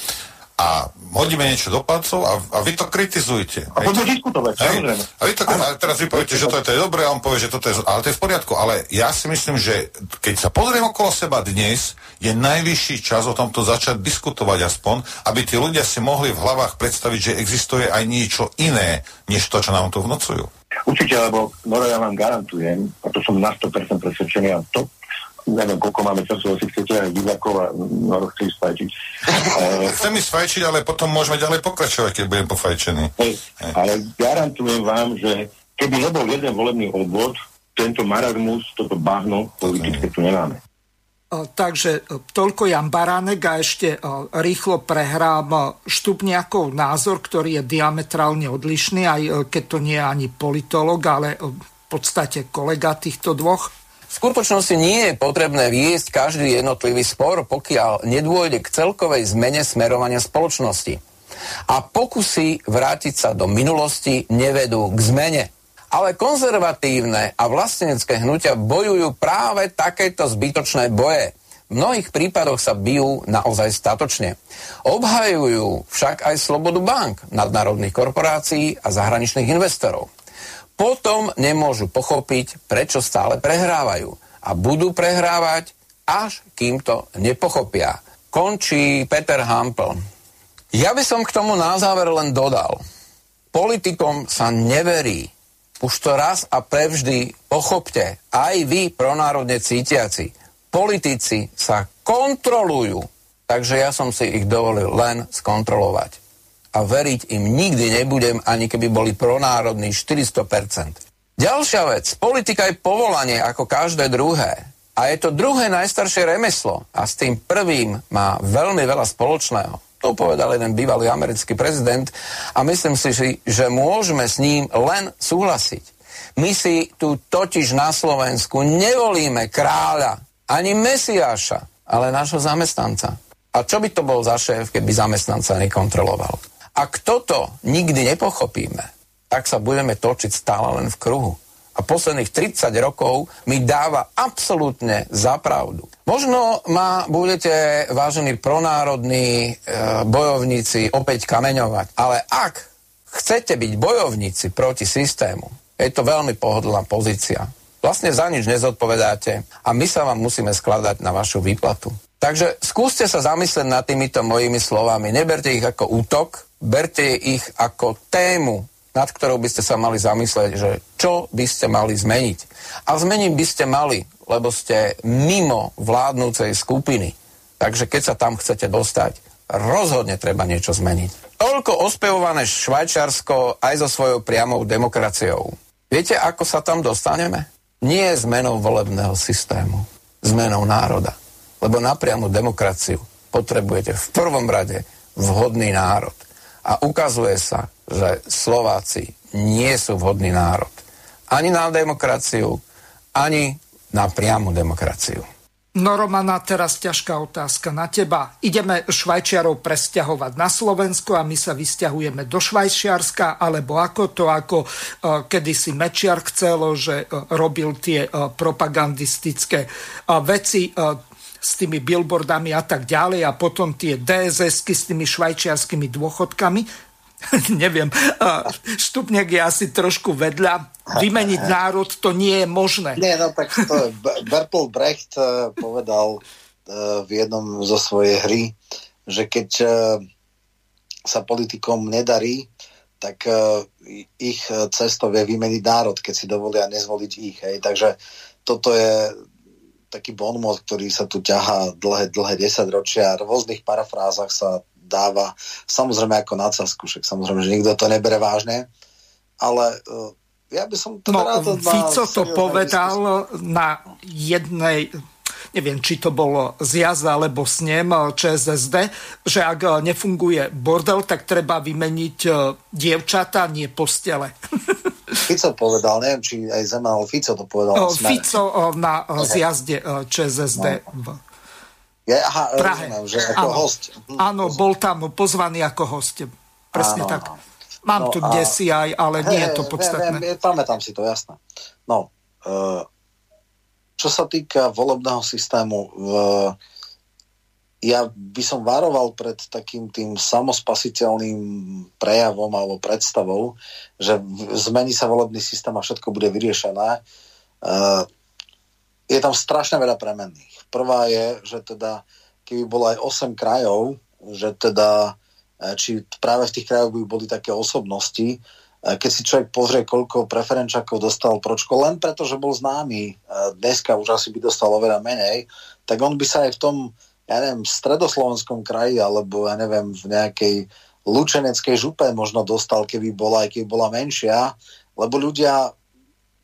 a hodíme niečo do palcov a, a vy to kritizujete. A poďme diskutovať, samozrejme. A vy to, a teraz vy poviete, že toto je dobré a on povie, že toto je... Ale to je v poriadku. Ale ja si myslím, že keď sa pozriem okolo seba dnes, je najvyšší čas o tomto začať diskutovať aspoň, aby tí ľudia si mohli v hlavách predstaviť, že existuje aj niečo iné, než to, čo nám tu vnocujú. Určite, lebo Noro, ja vám garantujem, a to som na 100% presvedčený, a to neviem, koľko máme času, asi chcete aj divákov a no, chce ísť fajčiť. <laughs> Chcem ísť fajčiť, ale potom môžeme ďalej pokračovať, keď budem pofajčený. Hey, ale garantujem vám, že keby nebol jeden volebný obvod, tento marazmus, toto bahno politické tu nemáme. Takže e, toľko Jan Baránek a ešte e, rýchlo prehrám e, Štupniakov názor, ktorý je diametrálne odlišný, aj keď to nie je ani politolog, ale v podstate kolega týchto dvoch. V skutočnosti nie je potrebné viesť každý jednotlivý spor, pokiaľ nedôjde k celkovej zmene smerovania spoločnosti. A pokusy vrátiť sa do minulosti nevedú k zmene. Ale konzervatívne a vlastenecké hnutia bojujú práve takéto zbytočné boje. V mnohých prípadoch sa bijú naozaj statočne. Obhajujú však aj slobodu bank, nadnárodných korporácií a zahraničných investorov. Potom nemôžu pochopiť, prečo stále prehrávajú. A budú prehrávať, až kým to nepochopia. Končí Peter Hampel. Ja by som k tomu na záver len dodal. Politikom sa neverí. Už to raz a prevždy pochopte. Aj vy, pronárodne cítiaci politici sa kontrolujú, takže ja som si ich dovolil len skontrolovať. A veriť im nikdy nebudem, ani keby boli pronárodní 400%. Ďalšia vec, politika je povolanie ako každé druhé. A je to druhé najstaršie remeslo a s tým prvým má veľmi veľa spoločného. To povedal jeden bývalý americký prezident a myslím si, že môžeme s ním len súhlasiť. My si tu totiž na Slovensku nevolíme kráľa, ani Mesiáša, ale nášho zamestnanca. A čo by to bol za šéf, keby zamestnanca nekontroloval? Ak toto nikdy nepochopíme, tak sa budeme točiť stále len v kruhu. A posledných 30 rokov mi dáva absolútne za pravdu. Možno ma budete, vážení pronárodní e, bojovníci, opäť kameňovať, ale ak chcete byť bojovníci proti systému, je to veľmi pohodlná pozícia vlastne za nič nezodpovedáte a my sa vám musíme skladať na vašu výplatu. Takže skúste sa zamyslieť nad týmito mojimi slovami. Neberte ich ako útok, berte ich ako tému, nad ktorou by ste sa mali zamyslieť, že čo by ste mali zmeniť. A zmeniť by ste mali, lebo ste mimo vládnúcej skupiny. Takže keď sa tam chcete dostať, rozhodne treba niečo zmeniť. Toľko ospevované Švajčiarsko aj so svojou priamou demokraciou. Viete, ako sa tam dostaneme? nie zmenou volebného systému, zmenou národa. Lebo napriamu demokraciu potrebujete v prvom rade vhodný národ. A ukazuje sa, že Slováci nie sú vhodný národ. Ani na demokraciu, ani na priamu demokraciu. No Romana, teraz ťažká otázka na teba. Ideme Švajčiarov presťahovať na Slovensko a my sa vysťahujeme do Švajčiarska, alebo ako to, ako uh, kedysi Mečiar chcelo, že uh, robil tie uh, propagandistické veci s tými billboardami a tak ďalej a potom tie DSS-ky s tými švajčiarskými dôchodkami. <laughs> neviem, Štupnek je asi trošku vedľa. Vymeniť národ to nie je možné. Nie, no tak to Bertolt Brecht eh, povedal eh, v jednom zo svojej hry, že keď eh, sa politikom nedarí, tak ich cestou je vymeniť národ, keď si dovolia nezvoliť ich. Hej. Takže toto je taký bonmot, ktorý sa tu ťahá dlhé, dlhé desaťročia. V rôznych parafrázach sa dáva samozrejme ako nadsazku, však samozrejme, že nikto to nebere vážne, ale uh, ja by som to no, rád Fico to povedal diskusie. na jednej neviem, či to bolo zjazd alebo snem ČSSD, že ak nefunguje bordel, tak treba vymeniť e, dievčata, nie postele. <laughs> Fico povedal, neviem, či aj Zeman, ale Fico to povedal. Fico na zjazde ČSSD no. v ja, aha, Prahe. rozumiem, že ako áno. host. Hm, áno, rozumiem. bol tam pozvaný ako host. Presne áno, tak. Mám no, tu kde si aj, ale nie je to podstatné. Viem, viem, pamätám si to, jasné. No, uh, čo sa týka volebného systému, uh, ja by som varoval pred takým tým samospasiteľným prejavom alebo predstavou, že zmení sa volebný systém a všetko bude vyriešené. Uh, je tam strašne veľa premenných. Prvá je, že teda keby bolo aj 8 krajov, že teda e, či práve v tých krajoch by boli také osobnosti, e, keď si človek pozrie, koľko preferenčákov dostal Pročko, len preto, že bol známy, dneska už asi by dostal oveľa menej, tak on by sa aj v tom, ja neviem, stredoslovenskom kraji, alebo ja neviem, v nejakej lučeneckej župe možno dostal, keby bola, aj keby bola menšia, lebo ľudia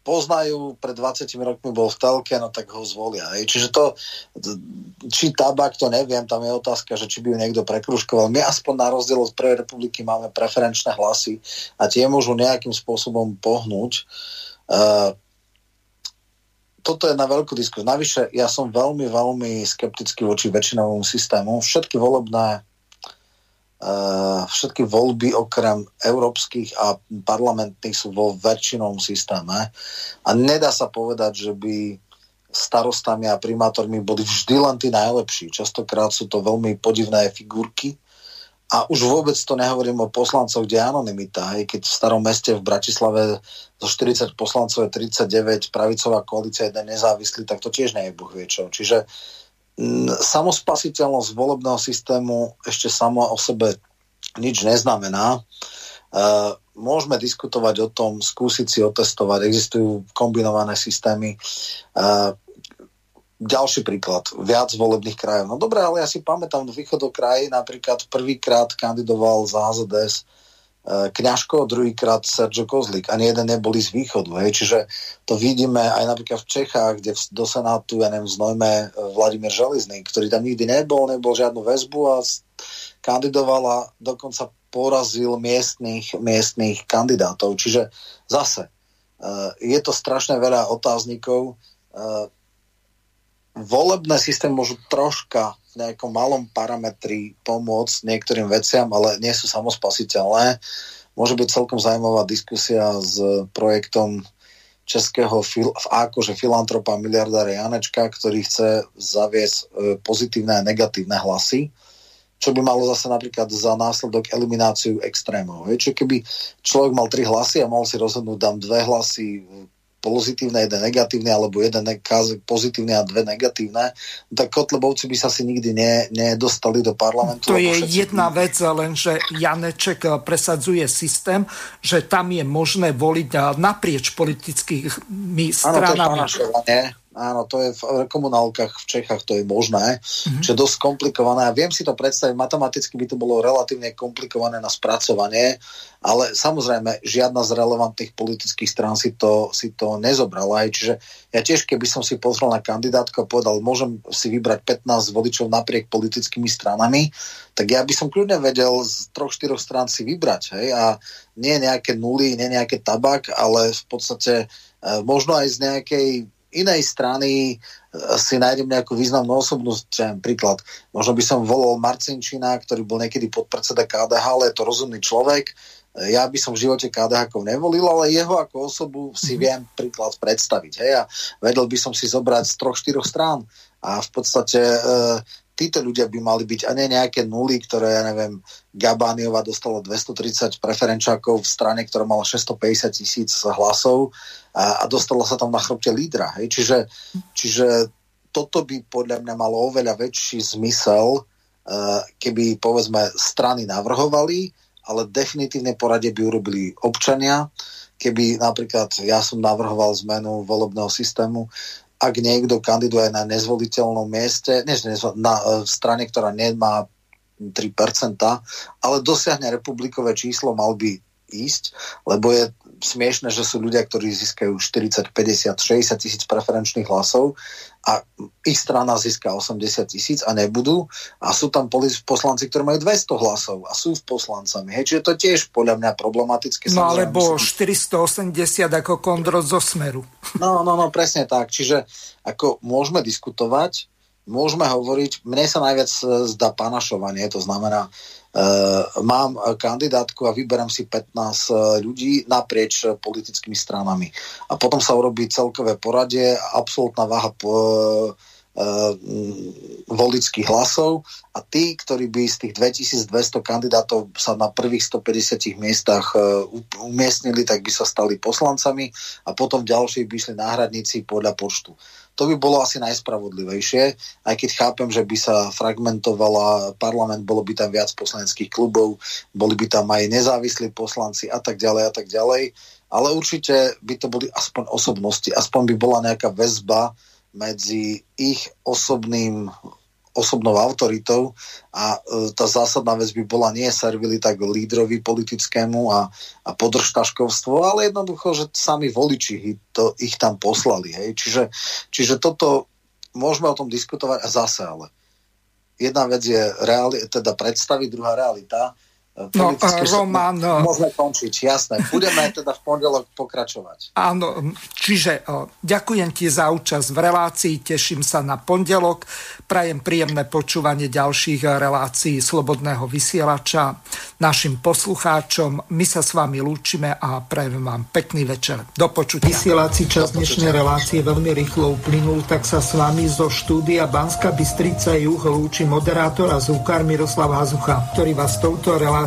poznajú, pred 20 rokmi bol v telke, no tak ho zvolia. Hej. Čiže to, či tabak, to neviem, tam je otázka, že či by ju niekto prekruškoval. My aspoň na rozdiel od Prvej republiky máme preferenčné hlasy a tie môžu nejakým spôsobom pohnúť. Uh, toto je na veľkú diskusiu. Navyše, ja som veľmi, veľmi skeptický voči väčšinovému systému. Všetky volebné všetky voľby okrem európskych a parlamentných sú vo väčšinovom systéme a nedá sa povedať, že by starostami a primátormi boli vždy len tí najlepší. Častokrát sú to veľmi podivné figurky a už vôbec to nehovorím o poslancoch, kde je anonimita. Hej. Keď v starom meste v Bratislave zo 40 poslancov je 39, pravicová koalícia jeden nezávislý, tak to tiež nie je boh vie čo. Čiže samospasiteľnosť volebného systému ešte sama o sebe nič neznamená. Uh, môžeme diskutovať o tom, skúsiť si otestovať, existujú kombinované systémy. Uh, ďalší príklad, viac volebných krajov. No dobré, ale ja si pamätám, v východokraji napríklad prvýkrát kandidoval za HZDS Eh, Kňažko, druhýkrát Sergio Kozlik. Ani jeden neboli z východu. Hej. Čiže to vidíme aj napríklad v Čechách, kde do Senátu, ja neviem, znojme eh, Vladimír Želizný, ktorý tam nikdy nebol, nebol žiadnu väzbu a kandidoval a dokonca porazil miestných, miestných kandidátov. Čiže zase eh, je to strašne veľa otáznikov. Volebné systém môžu troška nejakom malom parametri pomôcť niektorým veciam, ale nie sú samospasiteľné. Môže byť celkom zaujímavá diskusia s projektom českého fil, akože filantropa miliardára Janečka, ktorý chce zaviesť e, pozitívne a negatívne hlasy, čo by malo zase napríklad za následok elimináciu extrémov. Čiže keby človek mal tri hlasy a mal si rozhodnúť, dám dve hlasy pozitívne, jeden negatívny, alebo jeden pozitívny a dve negatívne, tak Kotlebovci by sa si nikdy ne, nedostali do parlamentu. To je jedna vec, lenže Janeček presadzuje systém, že tam je možné voliť naprieč politickými stranami. Áno, to je Áno, to je v komunálkach v Čechách, to je možné, mm-hmm. čo je dosť komplikované. A viem si to predstaviť, matematicky by to bolo relatívne komplikované na spracovanie, ale samozrejme, žiadna z relevantných politických strán si to, si to nezobrala. Aj. Čiže ja tiež, keby som si pozrel na kandidátku a povedal, môžem si vybrať 15 voličov napriek politickými stranami, tak ja by som kľudne vedel z troch, štyroch strán si vybrať. Hej? A nie nejaké nuly, nie nejaké tabak, ale v podstate e, možno aj z nejakej inej strany e, si nájdem nejakú významnú osobnosť, čo príklad, možno by som volil Marcinčina, ktorý bol niekedy podpredseda KDH, ale je to rozumný človek, e, ja by som v živote KDH nevolil, ale jeho ako osobu si mm-hmm. viem príklad predstaviť. Hej? A vedel by som si zobrať z troch, štyroch strán. A v podstate e, títo ľudia by mali byť a nie nejaké nuly, ktoré, ja neviem, Gabániova dostala 230 preferenčákov v strane, ktorá mala 650 tisíc hlasov a, a dostala sa tam na chrbte lídra. Hej? Čiže, čiže toto by podľa mňa malo oveľa väčší zmysel, uh, keby povedzme strany navrhovali, ale definitívne poradie by urobili občania, keby napríklad ja som navrhoval zmenu volebného systému, ak niekto kandiduje na nezvoliteľnom mieste, než na e, strane, ktorá nemá 3%, ale dosiahne republikové číslo, mal by ísť, lebo je smiešne, že sú ľudia, ktorí získajú 40, 50, 60 tisíc preferenčných hlasov a ich strana získa 80 tisíc a nebudú a sú tam poslanci, ktorí majú 200 hlasov a sú v poslancami. Hej, čiže to tiež podľa mňa problematické. No alebo myslím, 480 ako kondro zo Smeru. <laughs> No, no, no, presne tak. Čiže ako môžeme diskutovať, môžeme hovoriť, mne sa najviac zdá panašovanie, to znamená, Uh, mám kandidátku a vyberám si 15 uh, ľudí naprieč politickými stranami. A potom sa urobí celkové poradie, absolútna váha po, volických hlasov a tí, ktorí by z tých 2200 kandidátov sa na prvých 150 miestach umiestnili, tak by sa stali poslancami a potom ďalší by išli náhradníci podľa počtu. To by bolo asi najspravodlivejšie, aj keď chápem, že by sa fragmentovala parlament, bolo by tam viac poslaneckých klubov, boli by tam aj nezávislí poslanci a tak ďalej a tak ďalej. Ale určite by to boli aspoň osobnosti, aspoň by bola nejaká väzba medzi ich osobným osobnou autoritou a e, tá zásadná vec by bola nie servilita k lídrovi politickému a, a podržtaškovstvo, ale jednoducho, že sami voliči to, ich tam poslali. Hej. Čiže, čiže toto môžeme o tom diskutovať a zase ale. Jedna vec je reali- teda predstaviť, druhá realita. No, Roman... Môžeme končiť, jasné. Budeme <laughs> teda v pondelok pokračovať. Áno, čiže ďakujem ti za účasť v relácii, teším sa na pondelok, prajem príjemné počúvanie ďalších relácií Slobodného vysielača našim poslucháčom. My sa s vami lúčime a prajem vám pekný večer. Do počutia. Vysielací čas dnešnej relácie veľmi rýchlo uplynul, tak sa s vami zo štúdia Banska Bystrica Juh lúči moderátor a zúkar Miroslav Hazucha, ktorý vás touto reláciou